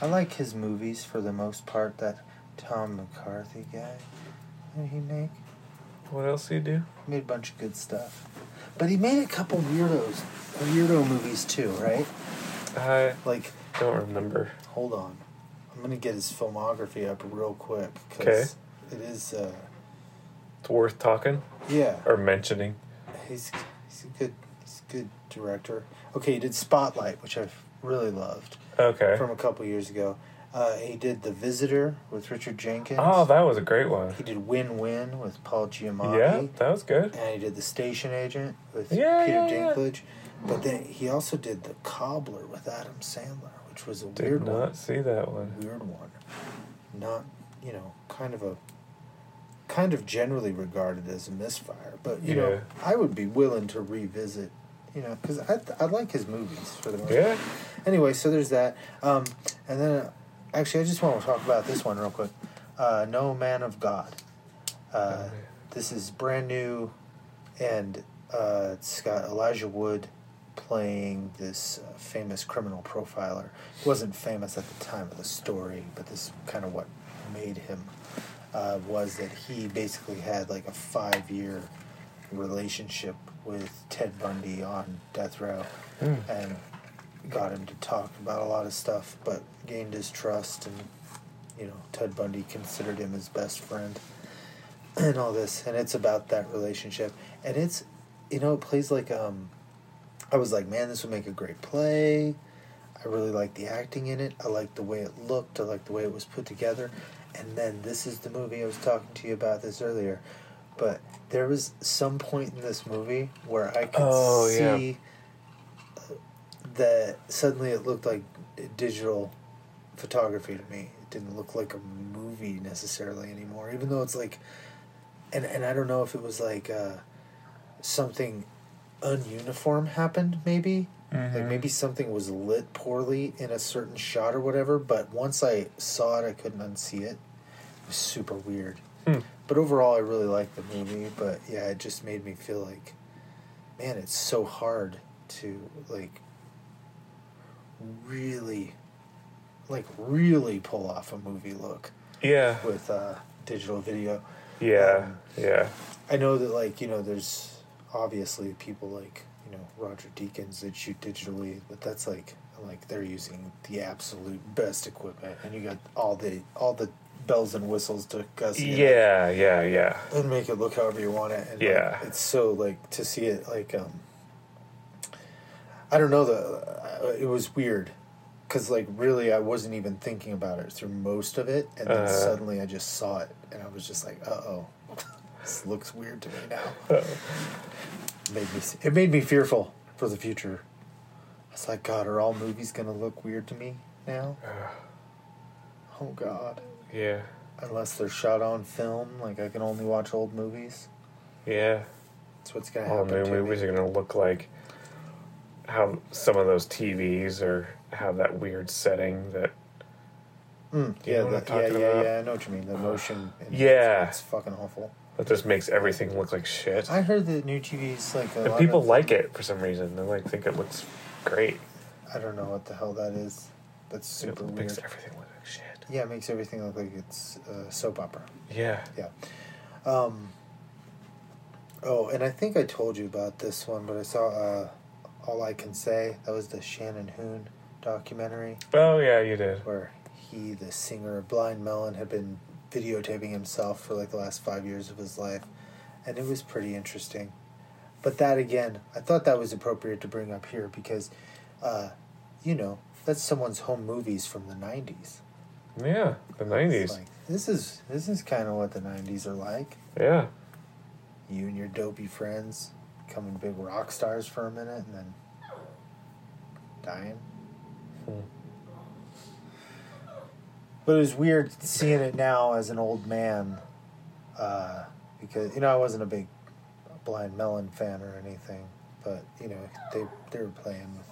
I like his movies for the most part. That Tom McCarthy guy, what did he make? What else do you do? He made a bunch of good stuff. But he made a couple weirdos, weirdo movies too, right? I Like, don't remember. hold on, I'm gonna get his filmography up real quick Okay. because it is. Uh, It's worth talking yeah, or mentioning. he's he's a good he's a good director. Okay, he did Spotlight, which I've really loved Okay. from a couple years ago. Uh, he did The Visitor with Richard Jenkins. Oh, that was a great one. He did Win Win with Paul Giamatti. Yeah, that was good. And he did The Station Agent with Yeah, Peter yeah, yeah. Dinklage. But then he also did The Cobbler with Adam Sandler, which was a Did weird not one. see that one. Weird one. Not, you know, kind of a kind of generally regarded as a misfire. But you know, I would be willing to revisit. You know, because I I like his movies for the most Yeah. part. Anyway, so there's that. Um, and then, uh, actually, I just want to talk about this one real quick. Uh, no Man of God. Uh, this is brand new, and uh, it's got Elijah Wood playing this uh, famous criminal profiler. He wasn't famous at the time of the story, but this is kind of what made him. Uh, was that he basically had like a five year relationship with Ted Bundy on death row Mm. and got him to talk about a lot of stuff, but gained his trust and you know, Ted Bundy considered him his best friend and all this. And it's about that relationship. And it's, you know, it plays like, um, I was like, man, this would make a great play. I really like the acting in it. I like the way it looked. I like the way it was put together. And then this is the movie I was talking to you about this earlier. But there was some point in this movie where I could Oh, yeah. see that suddenly it looked like digital photography to me. it didn't look like a movie necessarily anymore. Even though it's like, and and I don't know if it was like uh, something ununiform happened. Maybe like maybe something was lit poorly in a certain shot or whatever. But once I saw it, I couldn't unsee it. It was super weird. Hmm. But overall, I really liked the movie. But yeah, it just made me feel like, man, it's so hard to like really, like really pull off a movie look Yeah. with uh, digital video. Yeah. Um, yeah. I know that like you know there's obviously people like you know Roger Deakins that shoot digitally, but that's like like they're using the absolute best equipment, and you got all the all the bells and whistles to gussy it Yeah. Yeah. Yeah. and make it look however you want it. And like, Yeah. it's so like to see it like um. I don't know the uh, it was weird. Cause like really, I wasn't even thinking about it through most of it, and then Uh. suddenly I just saw it, and I was just like, "Uh oh, this looks weird to me now." made me it made me fearful for the future. I was like, God, are all movies gonna look weird to me now? Oh God, Yeah. unless they're shot on film, like I can only watch old movies. Yeah. That's what's gonna All happen. new to movies me. are gonna look like how some of those TVs or have that weird setting that. Mm, yeah, the, yeah, yeah, about? yeah. I know what you mean. The motion. Yeah. it's, it's fucking awful. That just makes everything look like shit. I heard that new TV's like a and people of- like it for some reason. They like think it looks great. I don't know what the hell that is. That's super it weird. makes everything look like shit. Yeah, it makes everything look like it's a soap opera. Yeah. Yeah. Um, oh, and I think I told you about this one, but I saw uh, All I Can Say. That was the Shannon Hoon documentary Oh yeah, you did. where he, the singer of Blind Melon, had been videotaping himself for like the last five years of his life. And it was pretty interesting. But that again, I thought that was appropriate to bring up here because, uh, you know, that's someone's home movies from the 90s. Yeah, the nineties. Like, this is this is kind of what the '90s are like. Yeah. You and your dopey friends becoming big rock stars for a minute and then dying. Hmm. But it was weird seeing it now as an old man, uh, because you know I wasn't a big Blind Melon fan or anything, but you know they they were playing with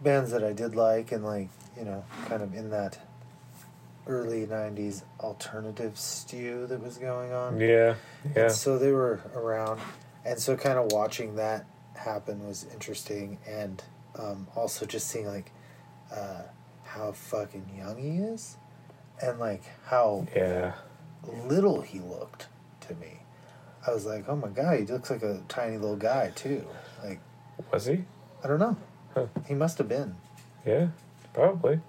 bands that I did like and like you know kind of in that early '90s alternative stew that was going on. Yeah. Yeah. And so they were around, and so kind of watching that happen was interesting, and um, also just seeing like uh, how fucking young he is, and like how Yeah. little he looked to me. I was like, oh my god, he looks like a tiny little guy too. Like Was he? I don't know, Huh. he must have been, Yeah. Probably.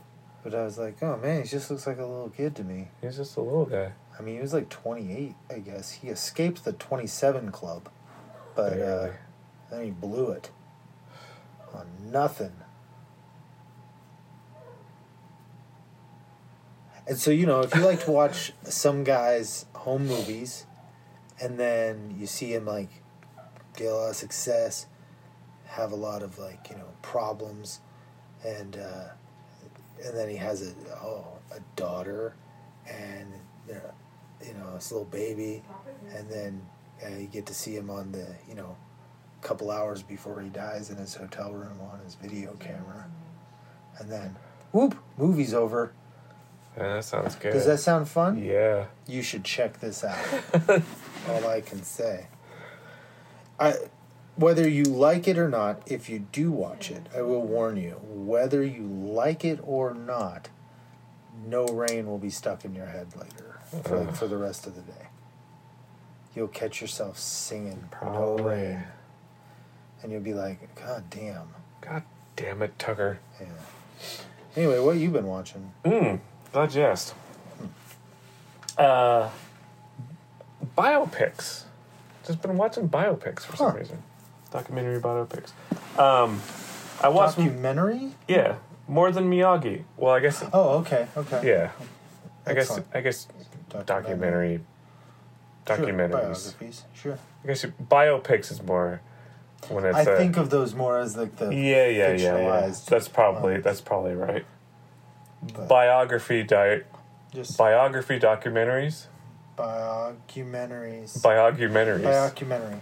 but I was like, oh man, he just looks like a little kid to me. He's just a little guy. I mean, he was like 28, I guess. He escaped the 27 club, but uh, then he blew it on nothing. And so, you know, if you like to watch some guy's home movies and then you see him like get a lot of success, have a lot of like, you know, problems, and uh, and then he has a oh a daughter and you know this little baby and then uh, you get to see him on the you know couple hours before he dies in his hotel room on his video camera. And then whoop movie's over Yeah, that sounds good. does that sound fun? Yeah. you should check this out. All i can say. I whether you like it or not if you do watch it i will warn you whether you like it or not no rain will be stuck in your head later for, like, for the rest of the day. You'll catch yourself singing no rain. And you'll be like god damn. God damn it, Tucker. yeah. Anyway what you been watching? Mm. Glad you asked. Uh, biopics. Just been watching biopics for some Huh. reason. Documentary biopics. Um, I watched. documentary yeah, more than Miyagi. Well, I guess. oh okay okay Yeah. I guess. Excellent. I guess. Documentary. Documentary. Sure, Documentaries. biographies sure I guess biopics is more when it's. I a, think of those more as like the Yeah, yeah, yeah, yeah. fictionalized That's probably that's probably right. Biography di- Just biography documentaries. Biocumentaries. Biocumentaries. Biocumentary.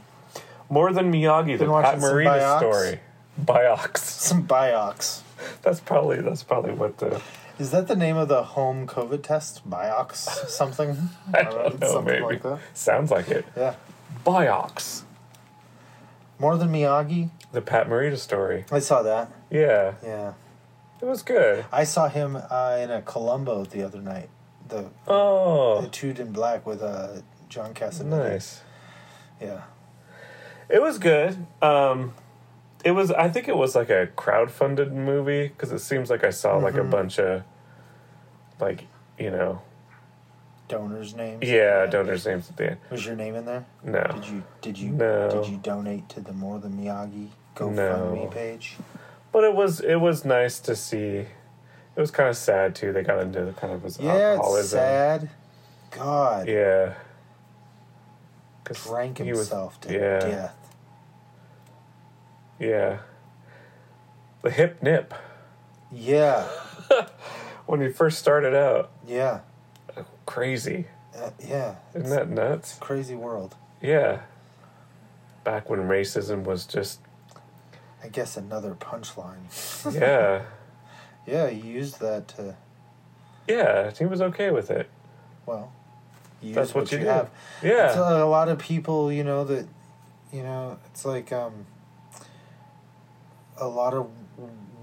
More than Miyagi, the Pat Morita biocs? story. Biox. Some biox. That's probably that's probably what the Is that the name of the home COVID test? Biox something? I don't know Something maybe like that. sounds like it. Yeah. Biox. More than Miyagi? The Pat Morita story. I saw that. Yeah, Yeah. It was good. I saw him uh, in a Columbo the other night. The Oh, Etude in Black with uh, John Cassavetes. nice. Yeah. It was good. Um, it was. I think it was like a crowd-funded movie because it seems like I saw like a Mhm. bunch of, like you know, Donors' names. yeah, donors' names at the end. Was your name in there? No, Did you did you No. did you donate to the More Than Miyagi GoFundMe No. page? But it was it was nice to see. It was kind of sad too. They got into the kind of his Yeah, it's sad. God, Yeah. drank he was- himself to yeah. death. Yeah. The hip nip. Yeah, When he first started out, yeah, crazy. uh, yeah. Isn't that nuts? Crazy world. Yeah. Back when racism was just I guess another punchline. yeah. yeah, he used that to Yeah, he was okay with it. well. That's what you do. have. Yeah. It's a, a lot of people, you know, that, you know, it's like um, a lot of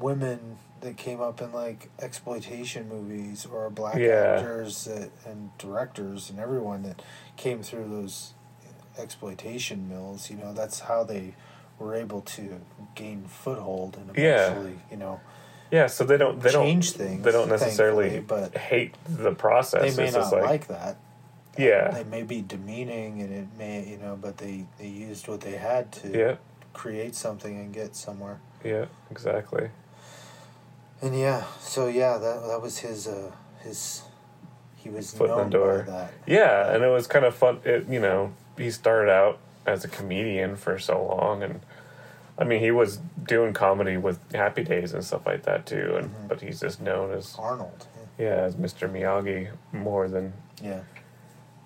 women that came up in like exploitation movies or black Yeah. actors that, and directors and everyone that came through those exploitation mills. You know, that's how they were able to gain foothold and Yeah. eventually, you know, Yeah, so they don't they Change don't things, they don't necessarily but hate the process. they may It's not like, like, that. yeah. They may be demeaning and it may, you know, but they, they used what they had to Yeah. create something and get somewhere. Yeah, exactly. And yeah, so yeah, that that was his uh his he was Foot in known the door. by that. Yeah, and it was kind of fun. It you know he started out as a comedian for so long, and I mean he was doing comedy with Happy Days and stuff like that too. And Mm-hmm. but he's just known as Arnold. yeah as Mr. Miyagi more than Yeah.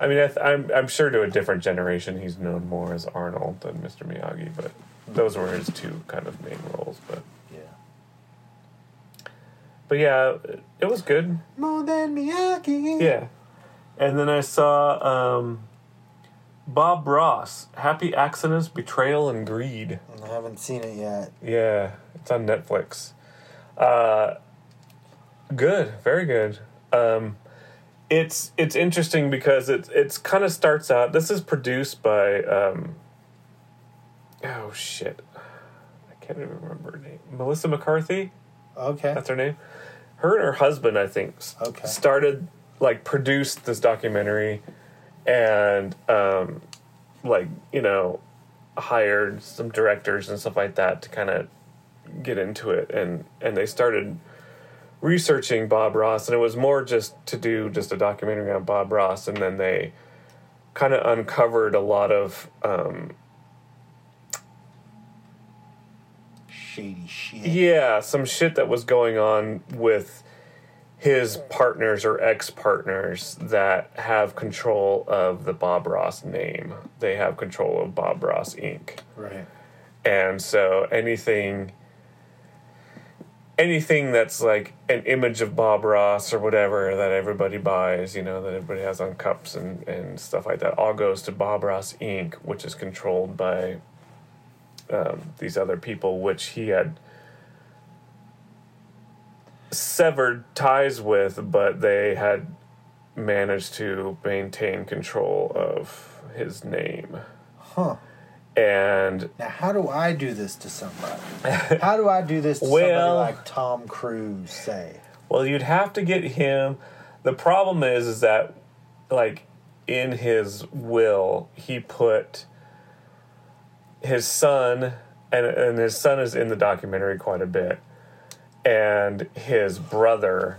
I mean I th- I'm I'm sure to a different generation he's known more as Arnold than Mr. Miyagi, but those were his two kind of main roles. But Yeah. but yeah, it- it was good. More than Miyagi. Yeah. And then I saw um, Bob Ross, Happy Accidents, Betrayal, and Greed. I haven't seen it yet. Yeah, it's on Netflix. Uh, good, very good. Um, it's it's interesting because it it's kind of starts out. This is produced by um, oh shit, I can't even remember her name. Melissa McCarthy. Okay. That's her name. Her and her husband, I think, Okay. started like produced this documentary, and um, like you know, hired some directors and stuff like that to kind of get into it, and and they started researching Bob Ross, and it was more just to do just a documentary on Bob Ross, and then they kind of uncovered a lot of um, Shady shit. Yeah, some shit that was going on with his partners or ex partners that have control of the Bob Ross name. They have control of Bob Ross Inc. Right. And so anything anything that's like an image of Bob Ross or whatever that everybody buys, you know, that everybody has on cups and, and stuff like that, all goes to Bob Ross Inc., which is controlled by um, these other people, which he had severed ties with, but they had managed to maintain control of his name. Huh. And Now, how do I do this to somebody? How do I do this to Well- somebody like Tom Cruise, say? Well, you'd have to get him. The problem is, is that, like, in his will, he put his son, and and his son is in the documentary quite a bit, and his brother,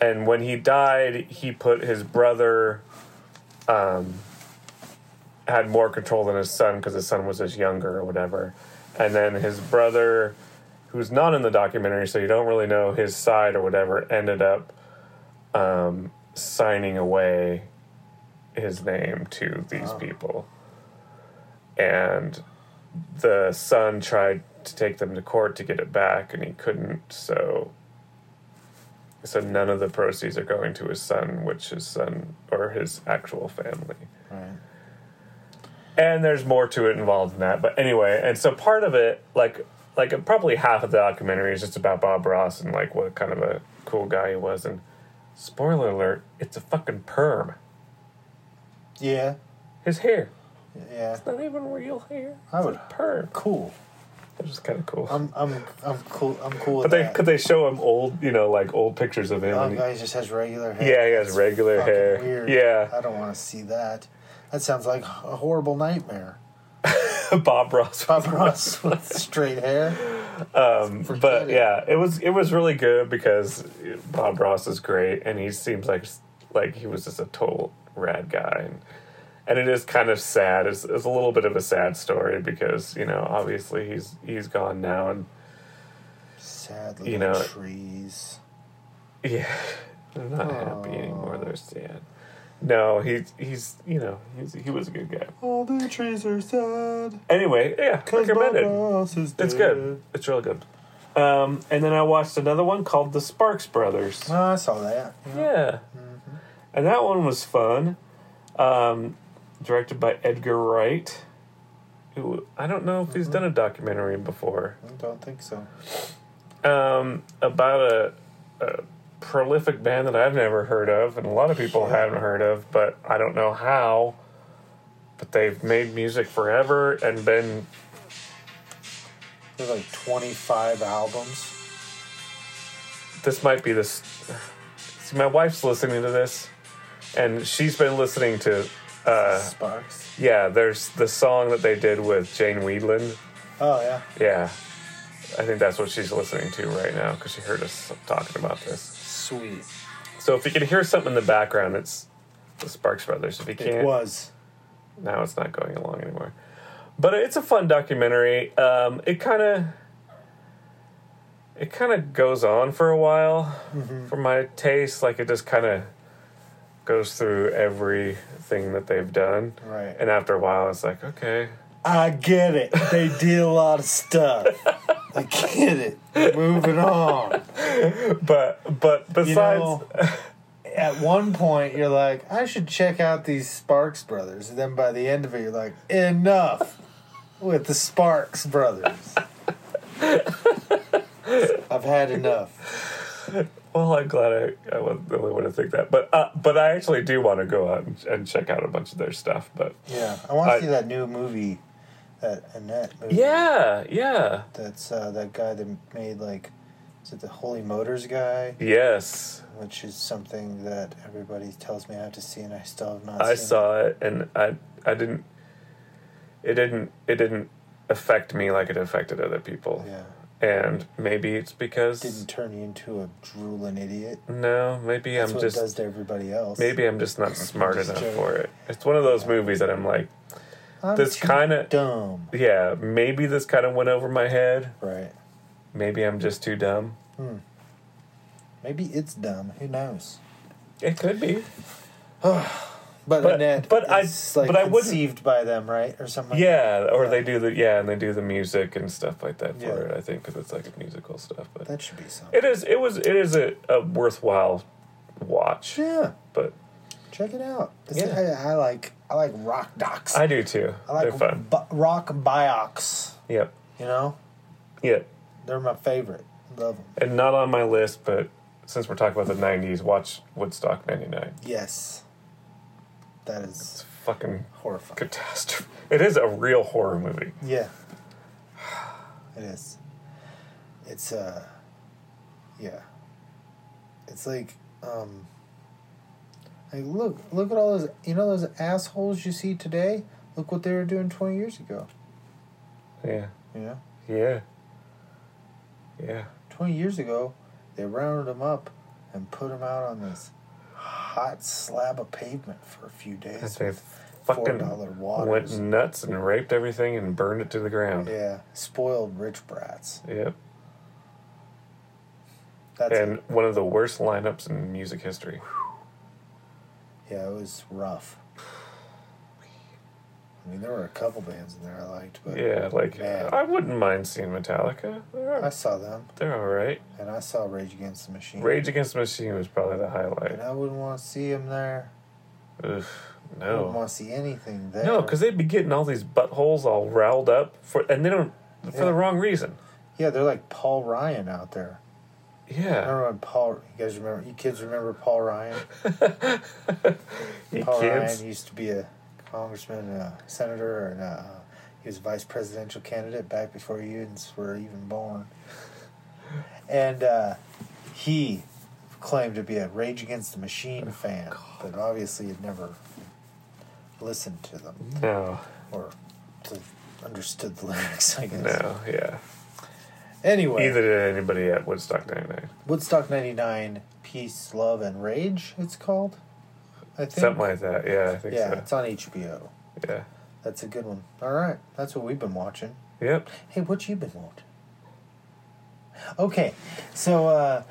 and when he died, he put his brother, um, had more control than his son because his son was just younger or whatever, and then his brother who's not in the documentary, so you don't really know his side or whatever, ended up um, signing away his name to these people. And the son tried to take them to court to get it back, and he couldn't, so. So none of the proceeds are going to his son, which his son or his actual family Right. and there's more to it involved in that but anyway and so part of it like like probably half of the documentary is just about bob ross and like what kind of a cool guy he was and spoiler alert it's a fucking perm Yeah. his hair Yeah. it's not even real hair I would. perm Cool. Which is kind of cool I'm I'm I'm cool. I'm cool but with they that. could they show him old you know like old pictures of him Oh, and he- guy just has regular hair. Yeah, he has That's regular fucking hair. Weird. Yeah. I don't want to see that. That sounds like a horrible nightmare. bob ross Bob Ross with straight hair. um, but it. yeah, it was it was really good because Bob Ross is great, and he seems like like he was just a total rad guy, and, and it is kind of sad. It's, it's a little bit of a sad story because you know obviously he's he's gone now, and Sad little You know- trees. yeah, they're not happy anymore. They're sad. No, he's he's you know he's, he was a good guy. All the trees are sad. Anyway, yeah, recommended. It's good. It's really good. Um, and then I watched another one called The Sparks Brothers. Oh, I saw that. Yeah. And that one was fun. Um, directed by Edgar Wright. Who I don't know if he's done a documentary before. I don't think so. Um, about a, a prolific band that I've never heard of, and a lot of people haven't heard of, but I don't know how. But they've made music forever and been There's like 25 albums. this might be this. See, my wife's listening to this, and she's been listening to. Uh, Sparks. yeah, there's the song that they did with Jane Wiedlin. Oh yeah. Yeah, I think that's what she's listening to right now because she heard us talking about this. Sweet. So if you can hear something in the background, it's the Sparks Brothers. If you can't, It was. now it's not going along anymore. But it's a fun documentary. Um, it kind of it kind of goes on for a while for my taste. Like it just kind of goes through everything that they've done. Right. And after a while, it's like okay, I get it. They did a lot of stuff. I get it. Moving on. but but besides. You know, at one point you're like, I should check out these Sparks Brothers. And then by the end of it, you're like, enough with the Sparks Brothers. I've had enough. Well, I'm glad I, I wasn't the only one to think that, but uh, but I actually do want to go out and, and check out a bunch of their stuff. But Yeah, I want to see that new movie, that Annette movie. yeah, yeah, That's uh, that guy that made like, is it the Holy Motors guy? yes, Which is something that everybody tells me I have to see, and I still have not. I saw it, and I I didn't. It didn't. It didn't affect me like it affected other people. Yeah. And maybe it's because Didn't turn you into a drooling idiot. no, maybe That's I'm just does to everybody else. maybe I'm just not smart Just enough joking. for it. It's one of those movies that I'm like, I'm this kind of dumb. yeah, maybe this kind of went over my head. Right. Maybe I'm just too dumb. Hmm. Maybe it's dumb. Who knows? It could be. But, But- Annette but I- like but I conceived by them, right, or something. Like Yeah, or Yeah. they do the yeah, and they do the music and stuff like that for Yeah. it. I think because it's like musical stuff. But That should be something. it is it was it is a, a worthwhile watch. Yeah, But check it out. It's- Yeah. I, I like I like rock docs. I do too. I like They're fun. rock biocs. Yep. You know, Yep. they're my favorite. Love them. And not on my list, but since we're talking about the '90s, watch Woodstock '99. Yes, that is Fucking horrifying. catastrophe. It is a real horror movie. Yeah, it is. It's uh, yeah. It's like um. Like look, look at all those. You know those assholes you see today. Look what they were doing twenty years ago. Yeah. You know, Yeah. Yeah. twenty years ago, they rounded them up and put them out on this hot slab of pavement for a few days. They fucking went nuts and raped everything and burned it to the ground. Yeah, spoiled rich brats. Yep. That's and it. one of the worst lineups in music history. Yeah, it was rough. I mean, there were a couple bands in there I liked, but Yeah, like man, I wouldn't mind seeing Metallica. They're, I saw them, they're all right. and I saw Rage Against the Machine. Rage Against the Machine was probably the and highlight. I wouldn't want to see them there. Ugh, I wouldn't no, want to see anything there. no, because they'd be getting all these buttholes all riled up for, and they don't for Yeah. the wrong reason. yeah, they're like Paul Ryan out there. Yeah, Remember when Paul? You guys remember? You kids remember Paul Ryan? Paul kids. Ryan used to be a congressman, and a senator, and uh, he was a vice presidential candidate back before you were even born. And uh, he claimed to be a Rage Against the Machine fan, but obviously had never listened to them No, or to understood the lyrics. I guess. no, yeah. Anyway, Either did anybody at Woodstock '99. Woodstock '99, Peace, Love, and Rage. It's called. I think. Something like that. Yeah, I think yeah, so. it's on HBO. Yeah. That's a good one. All right, that's what we've been watching. Yep. Hey, what you been watching? Okay, so uh,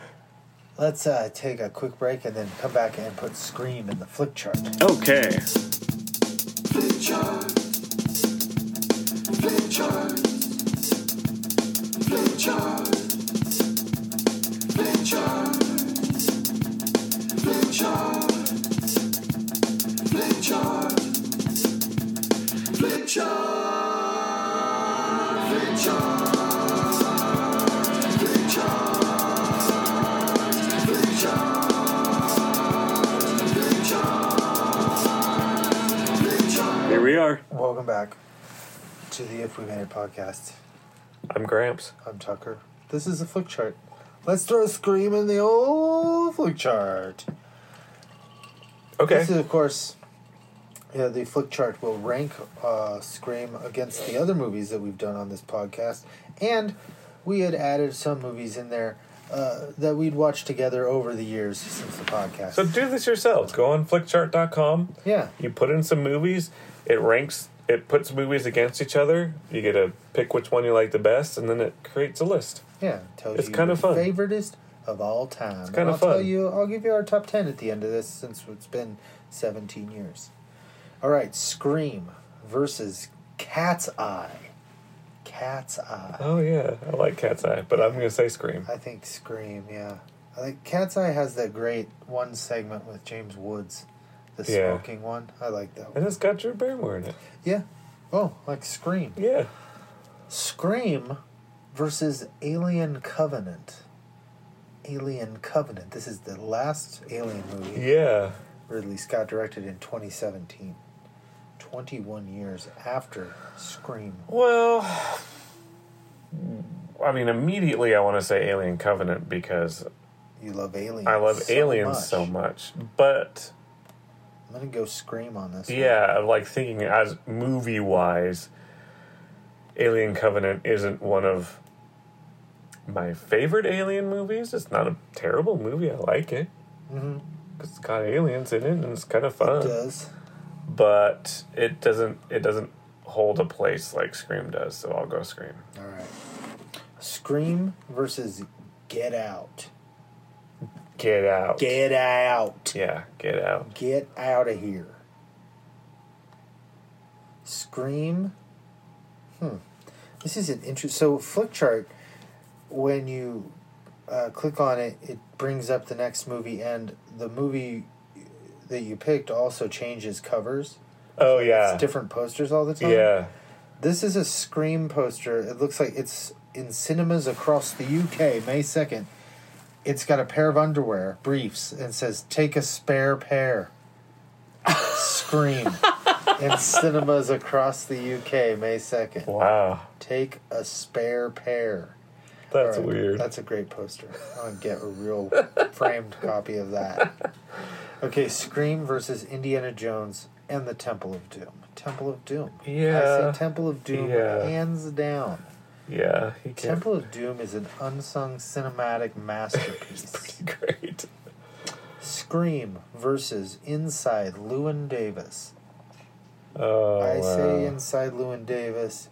let's uh, take a quick break and then come back and put Scream in the flick chart. Okay. Flick chart. Flick chart. Flick chart. Flick chart. Welcome back to the If We Made It podcast. I'm Gramps. I'm Tucker. This is the flick chart. Let's throw a Scream in the old flick chart. Okay. This is, of course, yeah, the flick chart will rank uh, Scream against the other movies that we've done on this podcast. And we had added some movies in there uh, that we'd watched together over the years since the podcast. So do this yourselves. Go on flickchart.com. yeah. You put in some movies. It ranks. It puts movies against each other. You get to pick which one you like the best, and then it creates a list. Yeah, tells It's you kinda fun. favoriteest of all time. It's I'll Tell fun. you, I'll give you our top ten at the end of this since it's been seventeen years. All right, Scream versus Cat's Eye. Cat's Eye. Oh yeah, I like Cat's Eye, but I'm gonna say Scream. I think Scream. Yeah, I think Cat's Eye has that great one segment with James Woods, the Yeah. smoking one. I like that one. And it's got Drew Barrymore in it. Yeah. Oh, like Scream. Yeah. Scream versus Alien Covenant. Alien Covenant. This is the last Alien movie Yeah. Ridley Scott directed in 2017. 21 years after Scream. Well, I mean, immediately I want to say Alien Covenant because You love Aliens. I love so aliens much. so much. But I'm to go Scream on this. yeah, I'm like thinking as movie wise, Alien Covenant isn't one of my favorite Alien movies. It's not a terrible movie. I like it. Mhm. 'Cause it's got aliens in it and it's kind of fun. It does. But it doesn't. It doesn't hold a place like Scream does. So I'll go Scream. All right. Scream versus Get Out. Get out. Get out. yeah, get out. Get out of here. Scream. Hmm. This is an interesting. So flick chart, when you uh, click on it, it brings up the next movie, and the movie that you picked also changes covers. Oh yeah. It's different posters all the time. Yeah. This is a Scream poster. It looks like it's in cinemas across the UK, May 2nd. It's got a pair of underwear, briefs, and says, Take a spare pair. Scream. in cinemas across the UK, May 2nd. Wow. Take a spare pair. That's right, weird. That's a great poster. I'll get a real framed copy of that. Okay, Scream versus Indiana Jones and the Temple of Doom. Temple of Doom. Yeah. I say Temple of Doom Yeah. hands down. Yeah. Temple of Doom is an unsung cinematic masterpiece. Great. Scream versus Inside Llewyn Davis. Oh. I say wow. Inside Llewyn Davis,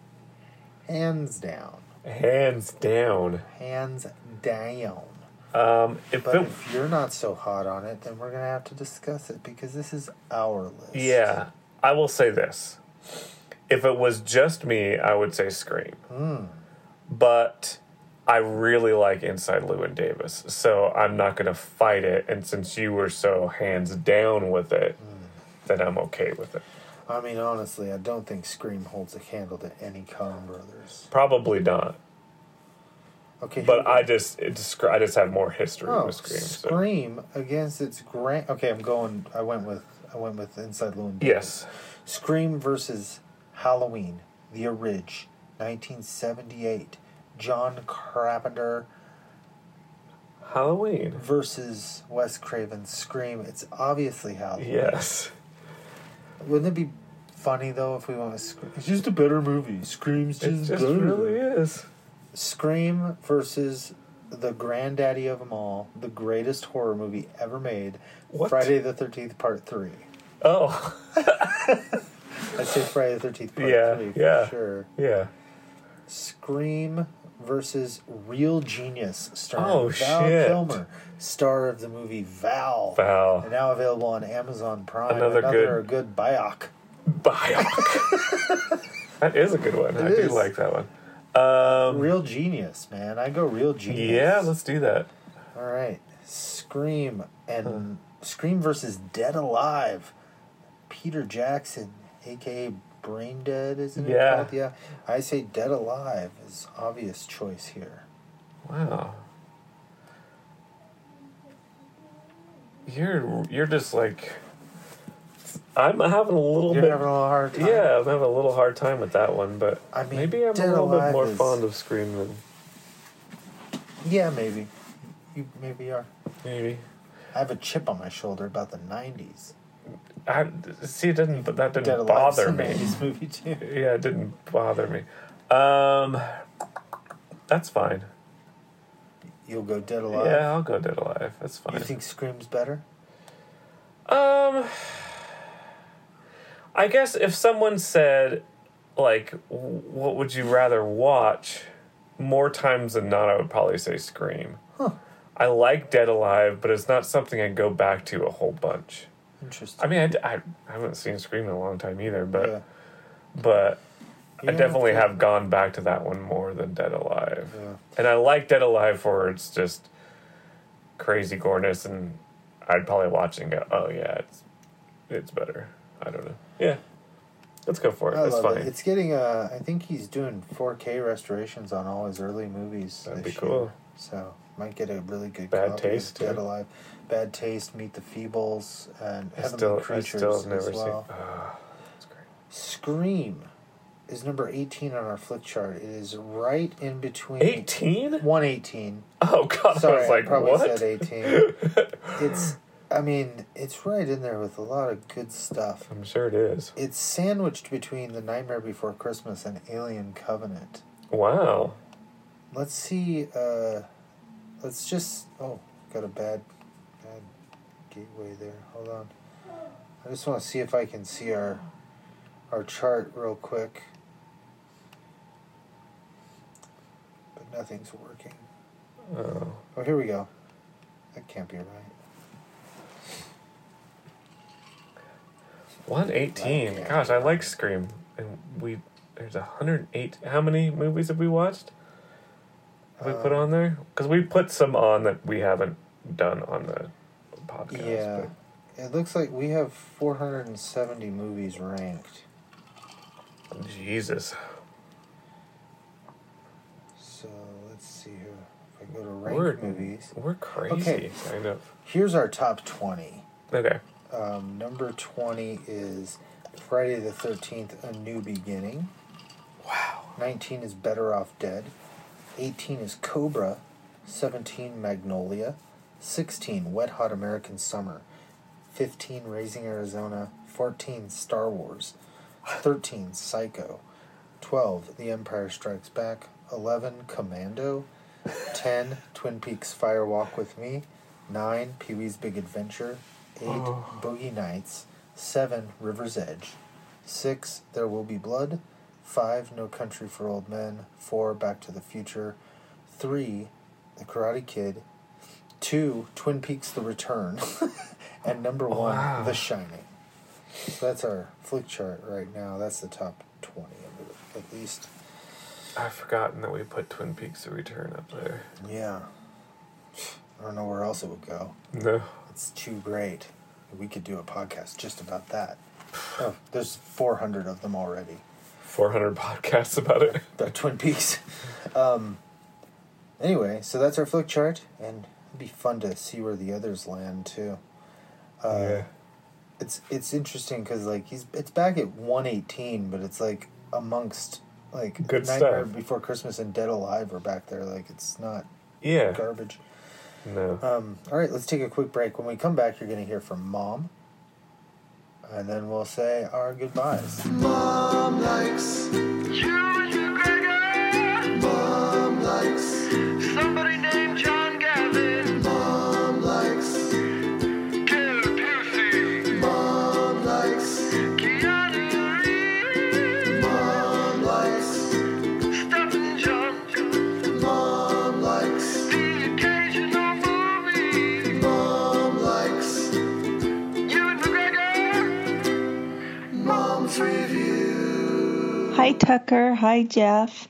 hands down. Hands down. Hands down. Um, if But it, if you're not so hot on it, then we're gonna have to discuss it because this is our list. yeah, I will say this: if it was just me, I would say Scream. Hmm. But I really like Inside Llewyn Davis, so I'm not going to fight it. And since you were so hands down with it, Hmm. then I'm okay with it. I mean, honestly, I don't think Scream holds a candle to any Coen Brothers. Probably not. Okay, But I just it just I just have more history oh, with Scream. So. Scream against its grand. Okay, I'm going. I went with. I went with Inside Llewyn. Davis. Yes. Scream versus Halloween, the Orig, 1978. John Carpenter Halloween versus Wes Craven's Scream. It's obviously Halloween. Yes. Wouldn't it be funny though if we went with Scream? It's just a better movie. Scream's just, It just, better. really is. Scream versus the granddaddy of them all, the greatest horror movie ever made, What? Friday the Thirteenth Part Three. Oh. I say Friday the Thirteenth Part Yeah, Three for yeah. sure. Yeah. Scream versus Real Genius, starring Oh, Val shit. Kilmer, star of the movie Val. Val. And now available on Amazon Prime. Another Another, good- good bioc. Bioc. that is a good one. I It do like that one. Um, Real Genius, man. I go Real Genius. yeah, let's do that. All right, Scream and Scream versus Dead Alive. Peter Jackson, aka Brain Dead, isn't it Yeah. called? Yeah. I say Dead Alive is obvious choice here. Wow. You're you're just like I'm having a little You're bit having a little hard time. Yeah, I'm having a little hard time with that one, but I mean, maybe I'm Dead a little bit more is- fond of Scream than Yeah, maybe. You maybe are. maybe. I have a chip on my shoulder about the '90s. I see it didn't but that didn't bother me. 90s movie too. Yeah, it didn't bother me. Um that's fine. You'll go Dead Alive. Yeah, I'll go Dead Alive. That's fine. You think Scream's better? Um, I guess if someone said, like, what would you rather watch? More times than not, I would probably say Scream. Huh. I like Dead Alive, but it's not something I go back to a whole bunch. Interesting. I mean, I I haven't seen Scream in a long time either, but Yeah. but You I definitely have have gone back to that one more than Dead Alive. Yeah. And I like Dead Alive for its just crazy goreness, and I'd probably watch it and go, "Oh yeah, it's it's better." I don't know. Yeah, let's go for it. I It's love funny. it. It's getting. Uh, I think he's doing 4K restorations on all his early movies. That'd this be cool. Year. So might get a really good. Bad Taste, Dead too. Alive, Bad Taste, Meet the Feebles, and I Heavenly still, I Creatures still have never as well. seen. Ah, great. Scream is number 18 on our flick chart. It is right in between. 18? 118. Oh god, Sorry, I was like, probably what? said 18. it's. I mean, it's right in there with a lot of good stuff. I'm sure it is. It's sandwiched between The Nightmare Before Christmas and Alien Covenant. Wow. Let's see. Uh, let's just. Oh, got a bad gateway there. Hold on. I just want to see if I can see our our chart real quick. But nothing's working. Oh. Oh, here we go. That can't be right. 118. Okay. Gosh, I like Scream. And we there's 108. How many movies have we watched? Have we put Um, on there? Because we put some on that we haven't done on the podcast. Yeah. It looks like we have 470 movies ranked. Jesus. So let's see here. If I go to rank We're, movies. we're crazy, Okay. kind of. Here's our top 20. Okay. Um, number 20 is Friday the 13th, A New Beginning. Wow. 19 is Better Off Dead. 18 is Cobra. 17, Magnolia. 16, Wet Hot American Summer. 15, Raising Arizona. 14, Star Wars. 13, Psycho. 12, The Empire Strikes Back. 11, Commando. 10, Twin Peaks Fire Walk with Me. 9, Pee Wee's Big Adventure. 8, Oh. Boogie Nights. 7, River's Edge. 6, There Will Be Blood. 5, No Country for Old Men. 4, Back to the Future. 3, The Karate Kid. Two, Twin Peaks: The Return, and number one, Wow. The Shining. So that's our flick chart right now. That's the top twenty of it, at least. I've forgotten that we put Twin Peaks: The Return up there. Yeah. I don't know where else it would go. No. It's too great. We could do a podcast just about that. Oh, there's 400 of them already. 400 podcasts about it. About Twin Peaks. Um, anyway, so that's our flick chart, and it'd be fun to see where the others land too. Uh, Yeah. It's it's interesting because like he's it's back at 118, but it's like amongst like Good Nightmare stuff. Before Christmas and Dead Alive are back there. Like it's not Yeah. garbage. No. Um, all right, let's take a quick break. When we come back, you're going to hear from Mom. And then we'll say our goodbyes. Mom likes Mom Tucker. Hi, Jeff.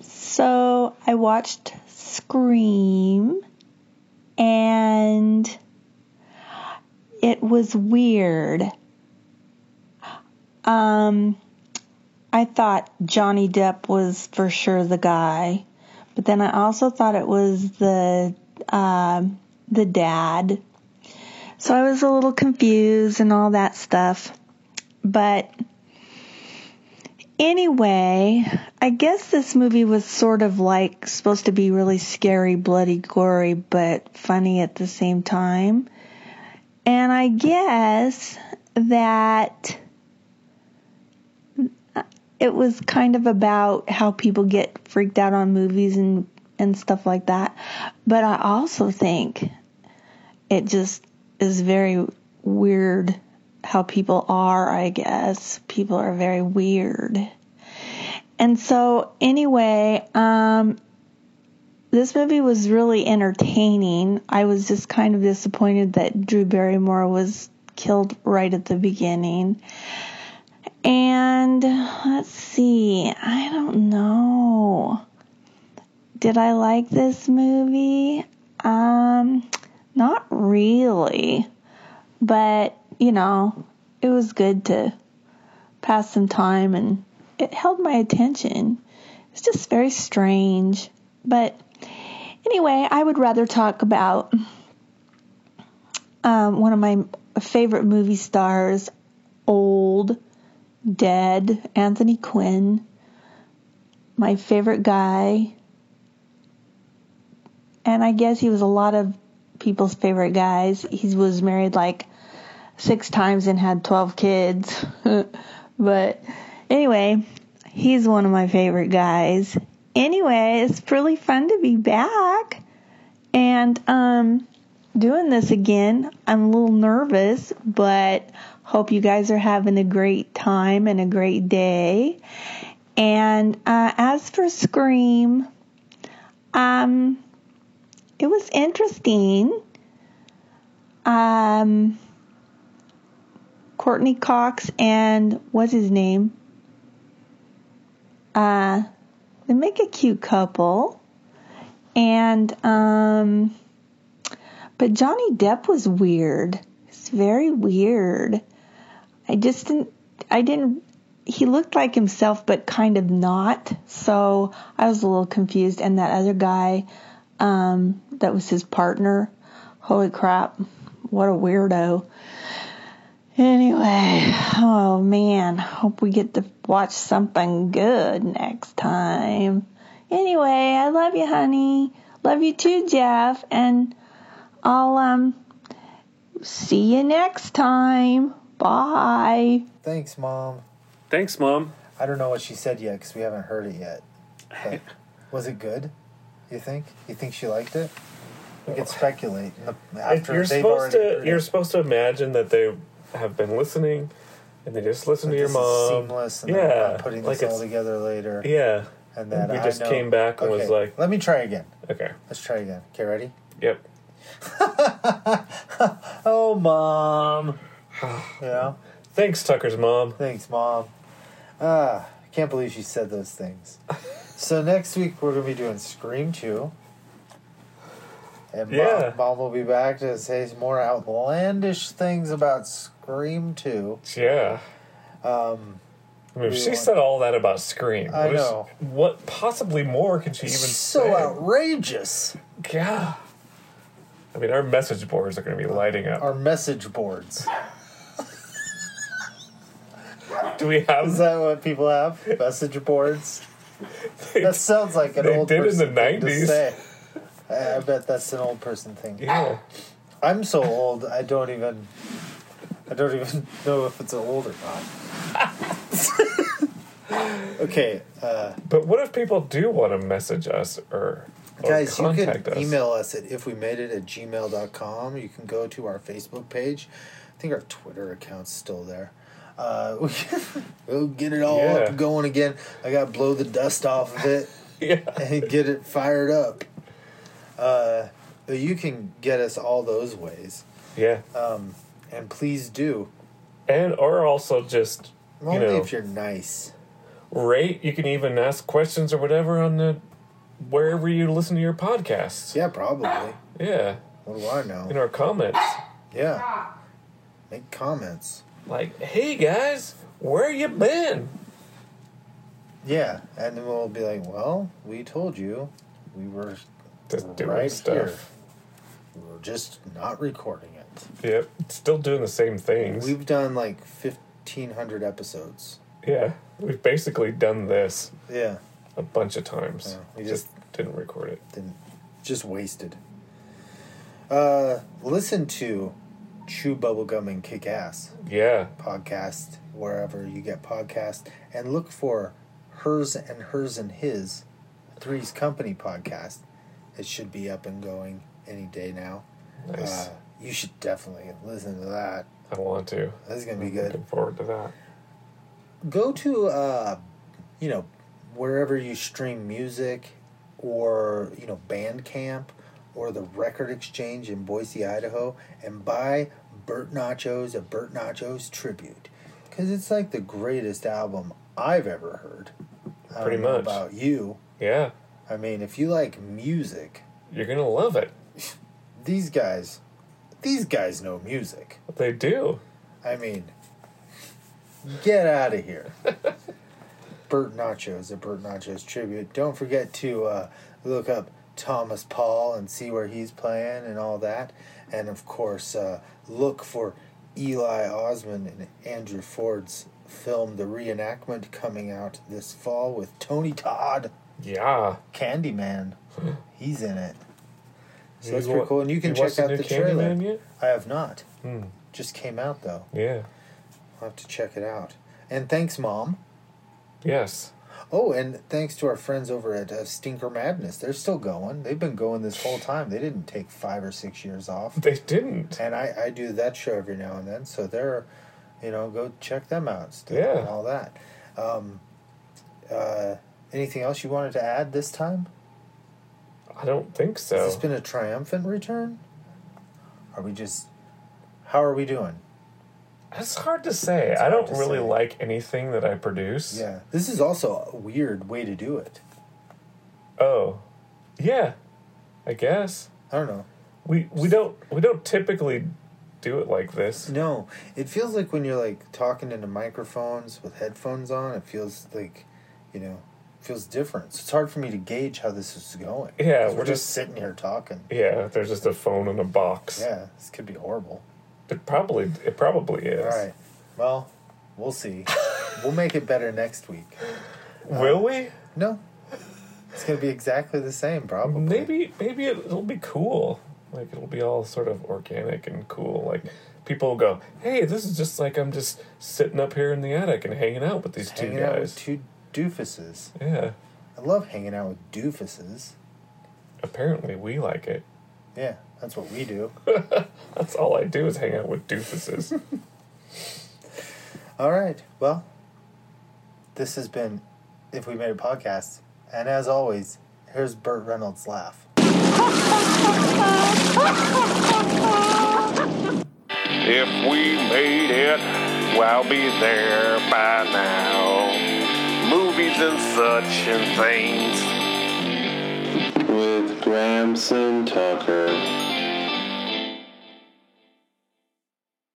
So I watched Scream and it was weird. Um, I thought Johnny Depp was for sure the guy, but then I also thought it was the um the dad. So I was a little confused and all that stuff. But anyway, I guess this movie was sort of like supposed to be really scary, bloody, gory, but funny at the same time. And I guess that it was kind of about how people get freaked out on movies and and stuff like that. But I also think it just is very weird how people are, I guess. People are very weird. And so anyway, um this movie was really entertaining. I was just kind of disappointed that Drew Barrymore was killed right at the beginning. And let's see, I don't know. Did I like this movie? Um, not really. But, you know, it was good to pass some time and it held my attention. It's just very strange. But anyway, I would rather talk about um, one of my favorite movie stars, old, dead, Anthony Quinn. My favorite guy. And I guess he was a lot of people's favorite guys. He was married like six times and had 12 kids. but anyway, he's one of my favorite guys. Anyway, it's really fun to be back and um doing this again. I'm a little nervous, but hope you guys are having a great time and a great day. And uh, as for Scream, um, it was interesting. Um, Courteney Cox and what's his name? Uh, they make a cute couple. And, um, but Johnny Depp was weird. It's very weird. I just didn't, I didn't, he looked like himself, but kind of not. So I was a little confused. And that other guy, um, that was his partner. Holy crap. What a weirdo. Anyway, oh man, hope we get to watch something good next time. Anyway, I love you, honey. Love you too, Jeff. And I'll, um, see you next time. Bye. Thanks, Mom. Thanks, Mom. I don't know what she said yet because we haven't heard it yet. But was it good? You think? You think she liked it? We could speculate. After you're they've supposed already to you're it. supposed to imagine that they have been listening and they just listen to your this mom. seamless, and yeah, not putting like all together later. Yeah. And then We I just know- came back and was Okay, like- let me try again. Okay. Let's try again. Okay, ready? Yep. Oh, mom. yeah. Thanks, Tucker's mom. Thanks, mom. Ah, I can't believe she said those things. so next week we're gonna be doing Scream Two. And mom, Yeah. mom will be back to say some more outlandish things about Scream Two. Yeah. Um, I mean, if she want- said all that about Scream. I what is- know. what possibly more can she even so say? outrageous. Yeah. I mean, our message boards are going to be lighting up. Our message boards. Do we have? Is that what people have? Message boards. that sounds like an they old did in the to 90s. say. I I bet that's an old person thing. Yeah. I'm so old. I don't even. I don't even know if it's old or not. okay, uh, But what if people do want to message us or, or guys, you contact can us? email us at if we made it at gmail.com. You can go to our Facebook page. I think our Twitter account's still there. Uh, we we'll get it all Yeah. up and going again. I got to blow the dust off of it yeah. and get it fired up. Uh, you can get us all those ways. Yeah. Um, and please do. And or also just you Only know if you're nice. rate. You can even ask questions or whatever on the wherever you listen to your podcasts. Yeah, probably. Yeah. What do I know? In our comments, Yeah. Make comments. like, "Hey guys, where you been?" Yeah, and then we'll be like, well, we told you we were Just doing right stuff. here. We're just not recording it. Yep. Still doing the same things. We've done like 1,500 episodes. yeah. We've basically done this Yeah. a bunch of times. Yeah, we just didn't record it. Then just wasted. Uh, listen to Chew Bubblegum and Kick Ass Yeah. podcast wherever you get podcasts and look for Hers and Hers and His Three's Company podcast. It should be up and going any day now. Nice. Uh, you should definitely listen to that. I want to. That's gonna be I'm good. Looking forward to that. Go to uh, you know wherever you stream music, or you know Bandcamp, or the Record Exchange in Boise, Idaho, and buy Burt Nachos a Burt Nachos tribute because it's like the greatest album I've ever heard. Pretty much. about you. Yeah. I mean, if you like music, You're gonna love it. these guys, these guys know music. They do. I mean, get out of here. Burt Nachos, a Burt Nachos tribute. Don't forget to uh, look up Thomas Paul and see where he's playing and all that. And of course, uh, look for Eli Osmond and Andrew Ford's film, The Reenactment, coming out this fall with Tony Todd, Yeah. Candyman. He's in it. So that's pretty cool. And you can you check the out new the trailer. Yet? I have not. Hmm. Just came out though. Yeah. I'll have to check it out. And thanks, Mom. Yes. Oh, and thanks to our friends over at uh, Stinker Madness. They're still going. They've been going this whole time. They didn't take five or six years off. They didn't. And I, I do that show every now and then. So they're, you know, go check them out still Yeah. and all that. Um, uh, anything else you wanted to add this time? I don't think so. Has this been a triumphant return? Are we just. How are we doing? It's hard to say. It's I don't really say. like anything that I produce. Yeah. This is also a weird way to do it. Oh. Yeah. I guess. I don't know. We we don't we don't typically do it like this. No, it feels like when you're like talking into microphones with headphones on, it feels like, you know, feels different. So it's hard for me to gauge how this is going. Yeah, we're we're just just- sitting here talking. Yeah, there's just a phone in a box. Yeah, this could be horrible. It probably it probably is. All right. Well, we'll see. we'll make it better next week. Uh, will we? No. It's going to be exactly the same, probably. Maybe maybe it, it'll be cool. Like it'll be all sort of organic and cool. Like people will go, "Hey, this is just like I'm just sitting up here in the attic and hanging out with these two out with guys." two doofuses. Yeah. I love hanging out with doofuses. Apparently, we like it. Yeah, that's what we do. That's all I do is hang out with doofuses. All right. Well, this has been If We Made a Podcast. And as always, here's Burt Reynolds' laugh. If we made it, well, I'll be there by now. Movies and such and things. With Gramps and Tucker.